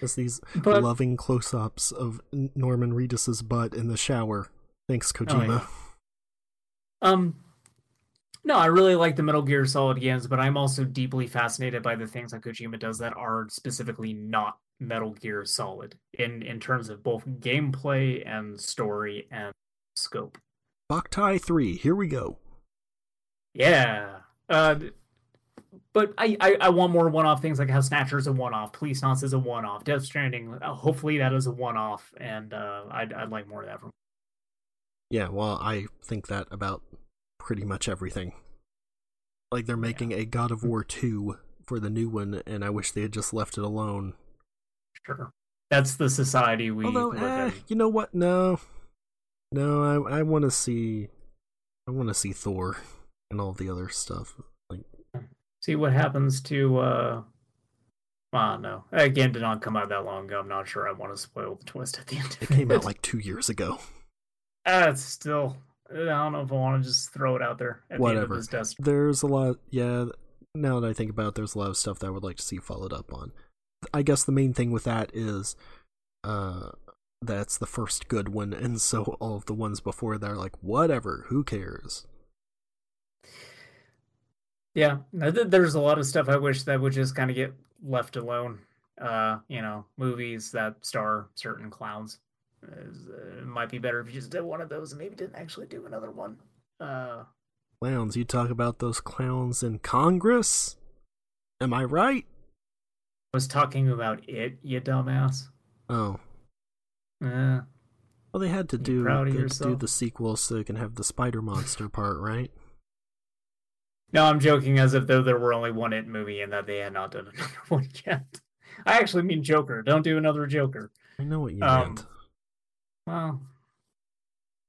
It's these but loving close ups of Norman Reedus's butt in the shower. Thanks, Kojima. yeah. um, no, I really like the Metal Gear Solid games, but I'm also deeply fascinated by the things that Kojima does that are specifically not Metal Gear Solid in in terms of both gameplay and story and scope. Boktai 3, here we go. Yeah. Uh, but I, I, I want more one-off things like how Snatcher's a one-off, Policenauts is a one-off, Death Stranding. Uh, hopefully that is a one-off, and uh, I'd I'd like more of that from. Yeah, well, I think that about pretty much everything. Like they're making a God of War 2 for the new one, and I wish they had just left it alone. Sure. That's the society we Although, live eh, in. you know what? No, no, I I want to see, I want to see Thor and all the other stuff. Like, See what happens to uh, Uh, no. That game did not come out that long ago. I'm not sure I want to spoil the twist at the end. It came out like two years ago. Uh, it's still. I don't know if I want to just throw it out there at the end Whatever. desk. There's a lot. Yeah. Now that I think about, it, there's a lot of stuff that I would like to see followed up on. I guess the main thing with that is, uh, that's the first good one, and so all of the ones before that are like, whatever, who cares? Yeah, there's a lot of stuff I wish that would just kind of get left alone. Uh, you know, movies that star certain clowns. Uh, it might be better if you just did one of those and maybe didn't actually do another one. Uh, Clowns, you talk about those clowns in Congress? Am I right? I was talking about it, you dumbass. Oh. Yeah. Well, they had to do they had to do the sequel so they can have the spider monster part, right? No, I'm joking as if though there were only one it movie and that they had not done another one yet. I actually mean Joker. Don't do another Joker. I know what you Um, meant. Well,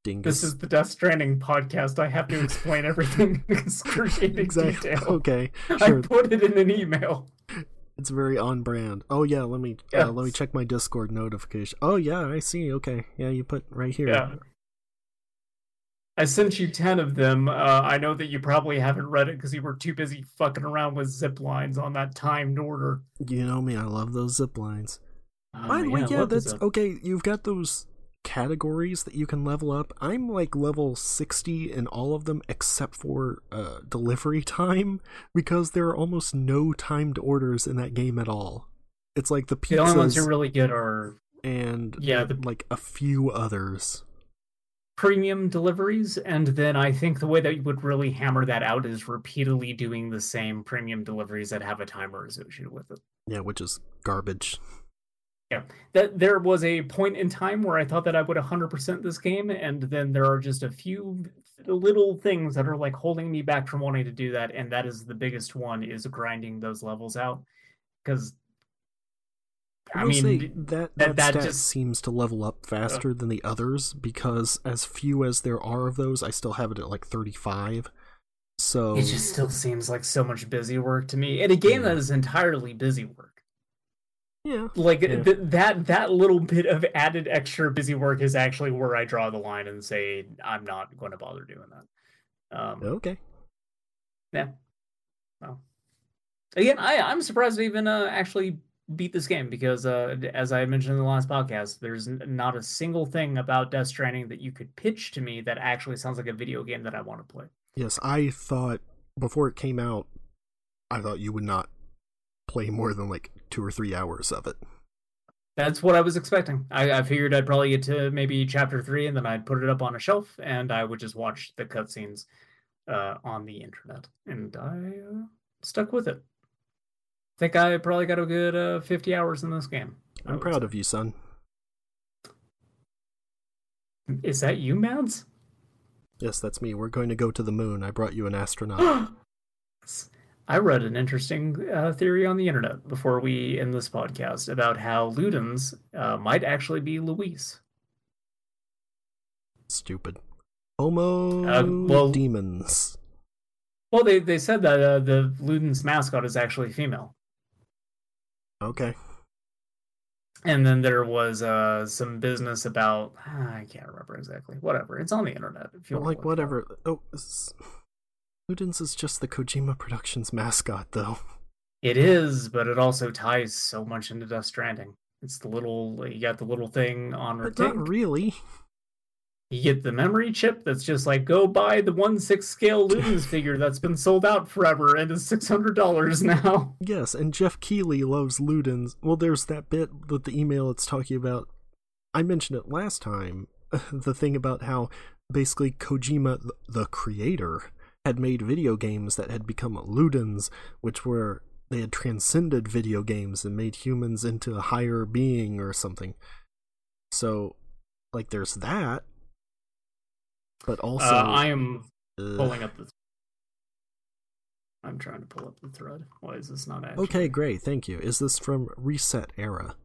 Dingus. this is the Death Stranding podcast. I have to explain everything in excruciating exactly detail. okay. sure. I put it in an email. it's very on brand. Oh yeah, let me uh, let me check my Discord notification. Oh yeah, I see. Okay, yeah, you put right here. Yeah. I sent you 10 of them. Uh, I know that you probably haven't read it because you were too busy fucking around with zip lines on that timed order. You know me, I love those zip lines. Oh, By the way, yeah, that's okay. You've got those categories that you can level up. I'm like level 60 in all of them except for uh, delivery time because there are almost no timed orders in that game at all. It's like the The only ones who pizzas really good are and Yeah, the- like a few others. Premium deliveries. And then I think the way that you would really hammer that out is repeatedly doing the same premium deliveries that have a timer associated with it. Yeah, which is garbage. Yeah, that there was a point in time where I thought that I would 100% this game, and then there are just a few little things that are like holding me back from wanting to do that, and that is the biggest one is grinding those levels out because I, I mean say that that- that, that stat just- seems to level up faster than the others because as few as there are of those, I still have it at like 35. So it just still seems like so much busy work to me. In a game Yeah. that is entirely busy work, yeah, like Yeah. th- that that little bit of added extra busy work is actually where I draw the line and say I'm not going to bother doing that. Um, okay. Yeah. Well, again, I I'm surprised to even uh, actually beat this game because, uh, as I mentioned in the last podcast, there's not a single thing about Death Stranding that you could pitch to me that actually sounds like a video game that I want to play. Yes, I thought before it came out, I thought you would not play more than like two or three hours of it. That's what I was expecting. I, I figured I'd probably get to maybe chapter three, and then I'd put it up on a shelf, and I would just watch the cutscenes uh, on the internet, and I uh, stuck with it. Think I probably got a good uh, 50 hours in this game. I'm proud say. of you, son. Is that you, Mads? Yes, that's me. We're going to go to the moon. I brought you an astronaut. I read an interesting uh, theory on the internet before we end this podcast about how Ludens uh, might actually be Luis. Stupid. Homo Uh, well- demons. Well, they, they said that uh, the Ludens mascot is actually female. Okay. And then there was uh, some business about I can't remember exactly. Whatever, it's on the internet. If you wanna like look it up. whatever. Oh, this... Ludens is just the Kojima Productions mascot, though. It is, but it also ties so much into Death Stranding. It's the little you got the little thing on her But not really. You get the memory chip that's just like go buy the one six scale Ludens figure that's been sold out forever and is six hundred dollars now. Yes, and Geoff Keighley loves Ludens. Well, there's that bit with the email it's talking about. I mentioned it last time. The thing about how basically Kojima, the creator, had made video games that had become Ludens, which were they had transcended video games and made humans into a higher being or something. So, like, there's that. But also, uh, I am uh, pulling up the. I'm trying to pull up the thread. Why is this not actually? Okay, great, thank you. Is this from Reset Era?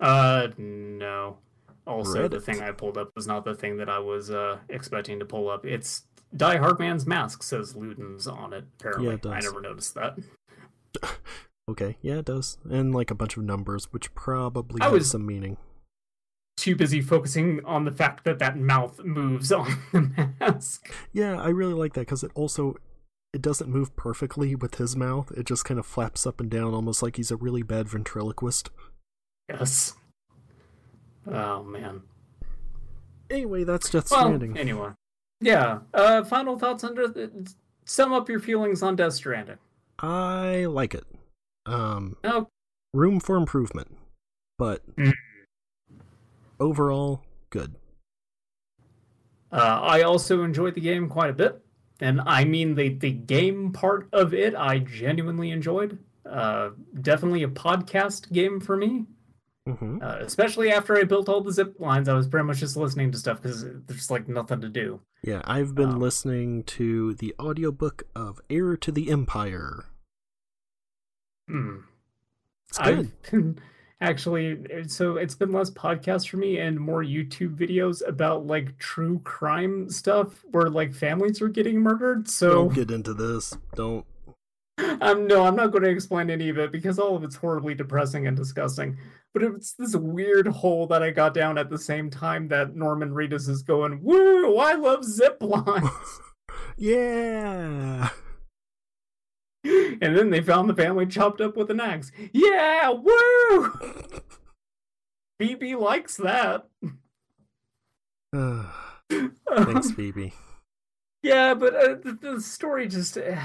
Uh, no. Also, the thing I pulled up was not the thing that I was uh expecting to pull up. It's Die-Hardman's mask says Ludens on it. Apparently, Yeah, it I never noticed that. Okay, yeah, it does. And like a bunch of numbers, which probably I have was- some meaning. Too busy focusing on the fact that that mouth moves on the mask. Yeah, I really like that because it also it doesn't move perfectly with his mouth. It just kind of flaps up and down, almost like he's a really bad ventriloquist. Yes. Oh man. Anyway, that's Death Well, Stranding. anyway. Yeah. Uh, final thoughts on Death- sum up your feelings on Death Stranding. I like it. Um, Oh, room for improvement, but Mm. Overall, good. Uh, I also enjoyed the game quite a bit, and I mean the the game part of it. I genuinely enjoyed. Uh, definitely a podcast game for me, hmm uh, especially after I built all the zip lines. I was pretty much just listening to stuff because there's like nothing to do. Yeah, I've been Um, listening to the audiobook of Heir to the Empire. Hmm. It's good. Actually so it's been less podcasts for me and more YouTube videos about like true crime stuff where like families are getting murdered. So Don't get into this. Don't. I'm no, I'm not going to explain any of it because all of it's horribly depressing and disgusting. But it's this weird hole that I got down at the same time that Norman Reedus is going, "Woo! I love zip lines." Yeah. And then they found the family chopped up with an axe. Yeah, woo! BB likes that. Thanks, Phoebe. Yeah, but uh, the, the story just. Uh,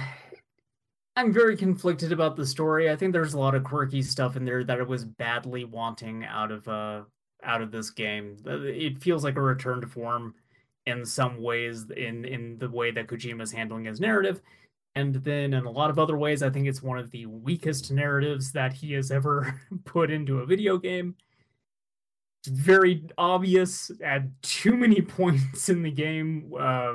I'm very conflicted about the story. I think there's a lot of quirky stuff in there that I was badly wanting out of uh out of this game. Uh, It feels like a return to form in some ways in in the way that Kojima's handling his narrative. And then in a lot of other ways, I think it's one of the weakest narratives that he has ever put into a video game. It's very obvious at too many points in the game. Uh,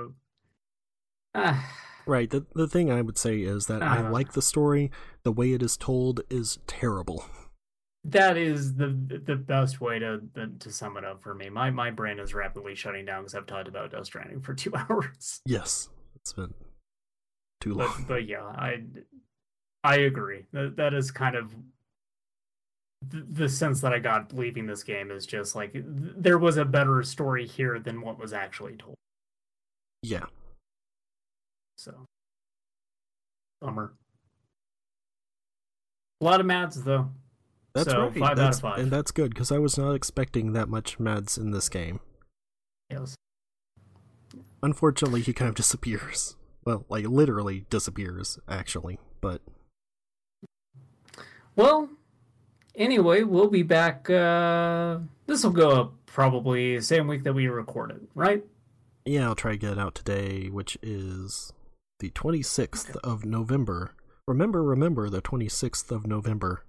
ah, Right. The the thing I would say is that I Uh. like the story. The way it is told is terrible. that is the the best way to to sum it up for me. My my brain is rapidly shutting down because I've talked about Dust Stranding for two hours. Yes, it's been too But long. but yeah, I I agree. That that is kind of the, the sense that I got leaving this game is just like th- there was a better story here than what was actually told. Yeah. So bummer. A lot of mads though. That's so right. five that's, out of five. And that's good because I was not expecting that much Mads in this game. Yes. Unfortunately, he kind of disappears. Well, like literally disappears, actually. But Well, anyway, we'll be back. Uh, this will go up probably the same week that we recorded, right? yeah, I'll try to get it out today, which is the 26th of November. Remember, remember the 26th of November.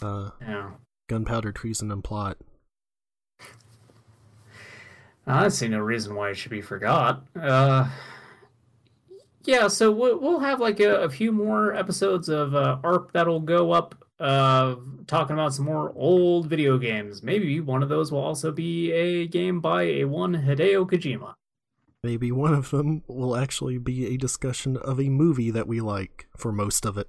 Uh, Yeah. gunpowder, treason, and plot. I see no reason why it should be forgot. Uh, yeah, so we'll, we'll have like a, a few more episodes of uh, ARP that'll go up, uh, talking about some more old video games. Maybe one of those will also be a game by a one Hideo Kojima. Maybe one of them will actually be a discussion of a movie that we like for most of it.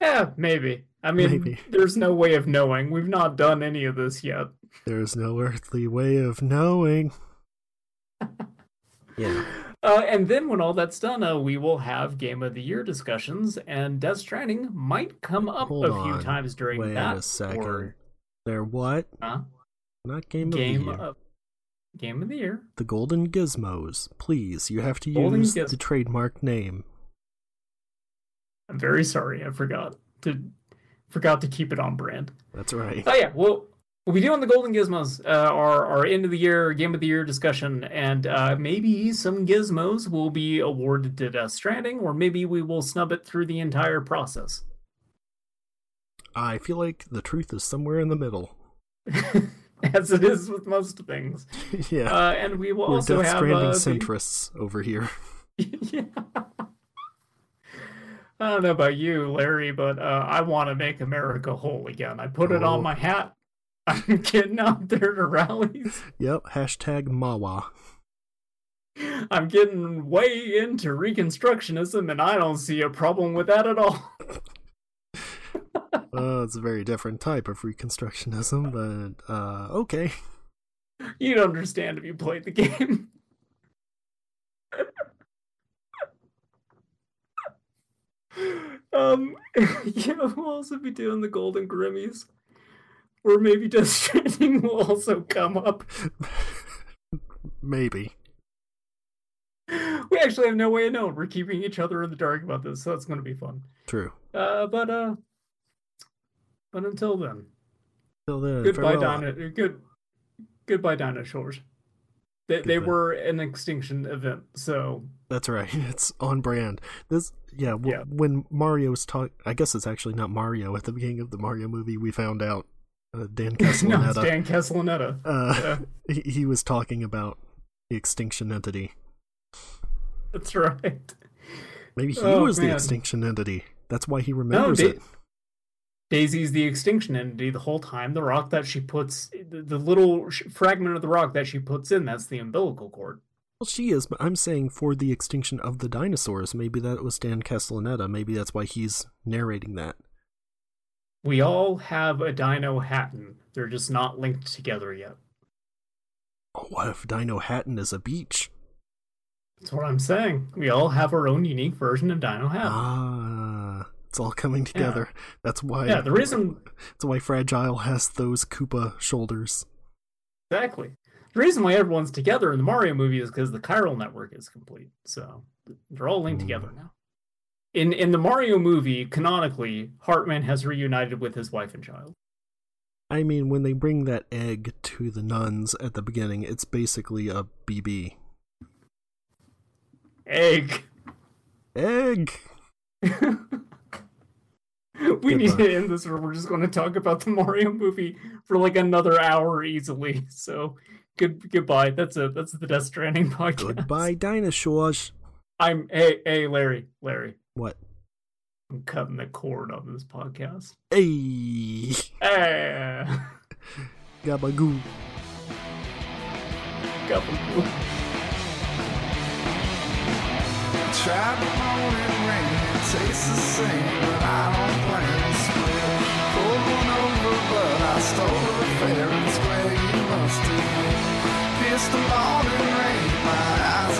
Yeah, maybe. I mean, Maybe. there's no way of knowing. We've not done any of this yet. There's no earthly way of knowing. yeah. Uh, and then when all that's done, uh, we will have Game of the Year discussions, and Death Stranding might come up Hold a few on. times during Wait that. a second. Or, They're what? huh? Not Game, Game of the Year. of Game of the Year. The Golden Gizmos. Please, you have to Golden use Giz- the trademark name. I'm very sorry, I forgot to forgot to keep it on brand. That's right. Oh yeah, well, we'll be doing the Golden Gizmos, uh, our our end of the year Game of the Year discussion, and uh, maybe some gizmos will be awarded to Death Stranding, or maybe we will snub it through the entire process. I feel like the truth is somewhere in the middle. As it is with most things. yeah. Uh, and we will We're also Death have Stranding uh, the- centrists over here. yeah. I don't know about you, Larry, but uh, I want to make America whole again. I put it Oh. on my hat. I'm getting out there to rallies. Yep. Hashtag Mawa. I'm getting way into Reconstructionism, and I don't see a problem with that at all. Uh, it's a very different type of Reconstructionism, but uh, okay. You'd understand if you played the game. um, yeah, we'll also be doing the Golden Grimmies. Or maybe Death Stranding will also come up. Maybe. We actually have no way of knowing. We're keeping each other in the dark about this, so it's going to be fun. True. Uh, but uh, but until then, Till then, goodbye. Dino. Good, goodbye, dinosaurs. They they were an extinction event, so That's right. It's on brand. This, yeah. W- Yeah. When Mario's talk, I guess it's actually not Mario. At the beginning of the Mario movie, we found out uh, Dan no, it's Dan Castellaneta. uh, Yeah. he, he was talking about the extinction entity. That's right. Maybe he Oh, was the extinction entity. That's why he No, remembers Da- it. Daisy's the extinction entity the whole time. The rock that she puts, the, the little sh- fragment of the rock that she puts in, that's the umbilical cord. Well, she is, but I'm saying for the extinction of the dinosaurs. Maybe that was Dan Castellaneta. Maybe that's why he's narrating that. We all have a Dinohattan. They're just not linked together yet. Oh, what if Dinohattan is a beach? That's what I'm saying. We all have our own unique version of Dinohattan. Ah, it's all coming together. That's why. yeah, the reason That's why Fragile has those Koopa shoulders. exactly the reason why everyone's together in the Mario movie is because the chiral network is complete. So they're all linked Hmm. together now. In in the Mario movie, canonically, Heartman has reunited with his wife and child. I mean, when they bring that egg to the nuns at the beginning, it's basically a BB. Egg. Egg! we need to end this, or we're just going to talk about the Mario movie for like another hour easily. So, good goodbye. That's it. That's the Death Stranding podcast. Goodbye, dinosaurs. I'm hey hey Larry Larry. What? I'm cutting the cord on this podcast. Hey! Eh. Gabagoo. Couple- Tried the morning rain, it tastes the same, but I don't blame the split. Pulled one over, but I stole the fair. It's where you must have been. Pierced the morning rain, my eyes